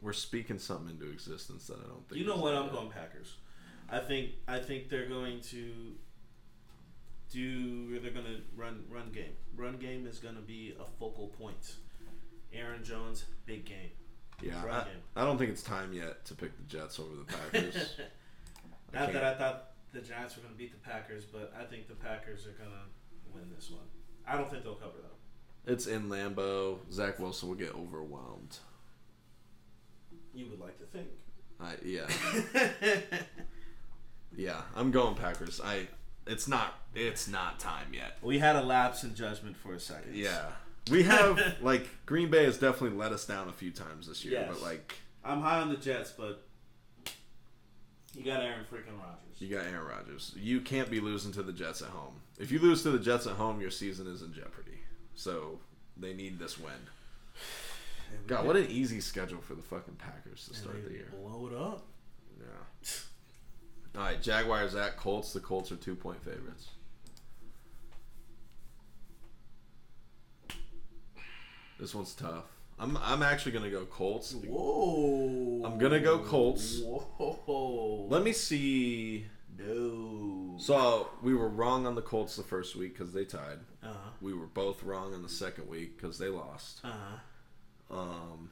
We're speaking something into existence that I don't think. You know what? I'm going Packers. I think I think they're going to do. They're going to run run game. Run game is going to be a focal point. Aaron Jones, big game. Yeah, I. I don't think it's time yet to pick the Jets over the Packers. I Not that I thought the Giants were going to beat the Packers, but I think the Packers are going to win this one. I don't think they'll cover though. It's in Lambeau. Zach Wilson will get overwhelmed. You would like to think. I yeah yeah. I'm going Packers. I. It's not. It's not time yet. we had a lapse in judgment for a second. Yeah. We have like Green Bay has definitely let us down a few times this year, Yes. but like I'm high on the Jets, but you got Aaron freaking Rodgers. you got Aaron Rodgers. You can't be losing to the Jets at home. If you lose to the Jets at home, your season is in jeopardy. So they need this win. God, what an easy schedule for the fucking Packers to start the year. Blow it up. Yeah. All right, Jaguars at Colts. The Colts are two point favorites. This one's tough. I'm I'm actually gonna go Colts. Whoa. I'm gonna go Colts. Whoa. Let me see. no. So we were wrong on the Colts the first week because they tied. Uh huh. We were both wrong on the second week because they lost. Uh huh. Um,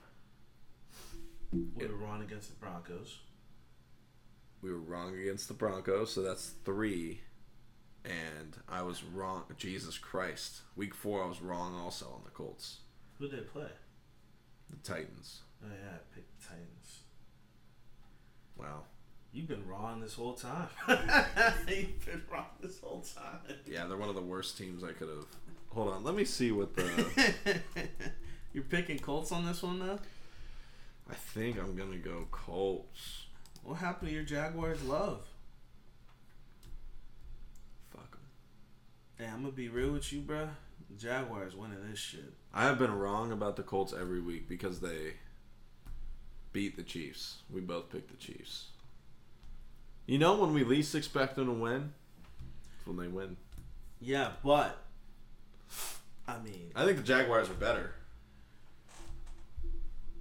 We were wrong against the Broncos. we were wrong against the Broncos, so that's three. And I was wrong. Jesus Christ! Week four, I was wrong also on the Colts, Who did they play? the Titans. Oh yeah, I picked the Titans. Wow. You've been wrong this whole time. You've been wrong this whole time. Yeah, they're one of the worst teams I could have. Hold on, let me see what the. You're picking Colts on this one though. I think I'm gonna go Colts. What happened to your Jaguars love? Fuck 'em. Hey, I'm gonna be real with you, bruh. The Jaguars winning this shit. I have been wrong about the Colts every week because they beat the Chiefs. We both picked the Chiefs. You know when we least expect them to win? It's when they win. Yeah, but I mean, I think the Jaguars are better.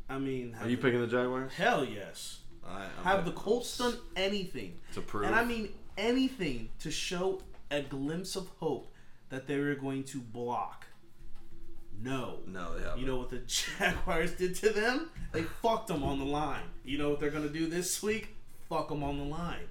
I mean, Are you the- picking the Jaguars? Hell yes. I, I'm Have the Colts done anything, to prove? and I mean anything, to show a glimpse of hope that they were going to block? No. no, they haven't. You know what the Jaguars did to them? They fucked them on the line. You know what they're gonna do this week? Fuck them on the line.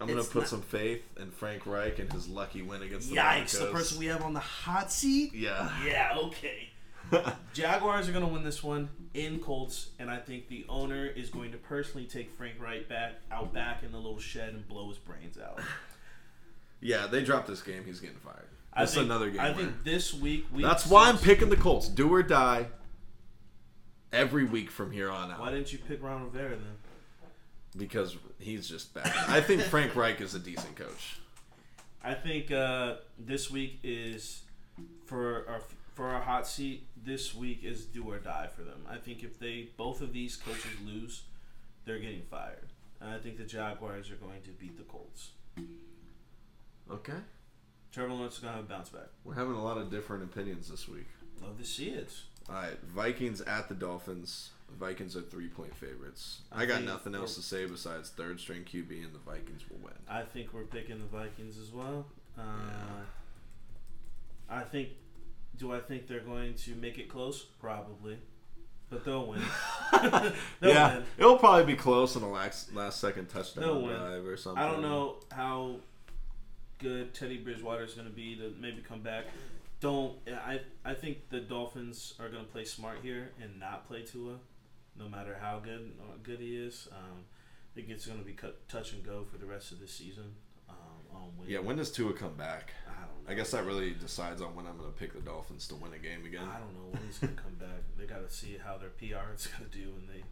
I'm gonna put not- some faith in Frank Reich and his lucky win against the Yikes! The person we have on the hot seat. Yeah. Yeah. Okay. Jaguars are going to win this one in Colts, and I think the owner is going to personally take Frank Reich back out back in the little shed and blow his brains out. yeah, they dropped this game. He's getting fired. I That's think, another game. I think this week. week That's why I'm six- picking the Colts. Do or die. Every week from here on out. Why didn't you pick Ron Rivera then? because he's just bad. I think Frank Reich is a decent coach. I think uh, this week is for our for our hot seat. This week is do or die for them. I think if they both of these coaches lose, they're getting fired. And I think the Jaguars are going to beat the Colts. Okay. Trevor Lawrence is going to have a bounce back. We're having a lot of different opinions this week. Love to see it. All right, Vikings at the Dolphins. Vikings are three point favorites. I I, got nothing else to say besides third string QB and the Vikings will win. I think we're picking the Vikings as well. Uh, I think. Do I think they're going to make it close? Probably, but they'll win. they'll yeah, win. it'll probably be close on the last last second touchdown drive or something. I don't know how good Teddy Bridgewater is going to be to maybe come back. Don't I? I think the Dolphins are going to play smart here and not play Tua, no matter how good uh, good he is. Um, I think it's going to be cut, touch and go for the rest of the season. Um, when, Yeah, when does Tua come back? I don't know. I guess that really decides on when I'm going to pick the Dolphins to win a game again. I don't know when he's going to come back. They got to see how their PR is going to do when they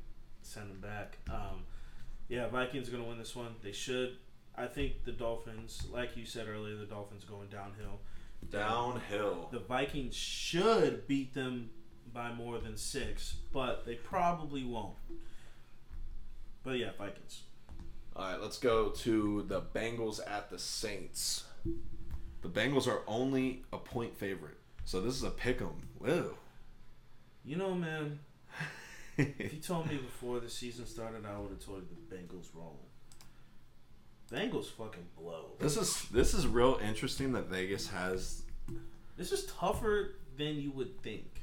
send him back. Um, yeah, Vikings are going to win this one. They should. I think the Dolphins, like you said earlier, the Dolphins going downhill. Downhill. The Vikings should beat them by more than six, but they probably won't. But yeah, Vikings. All right, let's go to the Bengals at the Saints. The Bengals are only a point favorite, so this is a pick 'em. Whoa. You know, man, if you told me before the season started, I would have told you the Bengals rolling. Bengals fucking blow. This is this is real interesting that Vegas has. This is tougher than you would think.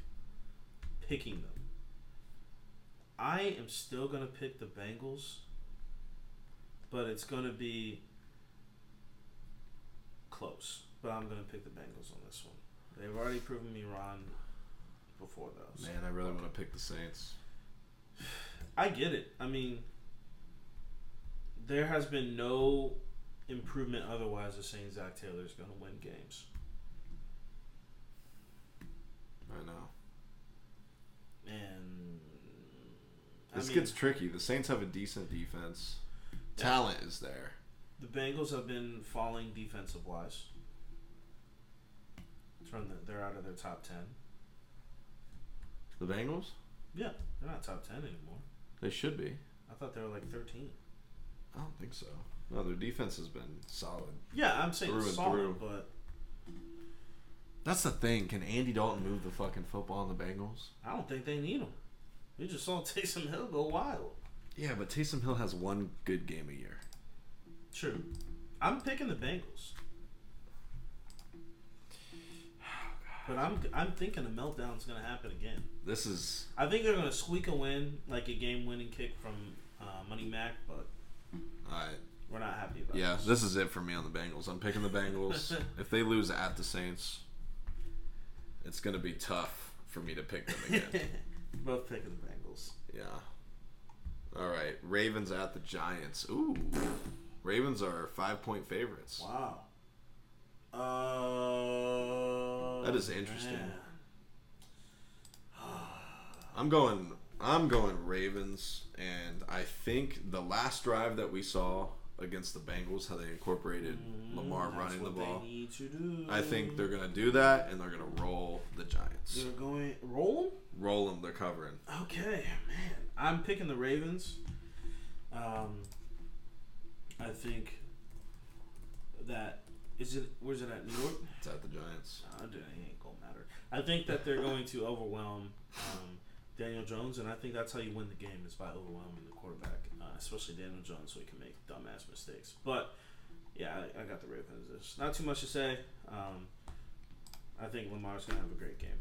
Picking them. I am still gonna pick the Bengals, but it's gonna be close. But I'm gonna pick the Bengals on this one. They've already proven me wrong before though. so- Man, I really want to pick the Saints. I get it. I mean, there has been no improvement otherwise of saying Zac Taylor is going to win games. I know. And I This mean, gets tricky. The Saints have a decent defense. Talent is there. the Bengals have been falling defensive wise. From the, they're out of their top ten. The Bengals? Yeah, they're not top ten anymore. They should be. I thought they were like thirteen. I don't think so. No, their defense has been solid. Yeah, I'm saying Through and solid, through. but That's the thing. Can Andy Dalton move the fucking football on the Bengals? I don't think they need him. We just saw Taysom Hill go wild. Yeah, but Taysom Hill has one good game a year. True. I'm picking the Bengals. But I'm I'm thinking a meltdown's gonna happen again. This is I think they're gonna squeak a win, like a game-winning kick from uh, Money Mac, but I we're not happy about. yeah. this. This is it for me on the Bengals. I'm picking the Bengals. if they lose at the Saints, it's gonna be tough for me to pick them again. Both picking the Bengals. yeah. All right, Ravens at the Giants. Ooh, Ravens are five point favorites. Wow. Uh, That is interesting. I'm going. I'm going Ravens, and I think the last drive that we saw against the Bengals, how they incorporated Lamar Mm, That's running the ball. They need to do. I think they're gonna do that, and they're gonna roll the Giants. they're going roll. them. Roll them. They're covering. Okay, man. I'm picking the Ravens. Um, I think that is it. Where's it at? New York. It's at the Giants. Uh, it ain't gonna matter. I think that they're going to overwhelm um, Daniel Jones, and I think that's how you win the game is by overwhelming the quarterback, uh, especially Daniel Jones, so he can make dumbass mistakes. But yeah, I, I got the Ravens. There's not too much to say. Um, I think Lamar's gonna have a great game.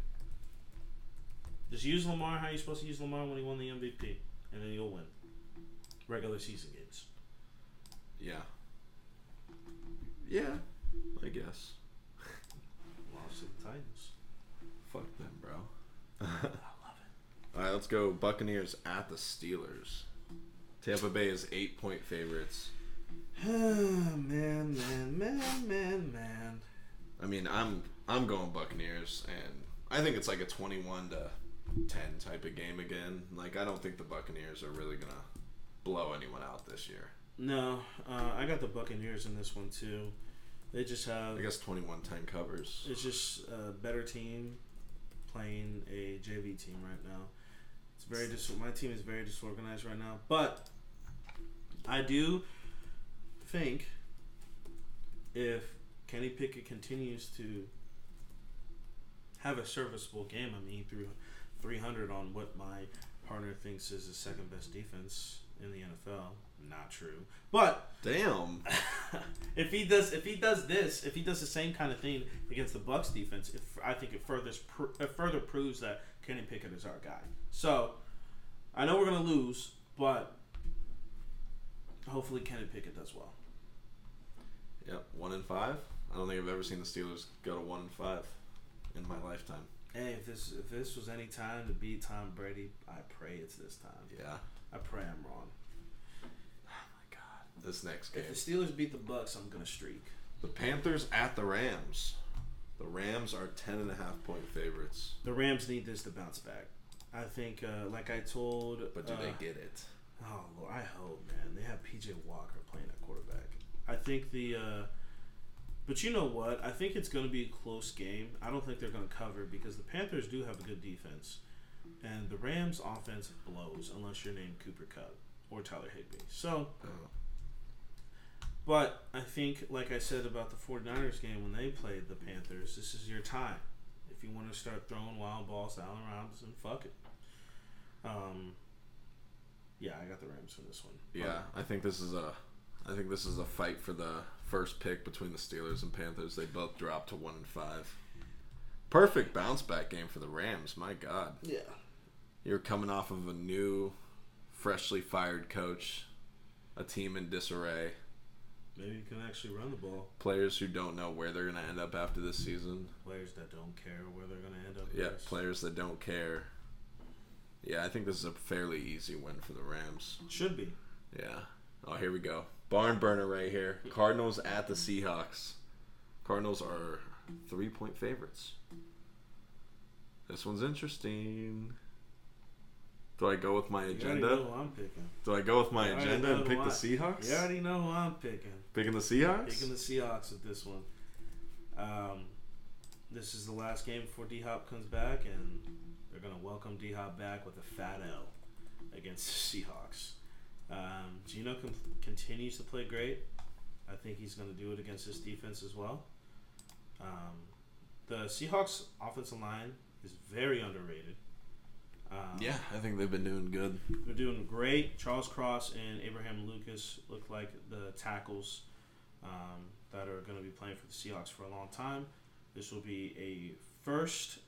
Just use Lamar how you're supposed to use Lamar when he won the MVP, and then you'll win. Regular season games. Yeah. Yeah. I guess. Lost to the Titans. Fuck them, bro. I love it. All right, let's go. Buccaneers at the Steelers. Tampa Bay is eight point favorites. man, man, man, man, man. I mean, I'm I'm going Buccaneers, and I think it's like a 21 to 10 type of game again. Like, I don't think the Buccaneers are really gonna blow anyone out this year. No, uh, I got the Buccaneers in this one too. They just have. I guess 21-10 covers. It's just a better team playing a JV team right now. Very dis- my team is very disorganized right now, but I do think if Kenny Pickett continues to have a serviceable game, I mean, he threw 300 on what my partner thinks is the second best defense in the NFL. Not true, but Damn. if he does if he does this if he does the same kind of thing against the Bucs defense if I think it further it further proves that Kenny Pickett is our guy so I know we're gonna lose but hopefully Kenny Pickett does well Yep, one and five. I don't think I've ever seen the Steelers go to one and five in my lifetime. hey if this if this was any time to beat Tom Brady I pray it's this time Yeah. I pray I'm wrong This next game, if the Steelers beat the Bucs I'm gonna streak the Panthers at the Rams. The Rams are ten and a half point favorites. the Rams need this to bounce back I think uh, like I told But do uh, they get it? Oh Lord, I hope, man. They have PJ Walker playing at quarterback. I think the, uh, but you know what? I think it's going to be a close game. I don't think they're going to cover because the Panthers do have a good defense, and the Rams' offense blows unless you're named Cooper Kupp or Tyler Higbee. So, Oh. But I think, like I said about the 49ers game when they played the Panthers, this is your time. If you want to start throwing wild balls to Allen Robinson, fuck it. Um, yeah, I got the Rams for this one. Yeah, I think this is a, I think this is a fight for the first pick between the Steelers and Panthers. They both dropped to one and five. Perfect bounce back game for the Rams. My God, Yeah. you're coming off of a new, freshly fired coach, a team in disarray, Maybe you can actually run the ball. players who don't know where they're going to end up after this season. Players that don't care where they're going to end up. Yeah, Yes. players that don't care. Yeah, I think this is a fairly easy win for the Rams. Should be. Yeah. Oh, here we go. Barn burner right here. Cardinals at the Seahawks. Cardinals are three point favorites. This one's interesting. Do I go with my You already know agenda? who I'm picking. Do I go with my You agenda and pick the Seahawks? You already know who I'm picking. Picking the Seahawks? Picking the Seahawks with this one. Um, this is the last game before D Hop comes back, and they're going to welcome D Hop back with a fat L against the Seahawks. Um, Geno con- continues to play great. I think he's going to do it against this defense as well. Um, the Seahawks offensive line is very underrated. Um, Yeah, I think they've been doing good. They're doing great. Charles Cross and Abraham Lucas look like the tackles um, that are going to be playing for the Seahawks for a long time. This will be a first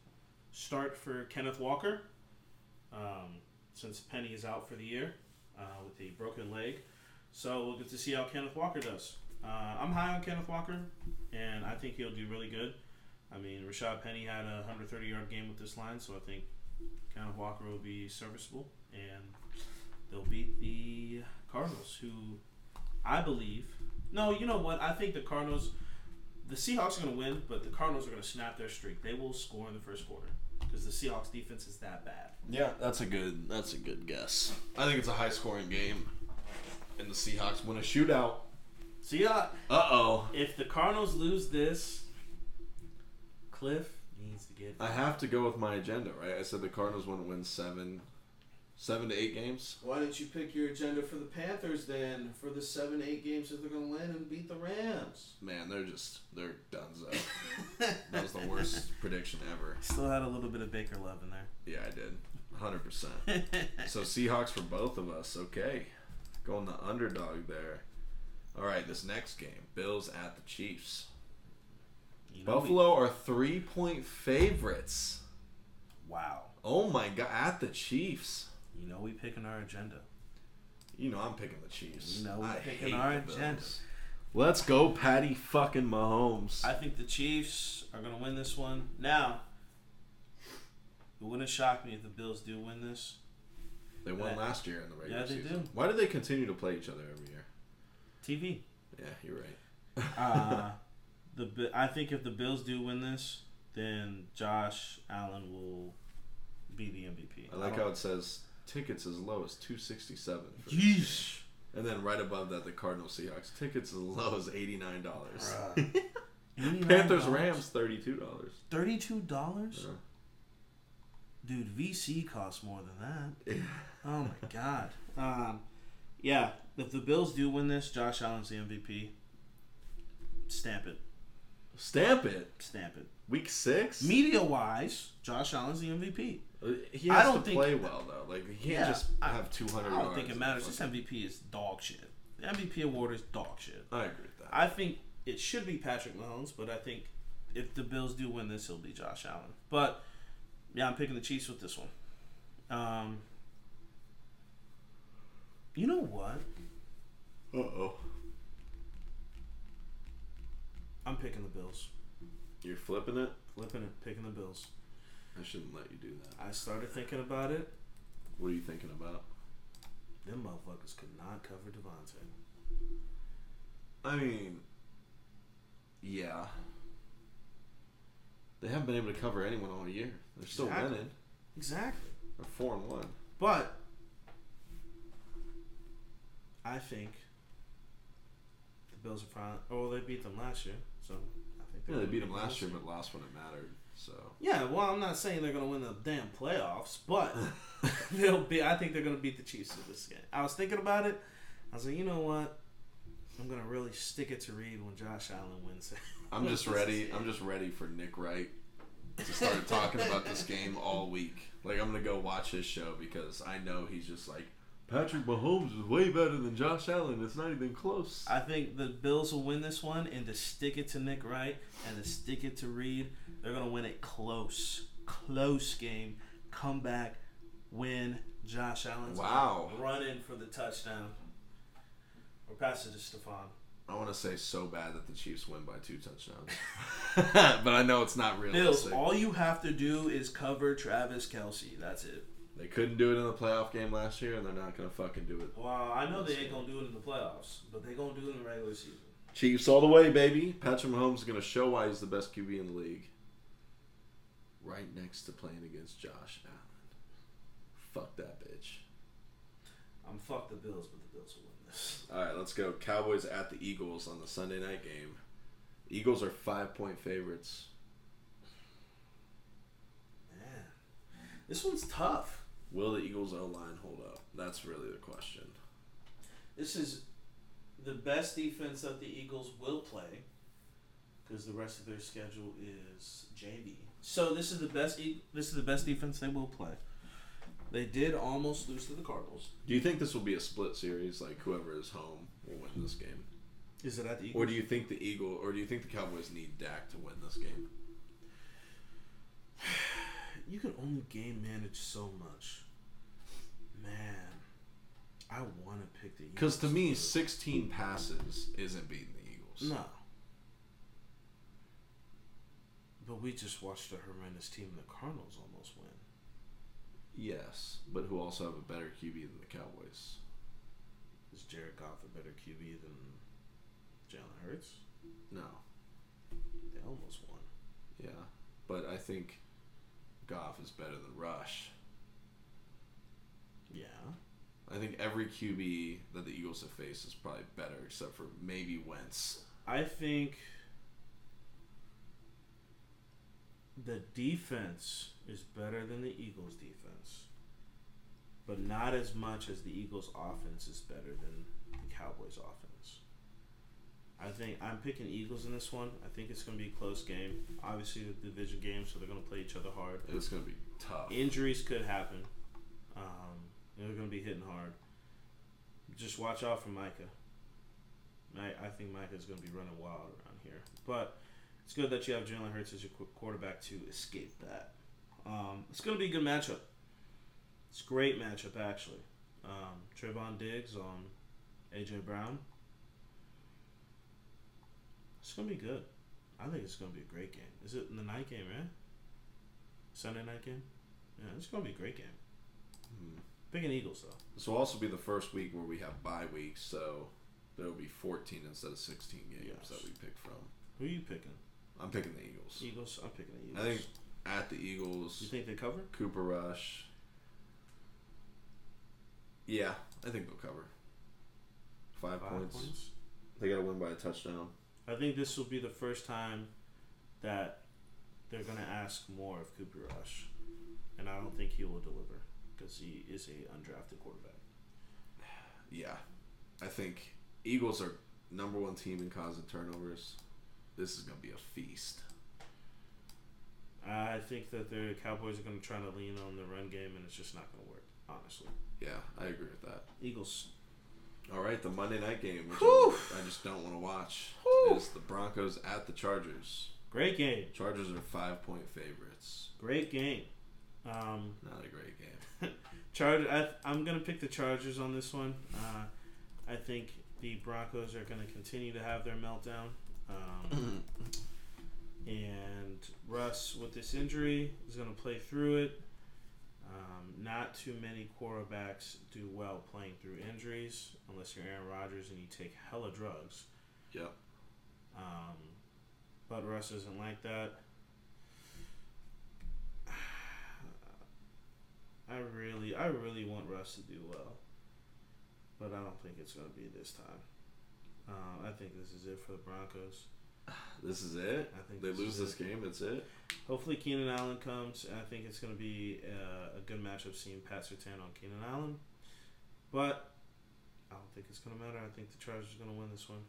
start for Kenneth Walker um, since Penny is out for the year uh, with a broken leg. So we'll get to see how Kenneth Walker does. Uh, I'm high on Kenneth Walker, and I think he'll do really good. I mean, Rashad Penny had a 130 yard game with this line, so I think Kenneth Walker will be serviceable, and they'll beat the Cardinals, who I believe. No, you know what? I think the Cardinals, the Seahawks are going to win, but the Cardinals are going to snap their streak. They will score in the first quarter because the Seahawks defense is that bad. Yeah, that's a good that's a good guess. I think it's a high scoring game. And the Seahawks win a shootout. Seahawks. Uh oh. If the Cardinals lose this, Cliff needs to get. I have to go with my agenda, right? I said the Cardinals want to win seven seven to eight games. Why didn't you pick your agenda for the Panthers then for the seven, eight games that they're going to win and beat the Rams? Man, they're just they're donezo. that was the worst prediction ever. Still had a little bit of Baker love in there. Yeah, I did. Hundred percent. So Seahawks for both of us. Okay, going the underdog there. All right, this next game, Bills at the Chiefs. You know Buffalo are three point favorites. wow. Oh my god, at the Chiefs. You know we picking our agenda. You know I'm picking the Chiefs. You know we're picking our agenda. Let's go, Patty fucking Mahomes. I think the Chiefs are going to win this one. Now, it wouldn't shock me if the Bills do win this. they won Yeah. last year in the regular Yeah, they season. do. Why do they continue to play each other every year? TV. Yeah, you're right. Uh, the Bi- I think if the Bills do win this, then Josh Allen will be the MVP. I like don't- how it says tickets as low as 267 for Yeesh. And then right above that, the Cardinals Seahawks tickets as low as eighty nine dollars. $89? Panthers Rams thirty two dollars. Thirty-two dollars, dude. VC costs more than that. Oh my god. Um, yeah. If the Bills do win this, Josh Allen's the MVP. Stamp it. Stamp it. Stamp it. Week six. Media wise, Josh Allen's the MVP. Uh, He I has don't to think- play well though. Like he can't Yeah, just have two hundred. I don't think it matters. This MVP is dog shit. The MVP award is dog shit. I agree with that. I think it should be Patrick Mahomes, but I think if the Bills do win this, it'll be Josh Allen. But yeah, I'm picking the Chiefs with this one. Um, you know what? Uh oh. I'm picking the Bills. You're flipping it. Flipping it, picking the Bills. I shouldn't let you do that. I started thinking about it. What are you thinking about? Them motherfuckers could not cover Davante. I mean, yeah. They haven't been able to cover anyone all year. They're still Exactly. winning. Exactly. They're four and one. But I think the Bills are probably. Oh, well, they beat them last year, so I think Yeah, they're beat them last year, but lost when it mattered. So Yeah, well, I'm not saying they're going to win the damn playoffs, but they'll be. I think they're going to beat the Chiefs in this game. I was thinking about it. I was like, you know what? I'm going to really stick it to Reed when Josh Allen wins. I'm just ready. I'm just ready for Nick Wright to start talking about this game all week. Like I'm gonna go watch his show because I know he's just like Patrick Mahomes is way better than Josh Allen. It's not even close. I think the Bills will win this one, and to stick it to Nick Wright and to stick it to Reed, they're going to win it close, close game. Come back, win. Josh Allen's Wow. running for the touchdown. Or pass it to Stefon. I want to say so bad that the Chiefs win by two touchdowns, but I know it's not Bills, realistic. all you have to do is cover Travis Kelce. That's it. They couldn't do it in the playoff game last year, and they're not gonna fucking do it. Well, I know they ain't gonna do it in the playoffs, but they gonna do it in the regular season. Chiefs all the way, baby. Patrick Mahomes is gonna show why he's the best QB in the league. Right next to playing against Josh Allen. Fuck that bitch. I'm fuck the Bills, but the Bills will win this. All right, let's go. Cowboys at the Eagles on the Sunday night game. Eagles are five point favorites. Man, this one's tough. Will the Eagles O line hold up? That's really the question. This is the best defense that the Eagles will play because the rest of their schedule is JV. So this is the best. E- this is the best defense they will play. They did almost lose to the Cardinals. Do you think this will be a split series? Like whoever is home will win this game, Is it at the Eagles? or do you think the Eagle, or do you think the Cowboys need Dak to win this game? You can only game manage so much. Man, I want to pick the Eagles. Because to me, 16 passes isn't beating the Eagles. no. But we just watched a horrendous team, the Cardinals, almost win. Yes, but who also have a better QB than the Cowboys? Is Jared Goff a better QB than Jalen Hurts? No. They almost won. Yeah, but I think Goff is better than Rush. Yeah. I think every QB that the Eagles have faced is probably better, except for maybe Wentz. I think the defense is better than the Eagles' defense, but not as much as the Eagles' offense is better than the Cowboys' offense. I think I'm picking Eagles in this one. I think it's going to be a close game. Obviously, the division game, so they're going to play each other hard. It's going to be tough. Injuries could happen. Um, they're going to be hitting hard. Just watch out for Micah. I, I think Micah's going to be running wild around here. But it's good that you have Jalen Hurts as your qu- quarterback to escape that. Um, it's going to be a good matchup. It's a great matchup, actually. Um, Trevon Diggs on A.J. Brown. It's to be good. I think it's going to be a great game. Is it in the night game, right? Sunday night game? Yeah, it's going to be a great game. Hmm. Picking Eagles, though. This will also be the first week where we have bye weeks, so there will be 14 instead of 16 games Yes. that we pick from. Who are you picking? I'm picking the Eagles. Eagles? I'm picking the Eagles. I think at the Eagles, You think they cover? Cooper Rush. Yeah, I think they'll cover. Five, points. They got to win by a touchdown. I think this will be the first time that they're going to ask more of Cooper Rush. And I don't think he will deliver because he is a undrafted quarterback. Yeah, I think Eagles are number one team in causing turnovers. This is gonna be a feast. I think that the Cowboys are going to try to lean on the run game, and it's just not going to work, honestly. Yeah, I agree with that. Eagles. All right, the Monday night game, which Whew. I just don't want to watch, Whew. is the Broncos at the Chargers. Great game. Chargers are five point favorites. Great game. Um, Not a great game. Charge. I, I'm gonna pick the Chargers on this one. Uh, I think the Broncos are gonna continue to have their meltdown. Um, and Russ, with this injury, is gonna play through it. Um, not too many quarterbacks do well playing through injuries, unless you're Aaron Rodgers and you take hella drugs. Yep. Um, but Russ isn't like that. I really, I really want Russ to do well, but I don't think it's going to be this time. Uh, I think this is it for the Broncos. This is it. I think They lose is this game. It's it. Hopefully, Keenan Allen comes, and I think it's going to be uh, a good matchup seeing Pat Surtain on Keenan Allen. But I don't think it's going to matter. I think the Chargers are going to win this one.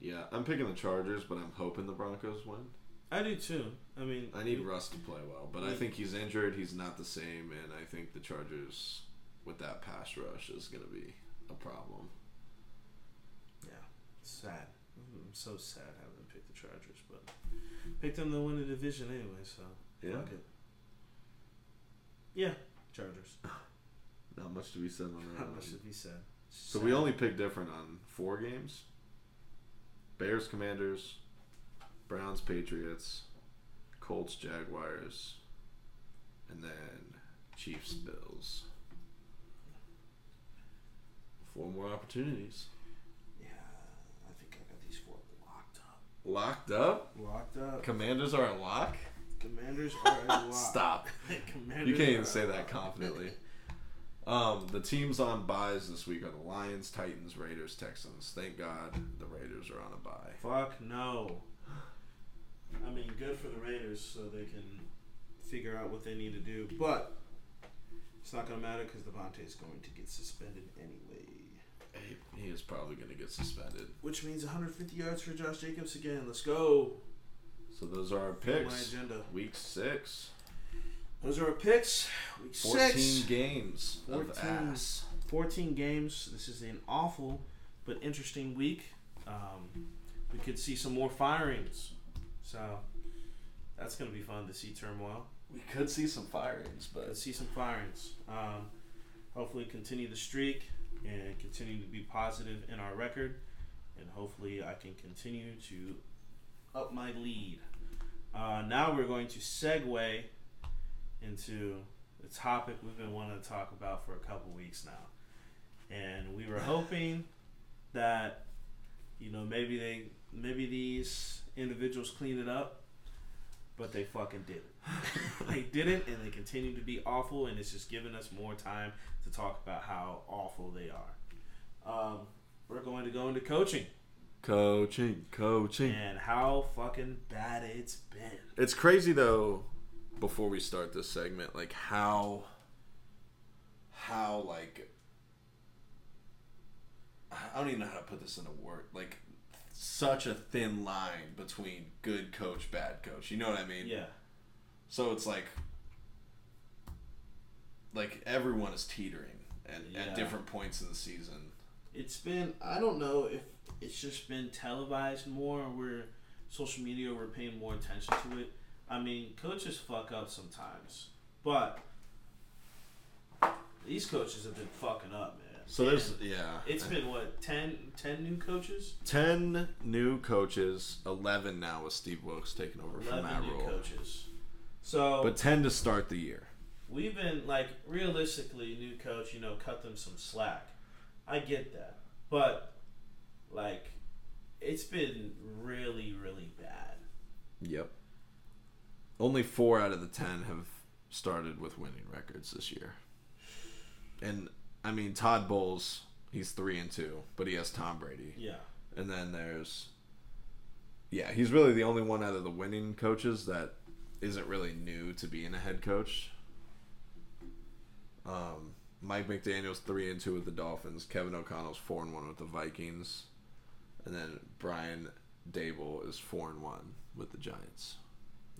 Yeah, I'm picking the Chargers, but I'm hoping the Broncos win. I do too. I mean, I need Russ to play well, but I think he's injured. He's not the same, and I think the Chargers, with that pass rush, is going to be a problem. Yeah, sad. I'm so sad Chargers, but picked them to win the division anyway, so Yeah, fuck it. Yeah, Chargers. not much to be said on that. One. much should be said? So we only picked different on four games. Bears, Commanders, Browns, Patriots, Colts, Jaguars, and then Chiefs, Bills. Four more opportunities. Yeah, I think I got these four locked up. Locked up. Commanders are a lock. Commanders are a lock. Stop. Commanders You can't even say that confidently. Um, the teams on buys this week are the Lions, Titans, Raiders, Texans. Thank God the Raiders are on a buy. Fuck no. I mean, good for the Raiders so they can figure out what they need to do, but it's not gonna matter because Davante is going to get suspended anyway. He, he is probably going to get suspended. Which means 150 yards for Josh Jacobs again. Let's go. So those are our My picks. agenda. Week six. Those are our picks. Week 14 six. games of 14. ass. 14 games. This is an awful but interesting week. Um, we could see some more firings. So that's going to be fun to see turmoil. We could see some firings, but Let's see some firings. Um, hopefully, continue the streak and continue to be positive in our record. And hopefully, I can continue to up my lead. Uh, now, we're going to segue into the topic we've been wanting to talk about for a couple weeks now. And we were hoping that, you know, maybe they, maybe these individuals clean it up, but they fucking didn't they didn't, and they continue to be awful, and it's just giving us more time to talk about how awful they are. Um, we're going to go into coaching coaching, coaching. and how fucking bad it's been. It's crazy though. Before we start this segment, like how, how like, I don't even know how to put this in a word. Like, such a thin line between good coach, bad coach. You know what I mean? Yeah, So it's like, like everyone is teetering and Yeah. at different points in the season. it's been. I don't know if it's just been televised more, or where social media we're paying more attention to it. I mean, coaches fuck up sometimes, but these coaches have been fucking up, man. So there's And yeah. It's been what 10, 10 new coaches. 10 new coaches, 11 now with Steve Wilks taking over from Eleven that new role. coaches. So But 10 to start the year. We've been like realistically, new coach. You know, cut them some slack. I get that, but like, it's been really, really bad. Yep. Only 4 out of the 10 have started with winning records this year. And I mean Todd Bowles, he's 3 and 2, but he has Tom Brady. Yeah, And then there's Yeah, he's really the only one out of the winning coaches that isn't really new to being a head coach. Um, Mike McDaniel's three and two with the Dolphins. Kevin O'Connell's four and one with the Vikings, and then Brian Daboll is four and one with the Giants.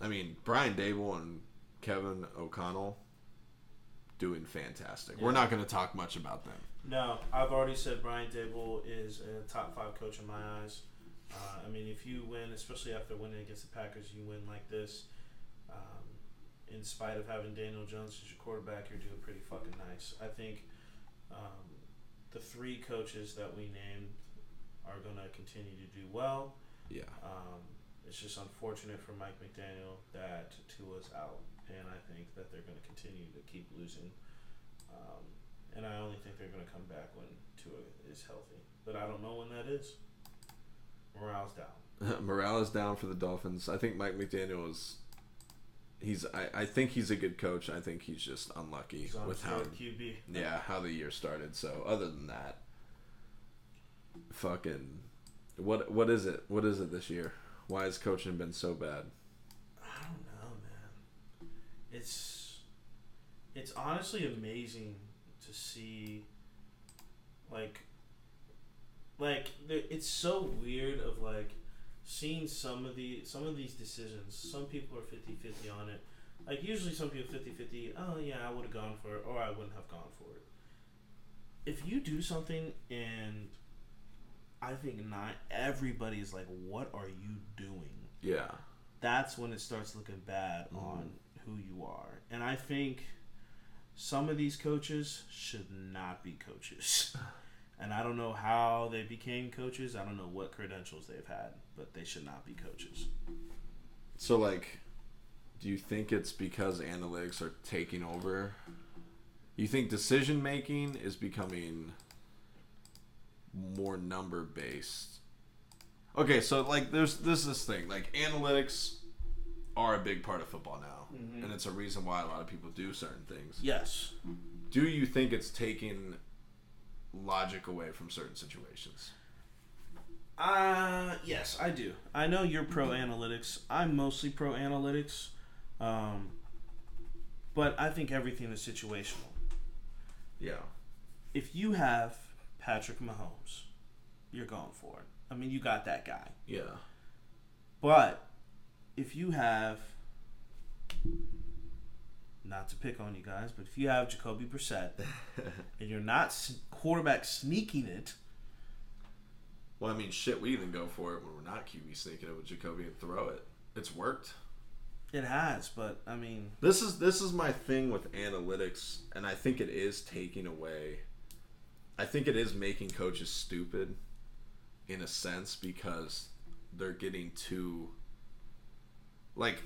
I mean, Brian Daboll and Kevin O'Connell doing fantastic. We're not going to talk much about them. no, I've already said Brian Daboll is a top five coach in my eyes. Uh, I mean, if you win, especially after winning against the Packers, you win like this. Um, in spite of having Daniel Jones as your quarterback, you're doing pretty fucking nice. I think um, the three coaches that we named are going to continue to do well. Yeah. Um, it's just unfortunate for Mike McDaniel that Tua's out, and I think that they're going to continue to keep losing. Um, and I only think they're going to come back when Tua is healthy, but I don't know when that is. Morale's down. Morale is down for the Dolphins. I think Mike McDaniel is. He's. I, I think he's a good coach. I think he's just unlucky He's with how. QB. Yeah, how the year started. So other than that, fucking, what what is it? What is it this year? Why has coaching been so bad? I don't know, man. It's it's honestly amazing to see like like the- it's so weird of like seeing some of the some of these decisions. Some people are 50-50 on it. Like usually some people 50-50, oh yeah, I would have gone for it or I wouldn't have gone for it. If you do something and I think not everybody is like, what are you doing? Yeah, that's when it starts looking bad Mhm. on who you are. And I think some of these coaches should not be coaches. and I don't know how they became coaches. I don't know what credentials they've had, but they should not be coaches. So like, do you think it's because analytics are taking over? You think decision making is becoming more number based? Okay, so like there's there's this thing like analytics are a big part of football now, Mhm. and it's a reason why a lot of people do certain things. Yes. Do you think it's taking logic away from certain situations? Uh, yes, I do. I know you're pro analytics. I'm mostly pro analytics. Um, but I think everything is situational. Yeah. if you have Patrick Mahomes, you're going for it. I mean, you got that guy. Yeah. But if you have not to pick on you guys, but if you have Jacoby Brissett and you're not quarterback sneaking it, Well, I mean, shit, we even go for it when we're not QB sneaking it with Jacoby and throw it. It's worked. it has. But I mean, This is this is my thing with analytics, and I think it is taking away. I think it is making coaches stupid, in a sense, because they're getting too. Like,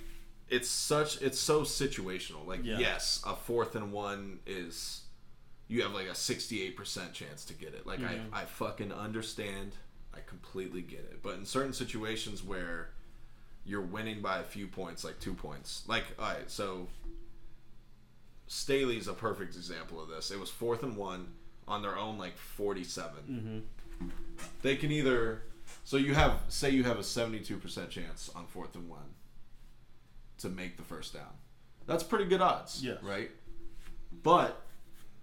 it's such it's so situational. Like, Yeah. yes, a fourth and one is, you have like a sixty eight percent chance to get it. Like. I mm-hmm. I fucking understand. I completely get it. But in certain situations where you're winning by a few points, like two points. Like, all right, so Staley's a perfect example of this. It was fourth and one on their own, like 47. mhm. They can either, so you have, say you have a 72% chance on fourth and one to make the first down. That's pretty good odds, Yes. right? But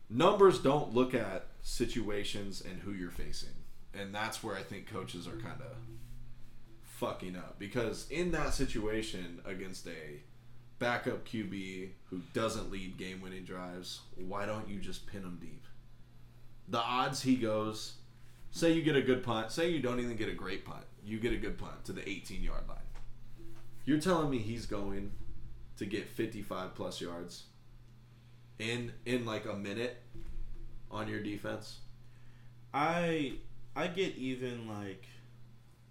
numbers don't look at situations and who you're facing. And that's where I think coaches are kind of fucking up because in that situation against a backup QB who doesn't lead game-winning drives, why don't you just pin him deep? The odds he goes, say you get a good punt, say you don't even get a great punt, you get a good punt to the 18-yard line. You're telling me he's going to get 55 plus yards in in like a minute on your defense? I I get even like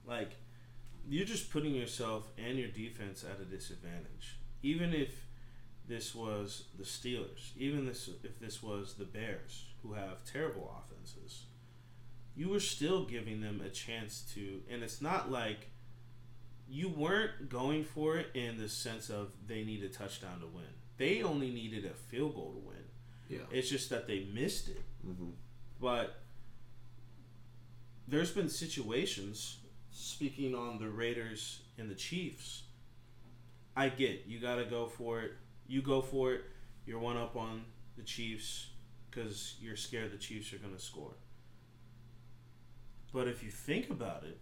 like you're just putting yourself and your defense at a disadvantage. Even if this was the Steelers, even this if this was the Bears who have terrible offenses, you were still giving them a chance to and it's not like you weren't going for it in the sense of they need a touchdown to win. They only needed a field goal to win. Yeah. It's just that they missed it. Mm-hmm. But there's been situations, speaking on the Raiders and the Chiefs, I get you got to go for it. You go for it. You're one up on the Chiefs because you're scared the Chiefs are going to score. But if you think about it,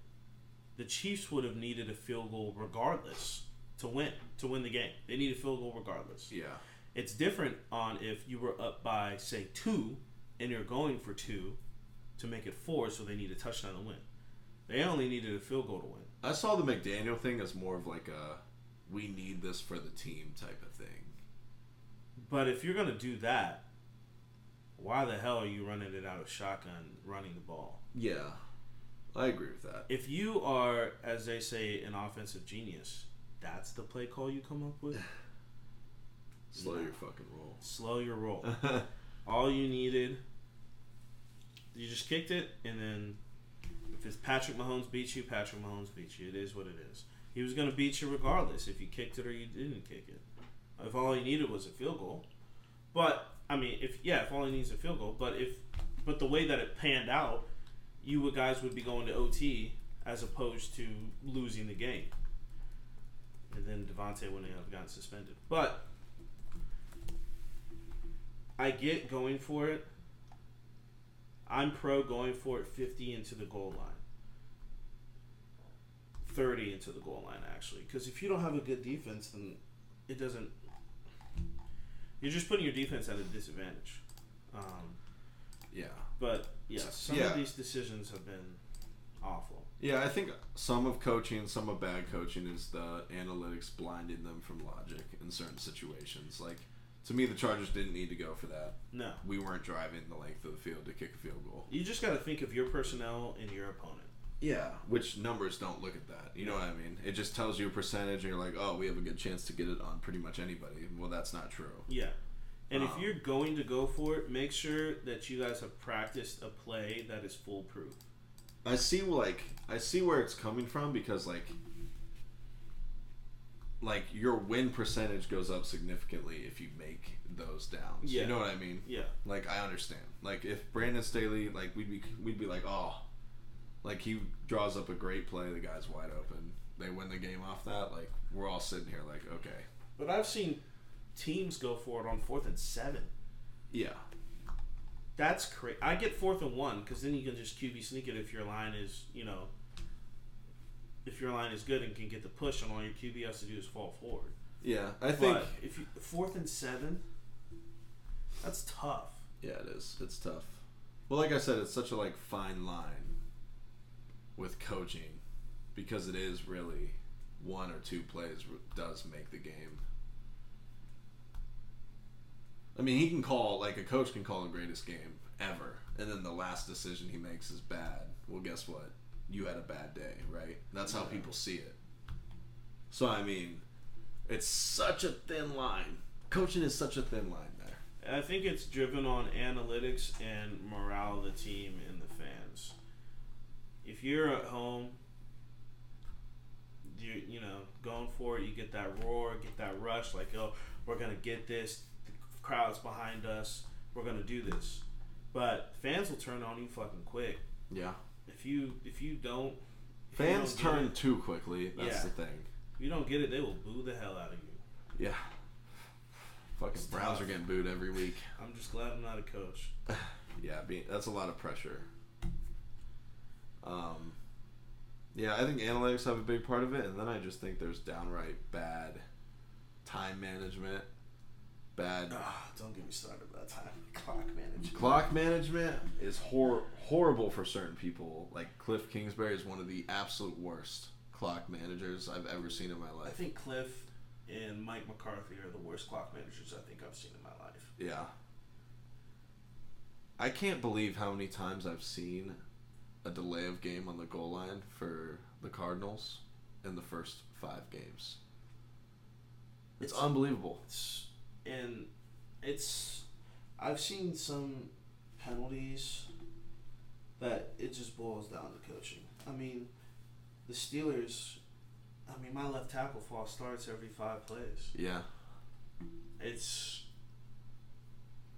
the Chiefs would have needed a field goal regardless to win to win the game. They need a field goal regardless. Yeah. It's different on if you were up by say two and you're going for two to make it four, so they need a touchdown to win. They only needed a field goal to win. I saw the McDaniel thing as more of like a we need this for the team type of thing. But if you're gonna do that, why the hell are you running it out of shotgun, running the ball? Yeah. I agree with that. If you are, as they say, an offensive genius, that's the play call you come up with. Slow No. your fucking roll. Slow your roll. All you needed, you just kicked it, and then if it's Patrick Mahomes beats you, Patrick Mahomes beats you. It is what it is. He was going to beat you regardless if you kicked it or you didn't kick it. If all he needed was a field goal, but I mean, if yeah, if all he needs a field goal, but if but the way that it panned out, you guys would be going to OT as opposed to losing the game, and then Davante wouldn't have gotten suspended. But I get going for it. I'm pro going for it 50 into the goal line. 30 into the goal line, actually. Because if you don't have a good defense, then it doesn't. You're just putting your defense at a disadvantage. Um, yeah. but, yeah, some Yeah. of these decisions have been awful. Yeah, I think some of coaching, some of bad coaching is the analytics blinding them from logic in certain situations. Like to me the Chargers didn't need to go for that. No. We weren't driving the length of the field to kick a field goal. You just got to think of your personnel and your opponent. Yeah, which numbers don't look at that. You know what I mean? It just tells you a percentage, and you're like, oh, we have a good chance to get it on pretty much anybody. Well, that's not true. Yeah. And Um, if you're going to go for it, make sure that you guys have practiced a play that is foolproof. I see, like, I see where it's coming from because, like, like your win percentage goes up significantly if you make those downs. Yeah. You know what I mean? Yeah. Like, I understand. Like, if Brandon Staley, like, we'd be, we'd be like, oh, like he draws up a great play, the guy's wide open, they win the game off that. Like, we're all sitting here like, okay, But I've seen teams go for it on fourth and seven. yeah, That's crazy. I get fourth and one because then you can just QB sneak it if your line is, you know, if your line is good and can get the push, and all your QB has to do is fall forward. Yeah, I think. But if you fourth and seven, that's tough. Yeah, it is. It's tough. Well, like I said, it's such a like fine line with coaching because it is really one or two plays does make the game. I mean, he can call like a coach can call the greatest game ever, and then the last decision he makes is bad. Well, guess what? You had a bad day, right? That's how people see it. So I mean, it's such a thin line. Coaching is such a thin line there. And I think it's driven on analytics and morale of the team and the fans. If you're at home, you you know going for it, you get that roar, get that rush, like oh we're gonna get this, the crowd's behind us, we're gonna do this. But fans will turn on you fucking quick. Yeah. If you if you don't if you Fans don't turn it- too quickly. That's Yeah. the thing. if you don't get it, they will boo the hell out of you. Yeah. Fucking It's Browns tough. are getting booed every week. I'm just glad I'm not a coach. Yeah, being, that's a lot of pressure. Um, yeah, I think analytics have a big part of it, and then I just think there's downright bad time management, bad Ah, don't get me started about time clock management. clock management is hor- horrible for certain people. Like Cliff Kingsbury is one of the absolute worst clock managers I've ever seen in my life. I think Cliff and Mike McCarthy are the worst clock managers I think I've seen in my life. Yeah. I can't believe how many times I've seen a delay of game on the goal line for the Cardinals in the first five games. It's, It's- unbelievable. It's, and it's I've seen some penalties that it just boils down to coaching. I mean, the Steelers. I mean, my left tackle false starts every five plays. Yeah. It's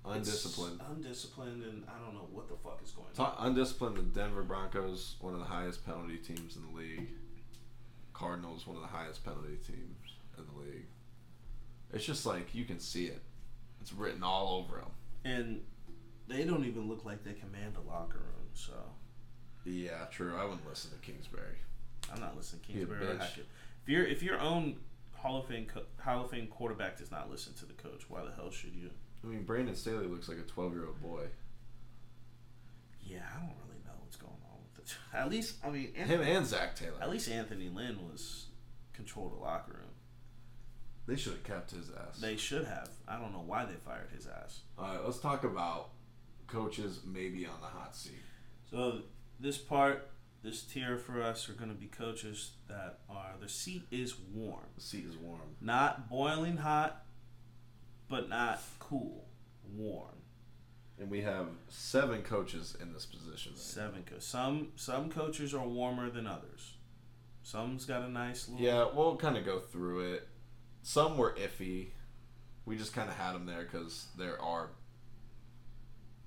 Undisciplined. it's undisciplined, and I don't know what the fuck is going on. Undisciplined. The Denver Broncos, one of the highest penalty teams in the league. Cardinals, one of the highest penalty teams in the league. It's just like you can see it. It's written all over them. And they don't even look like they command a locker room. So Yeah, true. I wouldn't listen to Kingsbury. I'm not listening to Kingsbury or bitch. Hackett. If your if your own Hall of Fame co- Hall of Fame quarterback does not listen to the coach, why the hell should you? I mean, Brandon Staley looks like a 12 year old boy. Yeah, I don't really know what's going on with it. At least I mean, Him and Zac Taylor. at least Anthony Lynn was controlled the locker room. They should have kept his ass. They should have. I don't know why they fired his ass. All right, let's talk about coaches maybe on the hot seat. So this part, this tier for us are going to be coaches that are the seat is warm. The seat is warm. Not boiling hot, but not cool. Warm. And we have seven coaches in this position. Right Seven coaches. Some some coaches are warmer than others. Some's got a nice little. Yeah, we'll kind of go through it. Some were iffy. We just kind of had them there because there are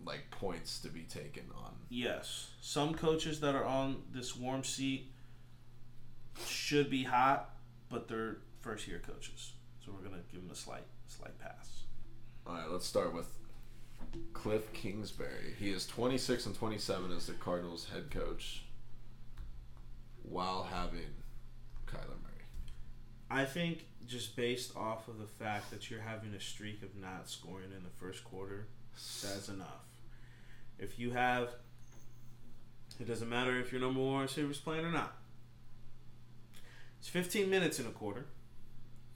like points to be taken on. Yes. Some coaches that are on this warm seat should be hot, but they're first year coaches. So we're gonna give them a slight slight pass. All right, let's start with Cliff Kingsbury. He is 26 and 27 as the Cardinals head coach while having Kyler Murray. I think just based off of the fact that you're having a streak of not scoring in the first quarter, that's enough. If you have, it doesn't matter if your number one receiver is playing or not. It's 15 minutes in a quarter.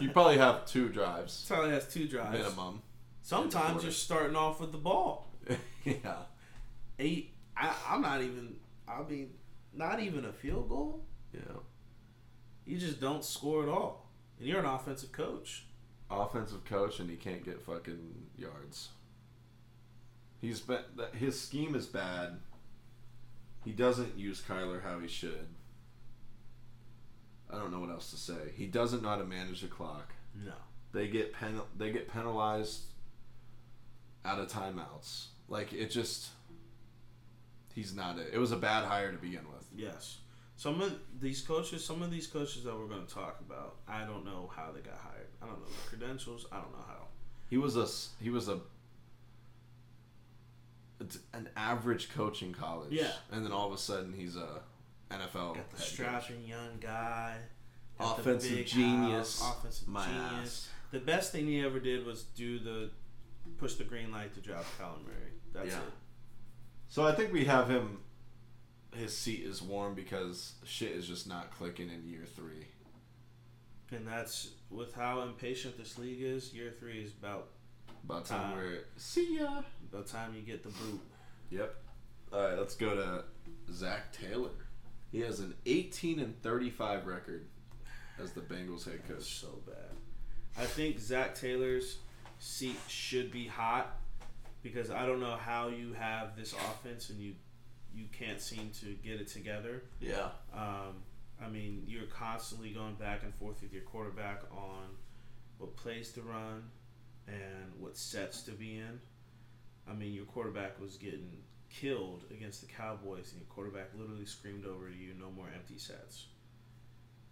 you probably have two drives it has two drives. minimum. Sometimes you're starting off with the ball. yeah. Eight. I, I'm not even. I mean, not even a field goal. Yeah. You just don't score at all, and you're an offensive coach. Offensive coach and he can't get fucking yards. He's been his scheme is bad. He doesn't use Kyler how he should. I don't know what else to say. He doesn't know how to manage the clock. No. They get pen they get penalized out of timeouts. Like it just he's not it. It was a bad hire to begin with. Yes. Some of these coaches, some of these coaches that we're going to talk about, I don't know how they got hired. I don't know their credentials. I don't know how. He was a he was a it's an average coach in college. Yeah. And then all of a sudden he's a NFL. Got the head strapping young guy. Offensive genius. house, offensive My genius. ass. The best thing he ever did was do the push the green light to draft Kyler Murray. That's Yeah. it. So I think we have him. His seat is warm because shit is just not clicking in year three. And that's with how impatient this league is. Year three is about About time Time. we're see ya. about time you get the boot. Yep. All right, let's go to Zac Taylor. He has an 18 and 35 record as the Bengals head That's coach. so bad. I think Zac Taylor's seat should be hot because I don't know how you have this offense and you you can't seem to get it together. Yeah. Um, I mean, you're constantly going back and forth with your quarterback on what plays to run and what sets to be in. I mean, your quarterback was getting killed against the Cowboys, and your quarterback literally screamed over to you, "No more empty sets,"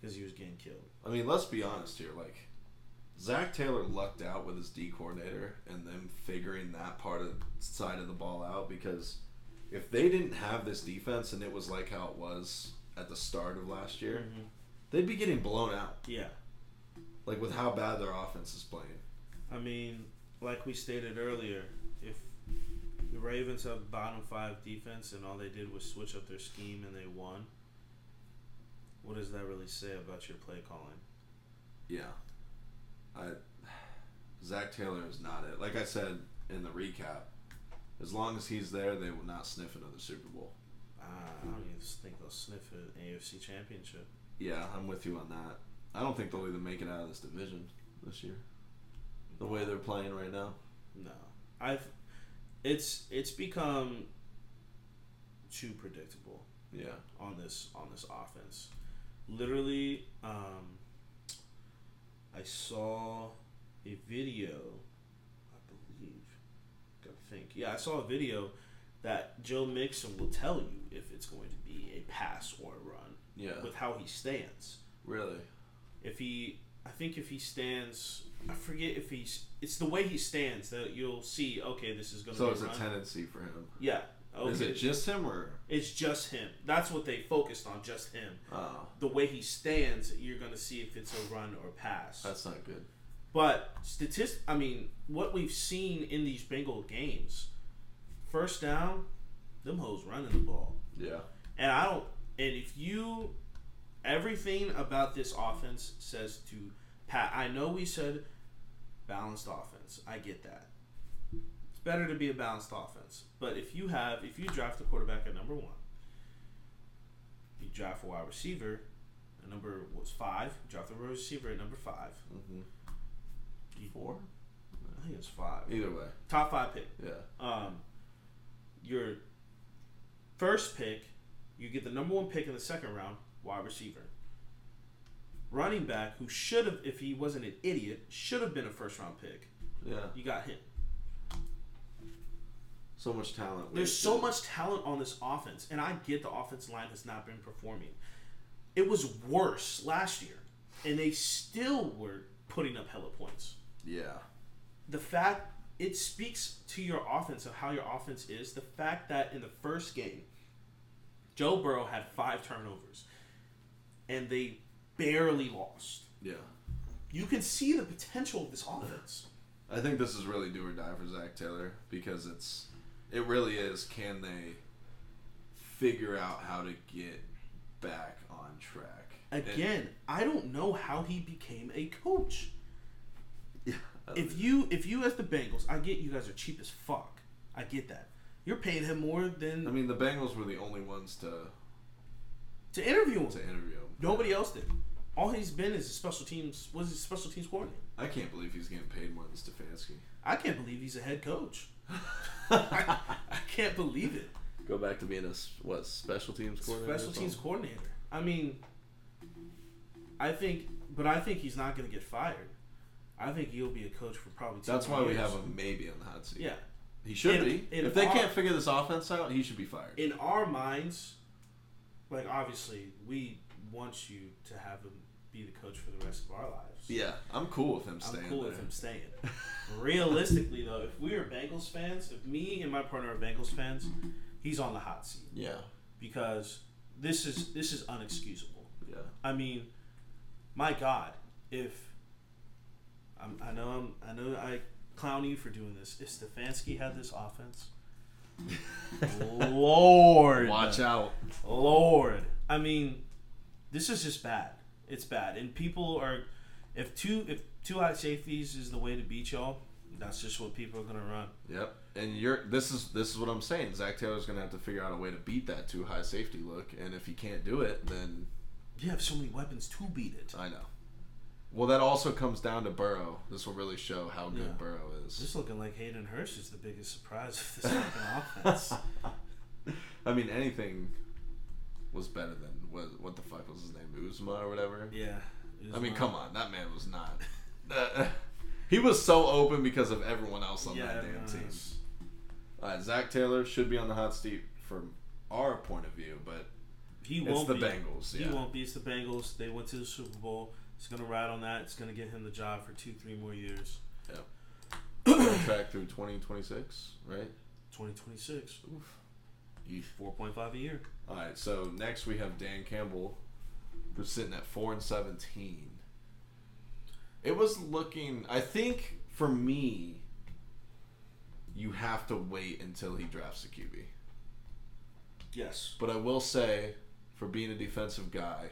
because he was getting killed. I mean, let's be honest here. Like, Zac Taylor lucked out with his D coordinator and them figuring that part of side of the ball out because if they didn't have this defense and it was like how it was at the start of last year, Mhm. they'd be getting blown out. Yeah, Like with how bad their offense is playing. I mean, like we stated earlier, if the Ravens have bottom five defense and all they did was switch up their scheme and they won, what does that really say about your play calling? Yeah. I Zac Taylor is not it. Like I said in the recap, as long as he's there, they will not sniff another Super Bowl. Uh, I don't even think they'll sniff an AFC championship. Yeah, I'm with you on that. I don't think they'll even make it out of this division this year. The way they're playing right now. No, I've. It's it's become too predictable Yeah. on this on this offense. Literally, um, I saw a video. Think. Yeah, I saw a video that Joe Mixon will tell you if it's going to be a pass or a run Yeah. with how he stands. Really? if he I think if he stands I forget if he's it's the way he stands that you'll see okay this is gonna So be it's a a run. tendency for him. yeah okay. Is it just him or? it's just him that's what they focused on just him Oh, the way he stands you're gonna see if it's a run or pass that's not good. But statist I mean what we've seen in these Bengal games first down them hoes running the ball Yeah. and I don't. And if you, everything about this offense says to Pat. I know we said balanced offense. I get that. It's better to be a balanced offense. But if you have, if you draft a quarterback at number one, you draft a wide receiver. At number was five. You draft a wide receiver at number five. Mm-hmm. You- Four? I think it's five. Either way. Top five pick. Yeah. um, your first pick, you get the number one pick in the second round, wide receiver. Running back, who should have, if he wasn't an idiot, should have been a first round pick. Yeah. You got him. So much talent. There's so much talent on this offense, and I get the offensive line has not been performing. It was worse last year, and they still were putting up hella points. Yeah. the fact it speaks to your offense of how your offense is. The fact that in the first game, Joe Burrow had five turnovers, and they barely lost. Yeah. You can see the potential of this offense. I think this is really do or die for Zac Taylor because it's it really is. Can they figure out how to get back on track And- Again, I don't know how he became a coach. Yeah, If you if you as the Bengals, I get you guys are cheap as fuck. I get that. You're paying him more than I mean the Bengals were the only ones to to interview him. to interview him. Nobody else did. All he's been is a special teams was a special teams coordinator. I can't believe he's getting paid more than Stefanski. I can't believe he's a head coach. I, I can't believe it. Go back to being a s- what special teams coordinator. Special teams coordinator. I mean, I think, but I think he's not going to get fired. I think he'll be a coach for probably. Two That's why we years. have him maybe on the hot seat. Yeah, he should In- be. in if they our- can't figure this offense out, he should be fired. in our minds, like obviously, we want you to have him be the coach for the rest of our lives. yeah, I'm cool with him staying. I'm cool there. with him staying. Realistically, though, if we are Bengals fans, if me and my partner are Bengals fans, he's on the hot seat Yeah, because this is this is unexcusable. Yeah. I mean, my God, if I'm, I know I'm, I know I clown you for doing this. If Stefanski had this offense, Lord, Watch out. Lord. I mean, this is just bad. It's bad, and people are. If two if two high safeties is the way to beat y'all, that's just what people are gonna run. Yep. And you're this is this is what I'm saying. Zac Taylor's gonna have to figure out a way to beat that too high safety look, and if he can't do it, then You have so many weapons to beat it. I know. Well, that also comes down to Burrow. This will really show how good Yeah. Burrow is. This looking like Hayden Hurst is the biggest surprise of this fucking offense. I mean, anything was better than what, what the fuck was his name, Uzma or whatever. Yeah. was I mean, come on, that man was not. he was so open because of everyone else on Yeah, that damn team. else. All right, Zach Taylor should be on the hot seat from our point of view, but He won't the be. Bengals, He won't be. It's the Bengals. They went to the Super Bowl. It's gonna ride on that. It's gonna get him the job for two, three more years. Yeah. Contract through 2026, right? Twenty twenty six. Yeesh. Four point five a year. All right, so next we have Dan Campbell, who's sitting at four and seventeen. It was looking. I think for me, you have to wait until he drafts a QB. Yes. But I will say, for being a defensive guy,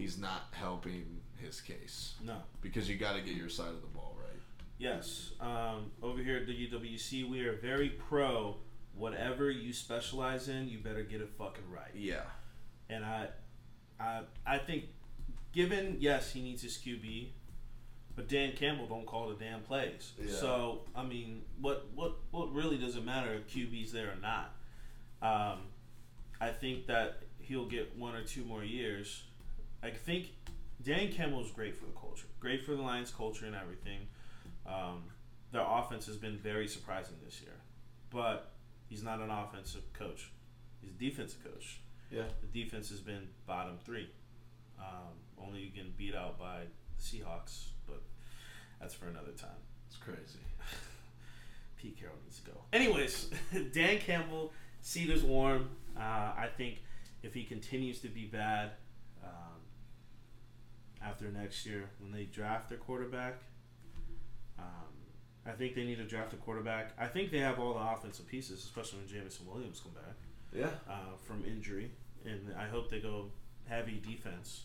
he's not helping his case No. because you got to get your side of the ball right. Yes. Um, over here at DWC, we are very pro. Whatever you specialize in, you better get it fucking right. Yeah. And I, I, I think, given yes, he needs his QB, but Dan Campbell don't call the damn plays. Yeah. So I mean, what what what really does it matter if QB's there or not? Um, I think that he'll get one or two more years. I think Dan Campbell is great for the culture, great for the Lions culture and everything. Um, their offense has been very surprising this year, but he's not an offensive coach. He's a defensive coach Yeah. the defense has been bottom three. Um, only getting beat out by the Seahawks, but that's for another time. It's crazy. Pete Carroll needs to go. Anyways, Dan Campbell, seat is warm. Uh, I think if he continues to be bad um, after next year, when they draft their quarterback, um, I think they need to draft a quarterback. I think they have all the offensive pieces, especially when Jameson Williams come back Yeah. uh, from injury, and I hope they go heavy defense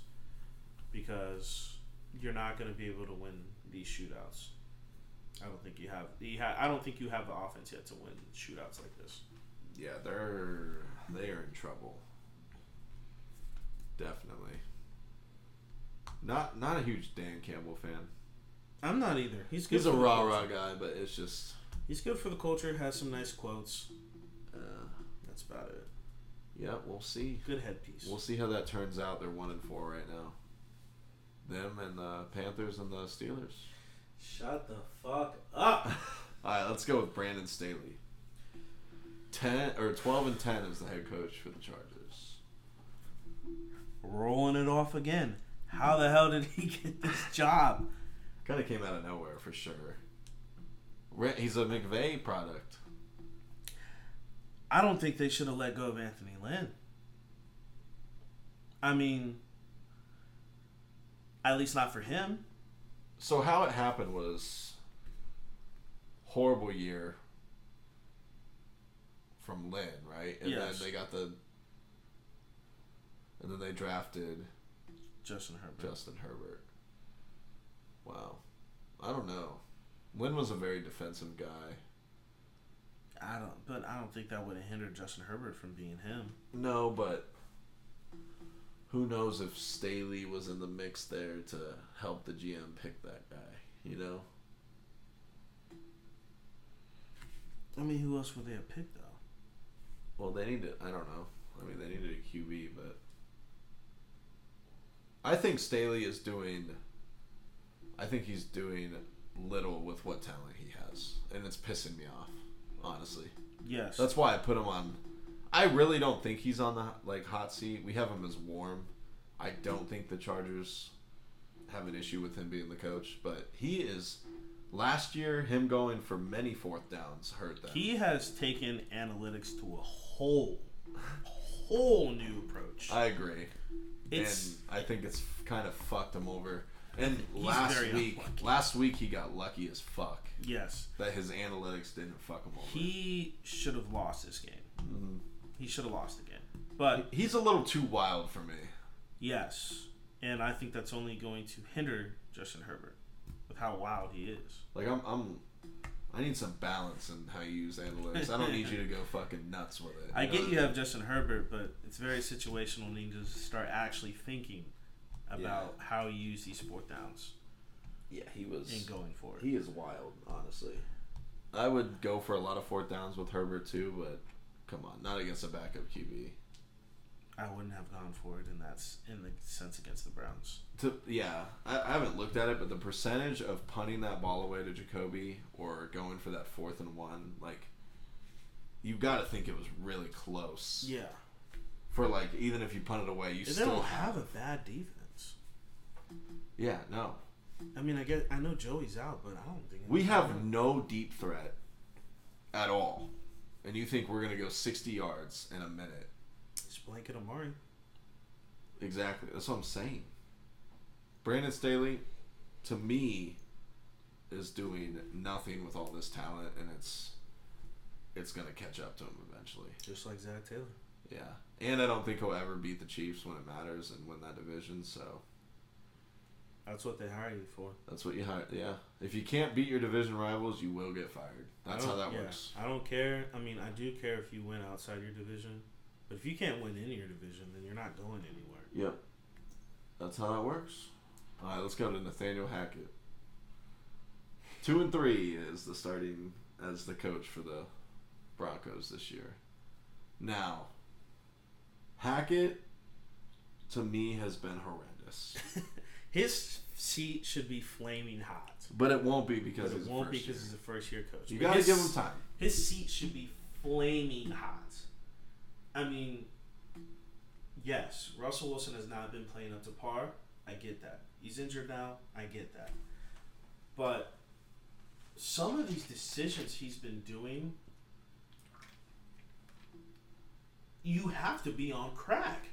because you're not going to be able to win these shootouts. I don't think you have. You ha- I don't think you have the offense yet to win shootouts like this. Yeah, they're they are in trouble. Definitely. Not not a huge Dan Campbell fan. I'm not either. He's good. He's a rah rah guy, but it's just He's good for the culture. Has some nice quotes. uh, That's about it. yeah. We'll see. Good headpiece. We'll see how that turns out. They're one and four right now. Them and the Panthers and the Steelers. Shut the fuck up. All right, let's go with Brandon Staley. Ten or twelve and ten is the head coach for the Chargers. Rolling it off again. How the hell did he get this job? Kind of came out of nowhere for sure. He's a McVay product. I don't think they should have let go of Anthony Lynn. I mean, at least not for him. So how it happened was horrible year from Lynn, right? And Yes. then they got the and then they drafted Justin Herbert. Justin Herbert. Wow. I don't know. Lynn was a very defensive guy. I don't, but I don't think that would have hindered Justin Herbert from being him. No, but who knows if Staley was in the mix there to help the GM pick that guy, you know? I mean, who else would they have picked though? Well, they need to. I don't know. I mean, they needed a QB, but I think Staley is doing. I think he's doing little with what talent he has, and it's pissing me off. Honestly, Yes. that's why I put him on. I really don't think he's on the like hot seat. We have him as warm. I don't think the Chargers have an issue with him being the coach, but he is. Last year, him going for many fourth downs hurt them. he has taken analytics to a whole, whole new approach. I agree. It's and I think it's kind of fucked him over. And last week, unlucky. last week he got lucky as fuck yes, that his analytics didn't fuck him over. he should have lost this game. Mhm. He should have lost the game. But He's a little too wild for me. yes, and I think that's only going to hinder Justin Herbert with how wild he is. Like I'm, I'm, I need some balance in how you use analytics. I don't need you to go fucking nuts with it. I know get you have Justin Herbert, but it's very situational. and You need to start actually thinking about how you use these fourth downs Yeah, he was. and going for it. He is wild, honestly. I would go for a lot of fourth downs with Herbert too, but come on, not against a backup QB. I wouldn't have gone for it in that s- in the sense against the Browns. To yeah, I, I haven't looked at it, but the percentage of punting that ball away to Jacoby or going for that fourth and one, like you got to think it was really close. Yeah, For like, even if you punt it away, you they still don't have a bad defense. Yeah, no, I mean, I guess I know Joey's out, but I don't think we have no deep threat at all, and you think we're gonna go sixty yards in a minute? Just blanket Amari. Exactly. That's what I'm saying. Brandon Staley, to me, is doing nothing with all this talent, and it's it's gonna catch up to him eventually. Just like Zac Taylor. Yeah, and I don't think he'll ever beat the Chiefs when it matters and win that division. So That's what they hire you for. that's what you hire. Yeah, if you can't beat your division rivals, you will get fired. That's how that yeah, works. I don't care. I mean, I do care if you win outside your division, if you can't win in your division, then you're not going anywhere. Yep, that's how that works. All right, let's go to Nathaniel Hackett. Two and three is the starting as the coach for the Broncos this year. Now, Hackett, to me, has been horrendous, His seat should be flaming hot. but it won't be because it won't be first because year. he's a first year coach. You gotta his- give him time. His seat should be flaming hot. I mean, yes, Russell Wilson has not been playing up to par. I get that. He's injured now. I get that. But some of these decisions he's been doing, you have to be on crack.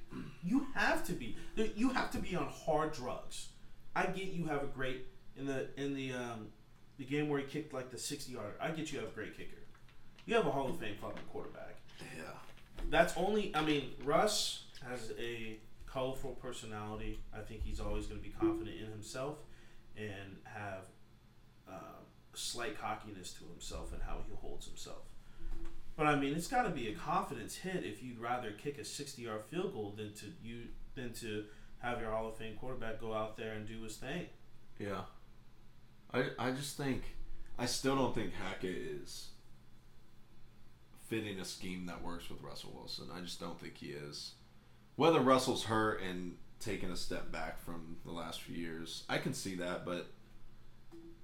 You have to be. You have to be on hard drugs. I get you have a great in the in the um, the game where he kicked like the sixty yarder. I get you have a great kicker. You have a Hall of Fame fucking quarterback. Yeah. That's only. I mean, Russ has a colorful personality. I think he's always going to be confident in himself and have uh, slight cockiness to himself and how he holds himself. But I mean, it's got to be a confidence hit if you'd rather kick a sixty-yard field goal than to you than to have your Hall of Fame quarterback go out there and do his thing. Yeah. I I just think I still don't think Hackett is fitting a scheme that works with Russell Wilson. I just don't think he is. Whether Russell's hurt and taking a step back from the last few years, I can see that, but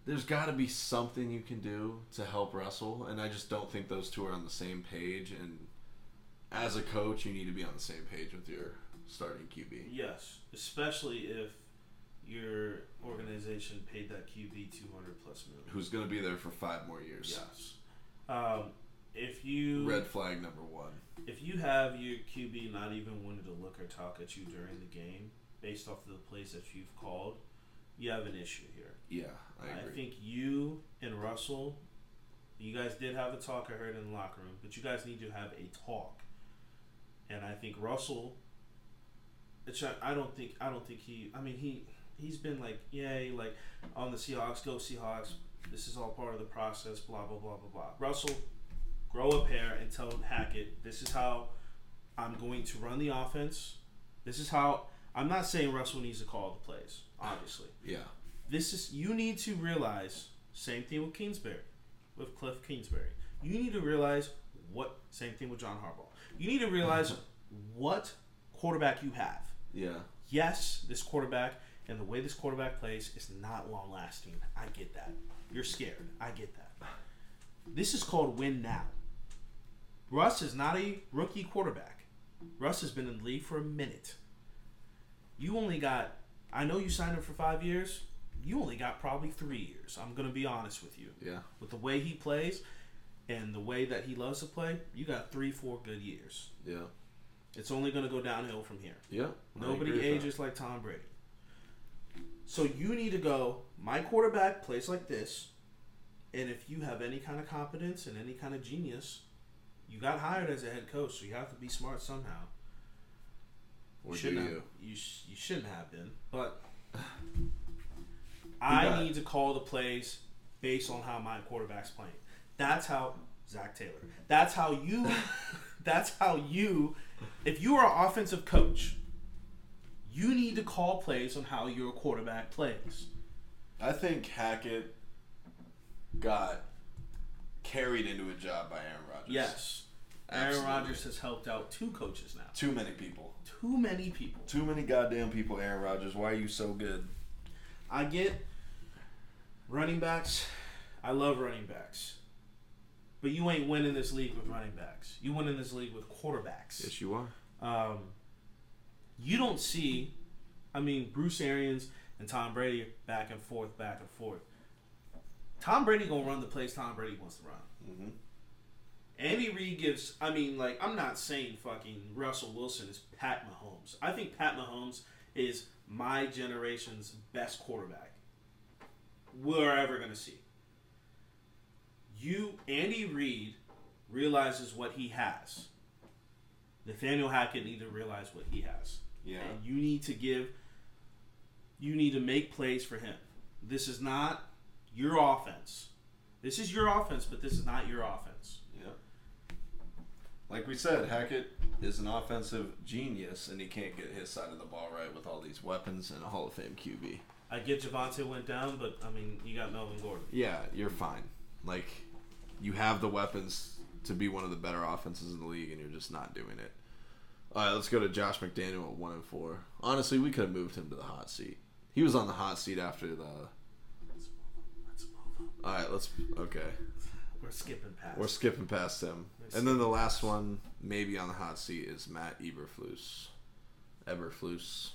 there's got to be something you can do to help Russell, and I just don't think those two are on the same page. And as a coach, you need to be on the same page with your starting QB. Yes, especially if your organization paid that QB two hundred plus million. Who's going to be there for five more years? Yes. Um, if you Red flag number one. if you have your QB not even wanting to look or talk at you during the game based off of the plays that you've called, you have an issue here. Yeah, I agree. think you and Russell, you guys did have a talk. I heard in the locker room, but you guys need to have a talk. And I think Russell. I don't think I don't think he. I mean he he's been like yay like on the Seahawks go Seahawks. This is all part of the process. Blah blah blah blah blah. Russell, grow a pair and tell Hackett this is how I'm going to run the offense. This is how I'm not saying Russell needs to call the plays. Obviously, yeah, this is you need to realize same thing with Kingsbury with Cliff Kingsbury. You need to realize what same thing with John Harbaugh. You need to realize what quarterback you have. Yeah, yes this quarterback and the way this quarterback plays is not long lasting I get that. You're scared. I get that. This is called win now Russ is not a rookie quarterback Russ has been in the league for a minute you only got I know you signed him for five years. You only got probably three years. I'm gonna be honest with you. yeah, With the way he plays and the way that he loves to play, you got three, four good years. yeah. It's only going to go downhill from here. Yeah. Nobody ages like Tom Brady. So you need to go. My quarterback plays like this, and if you have any kind of competence and any kind of genius, you got hired as a head coach, so you have to be smart somehow. Or do shouldn't you? Have, you sh- you shouldn't have been, but I need to call the plays based on how my quarterback's playing. That's how Zac Taylor. That's how you. that's how you. If you are an offensive coach, you need to call plays on how your quarterback plays. I think Hackett got carried into a job by Aaron Rodgers. Yes, Aaron Absolutely. Rodgers has helped out two coaches now. Too many people. Too many people. Too many goddamn people, Aaron Rodgers. Why are you so good? I get running backs. I love running backs. But you ain't winning this league with running backs. You win in this league with quarterbacks. Yes, you are. Um, you don't see, I mean, Bruce Arians and Tom Brady back and forth, back and forth. Tom Brady gonna run the plays Tom Brady wants to run. Mm-hmm. Andy Reid gives. I mean, like I'm not saying fucking Russell Wilson is Pat Mahomes. I think Pat Mahomes is my generation's best quarterback. We're ever gonna see. You, Andy Reid, realizes what he has. Nathaniel Hackett need to realize what he has. Yeah. And you need to give. You need to make plays for him. This is not your offense. This is your offense, but this is not your offense. Yeah. Like we said, Hackett is an offensive genius, and he can't get his side of the ball right with all these weapons and a Hall of Fame QB. I get Javonte went down, but I mean, you got Melvin Gordon. Yeah, you're fine. Like, you have the weapons to be one of the better offenses in the league, and you're just not doing it. All right, let's go to Josh McDaniel at one and four. Honestly, we could have moved him to the hot seat. He was on the hot seat after the. Let's move on. Let's move on. All right, let's. Okay, We're skipping past. we're skipping past him, and then the last past. one, maybe on the hot seat, is Matt Eberflus. Eberflus.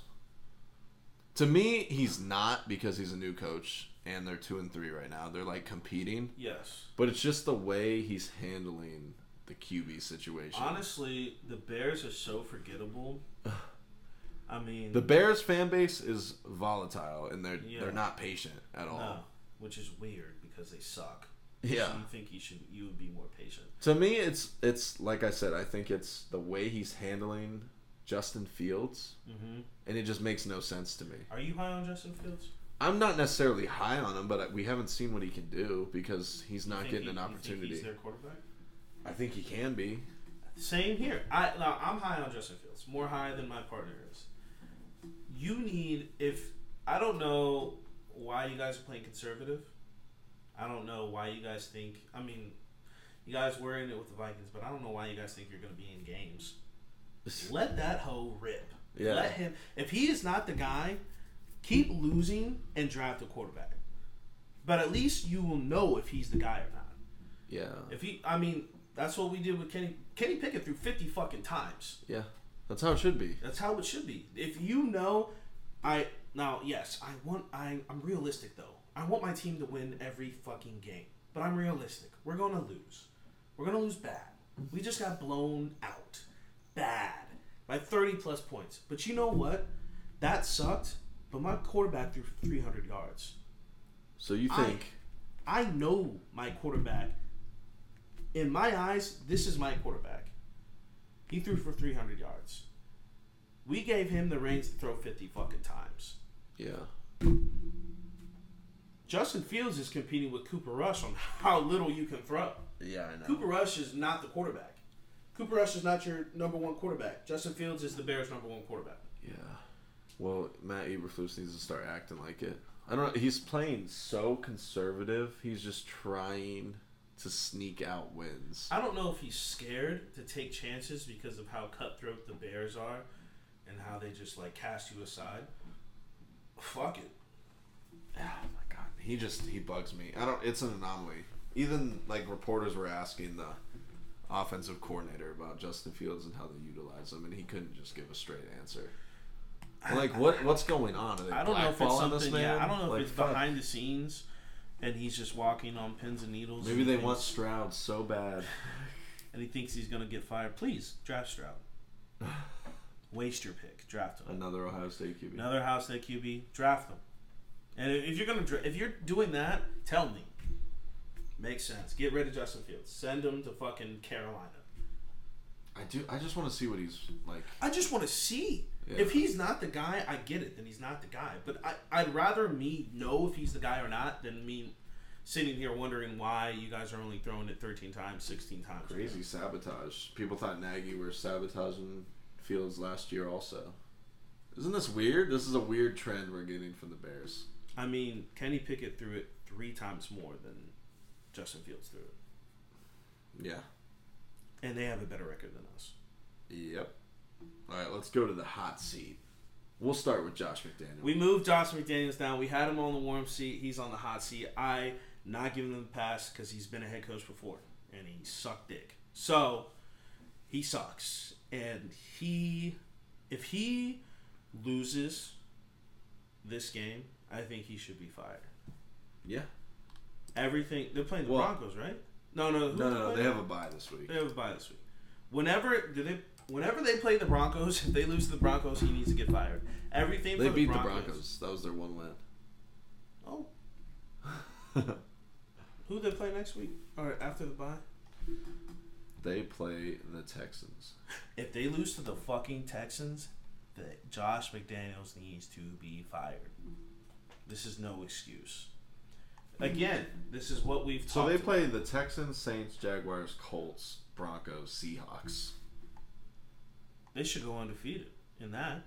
To me, he's not because he's a new coach, and they're two and three right now. They're like competing. yes. But it's just the way he's handling the QB situation. Honestly, the Bears are so forgettable. I mean, the Bears fan base is volatile and they're Yeah. they're not patient at all. no, which is weird because they suck. Yeah. So you think you should you would be more patient? To me it's it's like I said, I think it's the way he's handling Justin Fields Mm-hmm. and it just makes no sense to me. Are you high on Justin Fields? I'm not necessarily high on him, but we haven't seen what he can do because he's not getting he- an opportunity. he's their quarterback. I think he can be. Same here. I now, I'm high on Justin Fields, more high than my partner is. You need if I don't know why you guys are playing conservative. I don't know why you guys think. I mean, you guys were in it with the Vikings, but I don't know why you guys think you're going to be in games. Let that hoe rip. Yeah. Let him. If he is not the guy, keep losing and draft a quarterback. But at least you will know if he's the guy or not. Yeah. If he, I mean, that's what we did with Kenny. Kenny Pickett threw fifty fucking times. Yeah. That's how it should be. That's how it should be. If you know, I now yes, I want. I I'm realistic though. I want my team to win every fucking game, but I'm realistic. We're gonna lose. We're gonna lose bad. We just got blown out, bad by thirty plus points. But you know what? That sucked. But my quarterback threw three hundred yards. So you I- think I know my quarterback. In my eyes, this is my quarterback. He threw for 300 yards. We gave him the reins to throw 50 fucking times. yeah. Justin Fields is competing with Cooper Rush on how little you can throw. Yeah, I know. Cooper Rush is not the quarterback. Cooper Rush is not your number one quarterback. Justin Fields is the Bears' number one quarterback. Yeah. Well, Matt Eberflus needs to start acting like it. I don't know. He's playing so conservative. He's just trying to sneak out wins. I don't know if he's scared to take chances because of how cutthroat the Bears are and how they just like cast you aside. Fuck it. Oh. He just he bugs me. I don't. It's an anomaly. Even like reporters were asking the offensive coordinator about Justin Fields and how they utilize him, and he couldn't just give a straight answer. Like what what's going on? I don't know if it's something. Yeah. I don't know Like, if it's fuck. behind the scenes, and he's just walking on pins and needles. Maybe and they want Stroud so bad. and he thinks he's gonna get fired. Please draft Stroud. Waste your pick. Draft him. Another Ohio State QB. Another Ohio State QB. Draft him. And if you're gonna, if you're doing that, tell me. Makes sense. Get rid of Justin Fields. Send him to fucking Carolina. I do. I just want to see what he's like. I just want to see. Yeah. If he's not the guy, I get it. Then he's not the guy. But I, I'd rather me know if he's the guy or not than me sitting here wondering why you guys are only throwing it 13 times, 16 times. Crazy sabotage. People thought Nagy were sabotaging Fields last year. Also, isn't this weird? This is a weird trend we're getting from the Bears. I mean, Kenny Pickett threw it three times more than Justin Fields threw it. Yeah. And they have a better record than us. Yep. All right, let's go to the hot seat. We'll start with Josh McDaniels. We moved Josh McDaniels down. We had him on the warm seat. He's on the hot seat. I not giving him the pass because he's been a head coach before and he sucked dick. So he sucks. And he, if he loses this game, I think he should be fired. yeah. Everything they're playing the Well- Broncos, right? No, no, No, they no. They have a bye this week. They have a bye this week. Whenever do they? Whenever they play the Broncos, if they lose to the Broncos, he needs to get fired. Everything They beat the the Broncos. Broncos. That was their one win. Oh, who they play next week or after the bye? they play the Texans. If they lose to the fucking Texans, the Josh McDaniels needs to be fired. This is no excuse. Again, this is what we've So they about. play the Texans, Saints, Jaguars, Colts, Broncos, Seahawks. They should go undefeated in that.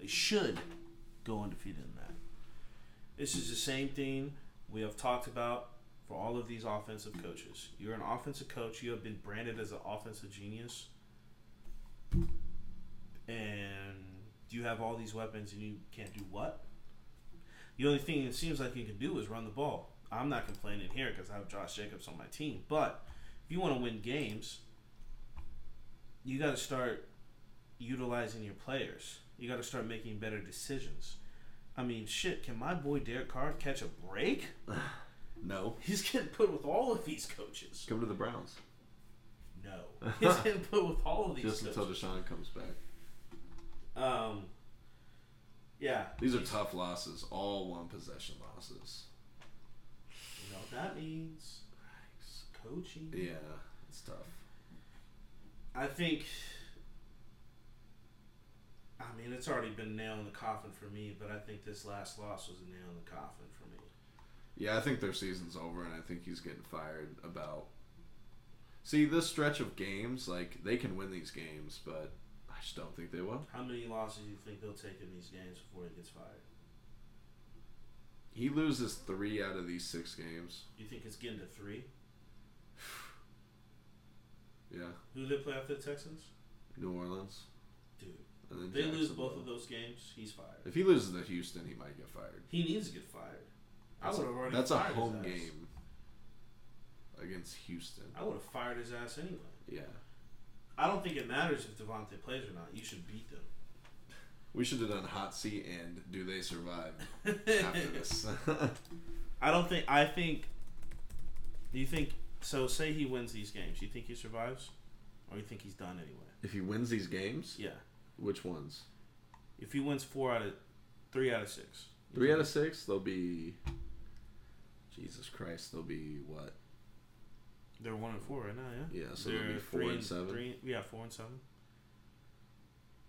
They should go undefeated in that. This is the same thing we have talked about for all of these offensive coaches. You're an offensive coach. You have been branded as an offensive genius, and do you have all these weapons, and you can't do what? The only thing it seems like you can do is run the ball. I'm not complaining here because I have Josh Jacobs on my team, but if you want to win games, you got to start utilizing your players. You got to start making better decisions. I mean, shit, can my boy Derek Carr catch a break? No. He's getting put with all of these coaches. Come to the Browns. No. He's getting put with all of these Just until coaches. Deshaun comes back. Um, yeah. These are tough losses. All one possession losses. You know what that means? Coaching. Yeah, it's tough. I think. I mean, it's already been nail in the coffin for me, but I think this last loss was a nail in the coffin for me. Yeah, I think their season's over, and I think he's getting fired about. See, this stretch of games, like they can win these games, but I just don't think they will. How many losses do you think they'll take in these games before he gets fired? He loses three out of these six games. You think it's getting to three? Yeah, Who do they play after the Texans? New Orleans, Dude, and then they lose both of those games, he's fired. If he loses to Houston, he might get fired. He needs to get fired. I would have already. that's a home game against Houston. I would have fired his ass anyway. Yeah, I don't think it matters if Davante plays or not. You should beat them. we should have done hot seat and do they survive after this? I don't think. I think. Do you think? So, say he wins these games. You think he survives, or you think he's done anyway? if he wins these games, Yeah. which ones? If he wins four out of three out of six. Three out of six, they'll be. Jesus Christ, they'll be what? They're one and four right now. Yeah. Yeah, so they'll They're be four three and seven. Three, yeah, four and seven.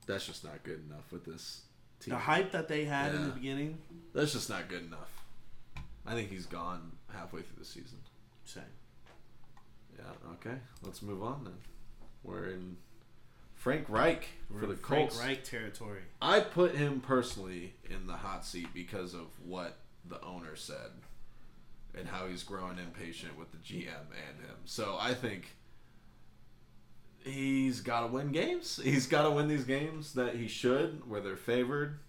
That's just not good enough with this team. The hype that they had in the beginning. That's just not good enough. I think he's gone halfway through the season. Same. Yeah. Okay. Let's move on then. We're in Frank Reich We're for the in Frank Colts. Reich territory. I put him personally in the hot seat because of what the owner said and how he's growing impatient with the GM and him. So I think he's got to win games. He's got to win these games that he should, where they're favored,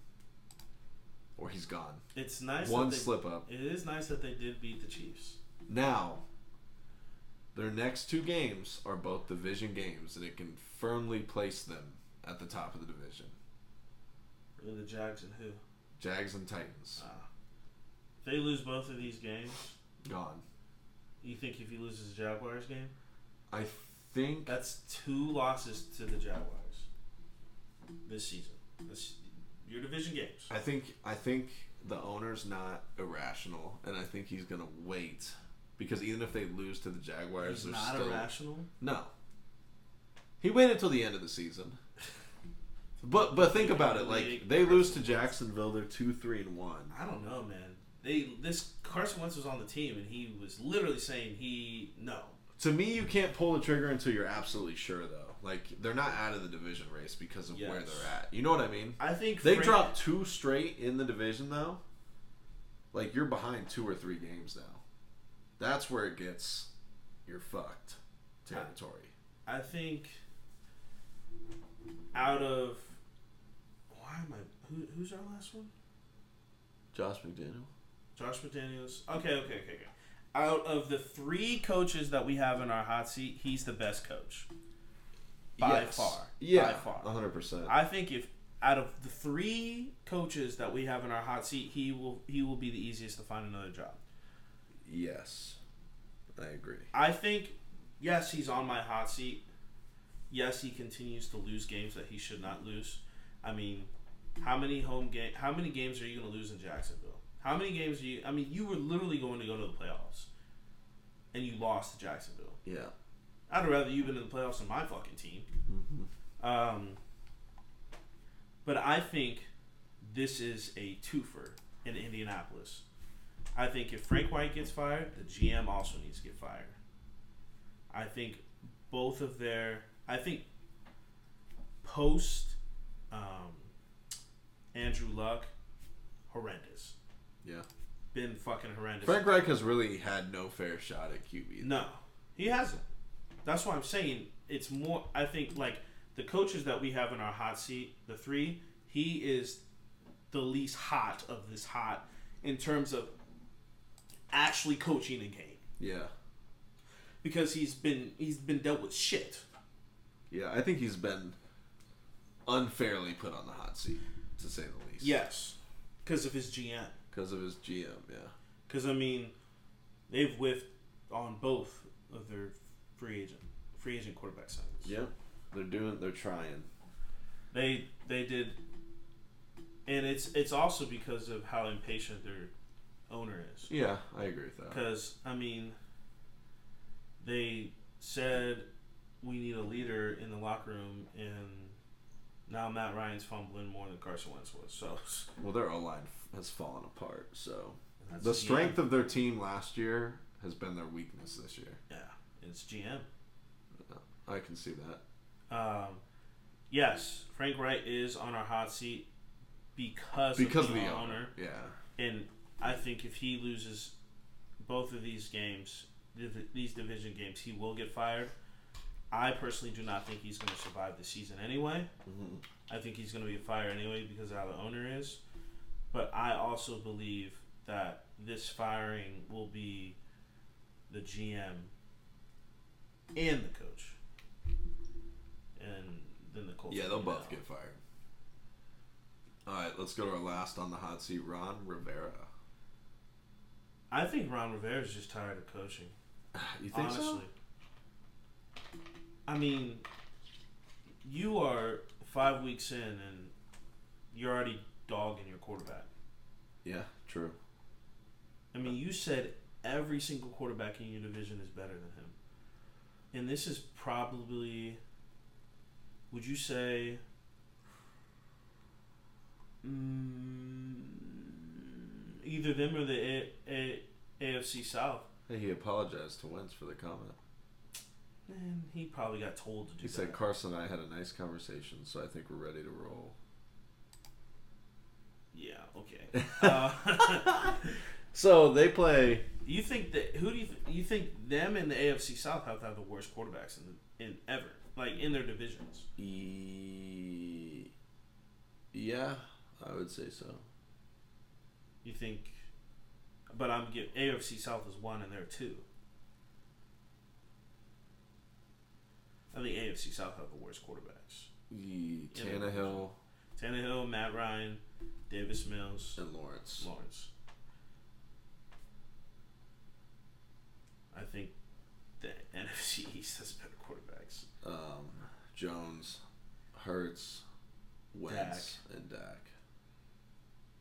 or he's gone. It's nice. One that they, slip up. It is nice that they did beat the Chiefs. Now, their next two games are both division games, and it can firmly place them at the top of the division. The Jags and who? Jags and Titans. Ah. If they lose both of these games, Gone. you think if he loses the Jaguars game, I think that's two losses to the Jaguars. this season. This your division games. I think I think the owner's not irrational, and I think he's gonna wait because even if they lose to the Jaguars, He's they're not still irrational. no. He waited till the end of the season. But but think about it, like they lose to Jacksonville, they're two three and one. I don't know, man. They this Carson Wentz was on the team and he was literally saying he no. To me, you can't pull the trigger until you're absolutely sure, though. Like they're not out of the division race because of where they're at. You know what I mean? I think They dropped two straight in the division, though. Like you're behind two or three games now. That's where it gets you're fucked territory. I think out of why am I who, who's our last one? Josh McDaniel. Josh McDaniels. Okay, okay, okay, okay. Out of the three coaches that we have in our hot seat, he's the best coach. By Yes. far. Yeah, By far. hundred percent. I think if out of the three coaches that we have in our hot seat, he will he will be the easiest to find another job. Yes, I agree. I think yes, he's on my hot seat. Yes, he continues to lose games that he should not lose. I mean, how many home game how many games are you going to lose in Jacksonville? How many games are you I mean, you were literally going to go to the playoffs and you lost to Jacksonville. Yeah. I'd rather you've been in the playoffs than my fucking team. Mm-hmm. Um, but I think this is a twofer in Indianapolis. I think if Frank White gets fired, the GM also needs to get fired. I think both of their, I think post um, Andrew Luck, horrendous. Yeah. Been fucking horrendous. Frank Reich has really had no fair shot at QB. No, he hasn't. That's why I'm saying it's more. I think like the coaches that we have in our hot seat, the three, he is the least hot of this hot in terms of actually coaching a game Yeah. because he's been he's been dealt with shit. Yeah. I think he's been unfairly put on the hot seat, to say the least. Yes, because of his GM. Because of his GM. Yeah. Because I mean, they've whiffed on both of their free agent free agent quarterback signings. Yeah, They're doing. They're trying. They they did, and it's it's also because of how impatient their owner is. Yeah, I agree with that. Because I mean, they said we need a leader in the locker room, and now Matt Ryan's fumbling more than Carson Wentz was. So Well, their O line has fallen apart. So that's the GM. strength of their team last year has been their weakness this year. yeah, it's GM. I can see that. Um, yes, Frank Wright is on our hot seat because Because of of the, the owner. owner. Yeah. And I think if he loses both of these games, these division games, he will get fired. I personally do not think he's going to survive the season anyway. hmm I think he's going to be fired anyway because of how the owner is. But I also believe that this firing will be the GM and the coach. And then the Colts. Yeah, they'll both out. get fired. All right, let's go to our last on the hot seat, Ron Rivera. I think Ron Rivera is just tired of coaching. You think honestly. so? I mean, you are five weeks in and you're already dogging your quarterback. Yeah, true. I mean, you said every single quarterback in your division is better than him. And this is probably, would you say, mm, either them or the A- A- AFC South? Hey, he apologized to Wentz for the comment. And he probably got told to do that. He that. said Carson and I had a nice conversation, so I think we're ready to roll. Yeah, okay. Uh, So they play. you think that who do you th- you think them and the AFC South have to have the worst quarterbacks in the, in ever like in their divisions? E- yeah, I would say so. You think? But I'm get AFC South is one and they're two. I think AFC South have the worst quarterbacks. E- Yeah. Tannehill Tannehill, Matt Ryan, Davis Mills, and Lawrence. Lawrence. I think the NFC East has better quarterbacks. Um, Jones, Hurts, Wentz and Dak.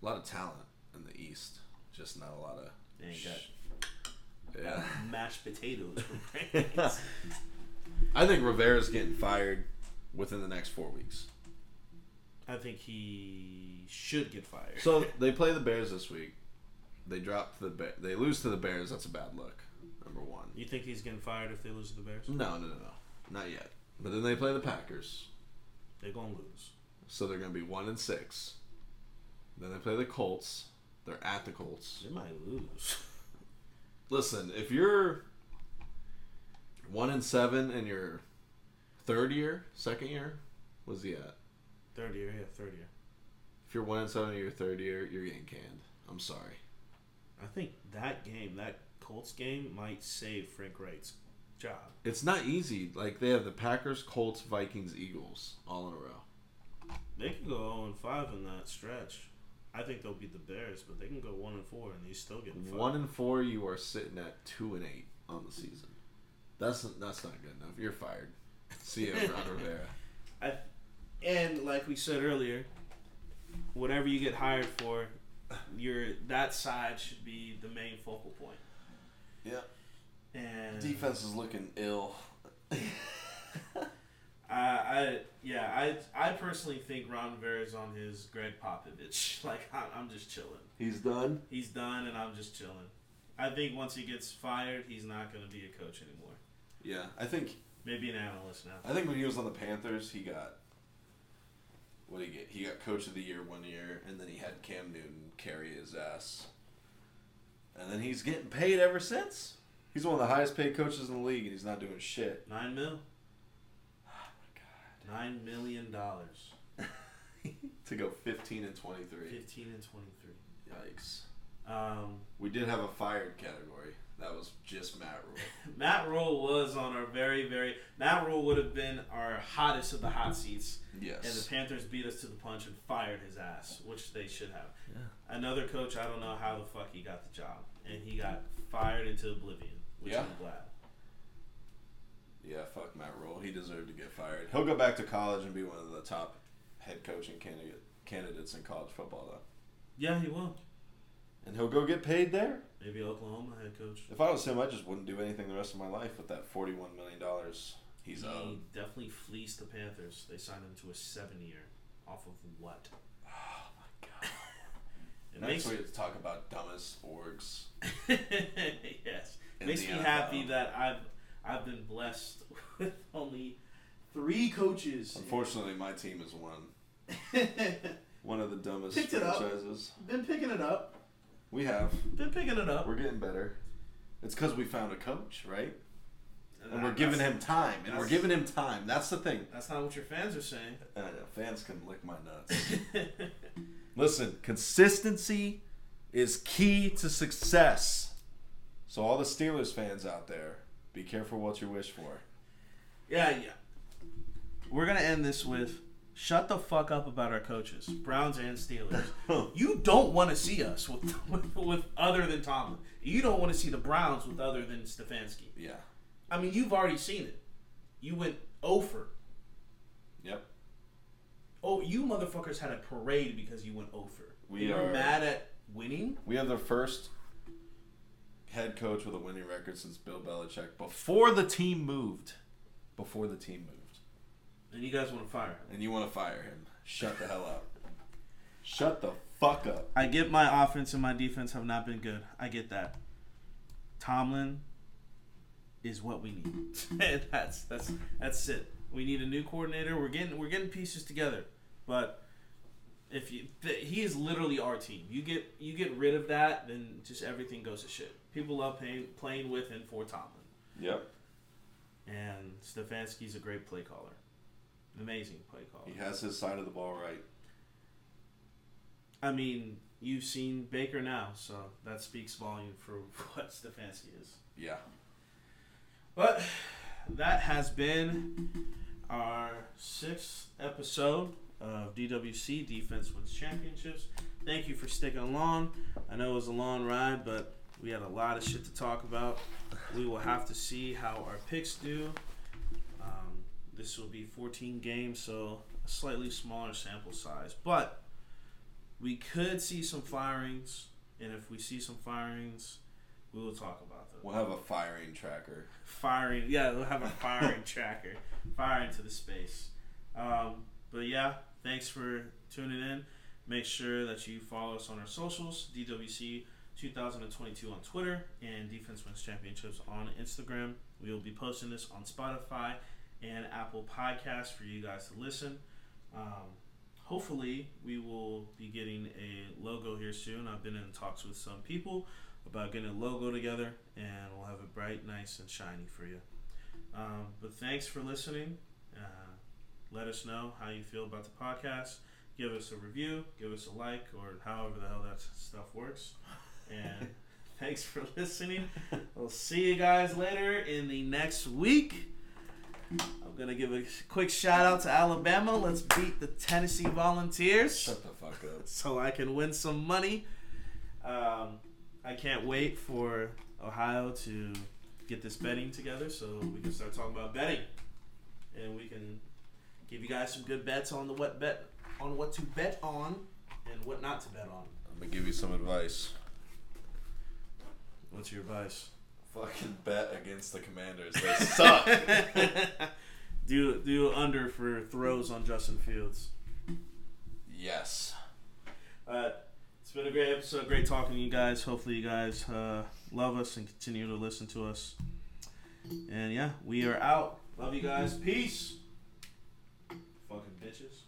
A lot of talent in the East, just not a lot of. They ain't got Yeah. mashed potatoes for. I think Rivera's getting fired within the next four weeks. I think he should get fired. So they play the Bears this week. They drop to the Bear. They lose to the Bears. That's a bad look. Number one. you think he's getting fired if they lose to the Bears? No, no, no, no, not yet. But then they play the Packers, They're gonna lose. so they're gonna be one and six. Then they play the Colts. They're at the Colts. They might lose. Listen, if you're one and seven in your third year, second year, was he at? Third year, yeah, third year. If you're one and seven in your third year, you're getting canned. I'm sorry. I think that game, that Colts game, might save Frank Reich's job. It's not easy. Like they have the Packers, Colts, Vikings, Eagles all in a row. They can go 0 and 5 in that stretch. I think they'll beat the Bears, but they can go 1 and 4 and he's still getting fired. One and four, you are sitting at two and eight on the season. That's that's not good enough. You're fired. See you, Ron Rivera. And like we said earlier, whatever you get hired for, your that side should be the main focal point. Yeah. And Defense is looking ill. I, I yeah, I I personally think Ron Rivera is on his Gregg Popovich. Like I'm, I'm just chilling. He's done. He's done, and I'm just chilling. I think once he gets fired, he's not going to be a coach anymore. Yeah, I think Maybe an analyst now. I think when he was on the Panthers, he got what did he get? He got Coach of the Year one year, and then he had Cam Newton carry his ass, and then he's getting paid ever since. He's one of the highest paid coaches in the league, and he's not doing shit. Nine mil. Oh Nine million dollars. to go fifteen and twenty three. Fifteen and twenty-three. Yikes. Um, We did have a fired category. That was just Matt Rhule. Matt Rhule was on our very, very. Matt Rhule would have been our hottest of the hot seats, Yes. and the Panthers beat us to the punch and fired his ass, which they should have. Yeah. Another coach, I don't know how the fuck he got the job, and he got fired into oblivion, which Yeah. I'm glad. Yeah, fuck Matt Rhule. He deserved to get fired. He'll go back to college and be one of the top head coaching candidate candidates in college football, though. Yeah, he will. And he'll go get paid there. Maybe Oklahoma head coach. If I was him, I just wouldn't do anything the rest of my life with that forty-one million dollars he's he owed. definitely fleeced the Panthers. They signed him to a seven-year. Off of what? Oh my god! It Next makes we have to talk about dumbest orgs. yes. in makes me NFL. happy that I've I've been blessed with only three coaches. Unfortunately, my team is one one of the dumbest Picked it up. franchises. picking it up. We have. Been picking it up. We're getting better. It's because we found a coach, right? And we're giving him time, and we're giving him time. That's the thing. That's not what your fans are saying. Uh, I know, fans can lick my nuts. Listen, consistency is key to success. So all the Steelers fans out there, be careful what you wish for. yeah, yeah. We're gonna end this with shut the fuck up about our coaches, Browns and Steelers. Oh. you don't want to see us with, with with other than Tomlin. You don't want to see the Browns with other than Stefanski. Yeah. I mean, you've already seen it. You went oh over. Yep. Oh, you motherfuckers had a parade because you went oh over. We you were are- mad at winning. We have the first head coach with a winning record since Bill Belichick before the team moved. Before the team moved. And you guys want to fire him. And you want to fire him. Shut the hell up. Shut the fuck up. I get my offense and my defense have not been good. I get that. Tomlin is what we need. That's that's that's it. We need a new coordinator. We're getting we're getting pieces together, but if you th- he is literally our team. You get you get rid of that, then just everything goes to shit. People love playing playing with and for Tomlin. Yep. And Stefanski's a great play caller. Amazing play call. He has his side of the ball right. I mean, you've seen Baker now, so that speaks volume for what Stefanski is. Yeah. But that has been our sixth episode of DWC Defense Wins Championships. Thank you for sticking along. I know it was a long ride, but we had a lot of shit to talk about. We will have to see how our picks do. This will be 14 games, so a slightly smaller sample size. But we could see some firings, and if we see some firings, we will talk about them. We'll have a firing tracker. Firing, yeah, we'll have a firing tracker, firing to the space. Um, but yeah, thanks for tuning in. Make sure that you follow us on our socials, DWC 2022 on Twitter and Defense Wins Championships on Instagram. We will be posting this on Spotify and Apple Podcasts for you guys to listen. Um, hopefully, we will be getting a logo here soon. I've been in talks with some people about getting a logo together, and we'll have it bright, nice, and shiny for you. Um, but thanks for listening. Uh, let us know how you feel about the podcast. Give us a review, give us a like, or however the hell that stuff works. And thanks for listening. We'll see you guys later in the next week. I'm gonna give a quick shout out to Alabama. Let's beat the Tennessee Volunteers Shut the fuck up. so I can win some money. Um, I can't wait for Ohio to get this betting together so we can start talking about betting, and we can give you guys some good bets on the what bet on what to bet on and what not to bet on. I'm gonna give you some advice. What's your advice? Fucking bet against the Commanders. They suck. do do under for throws on Justin Fields. Yes. Uh, it's been a great episode. Great talking to you guys. Hopefully, you guys uh, love us and continue to listen to us. And yeah, we are out. Love you guys. Peace. Fucking bitches.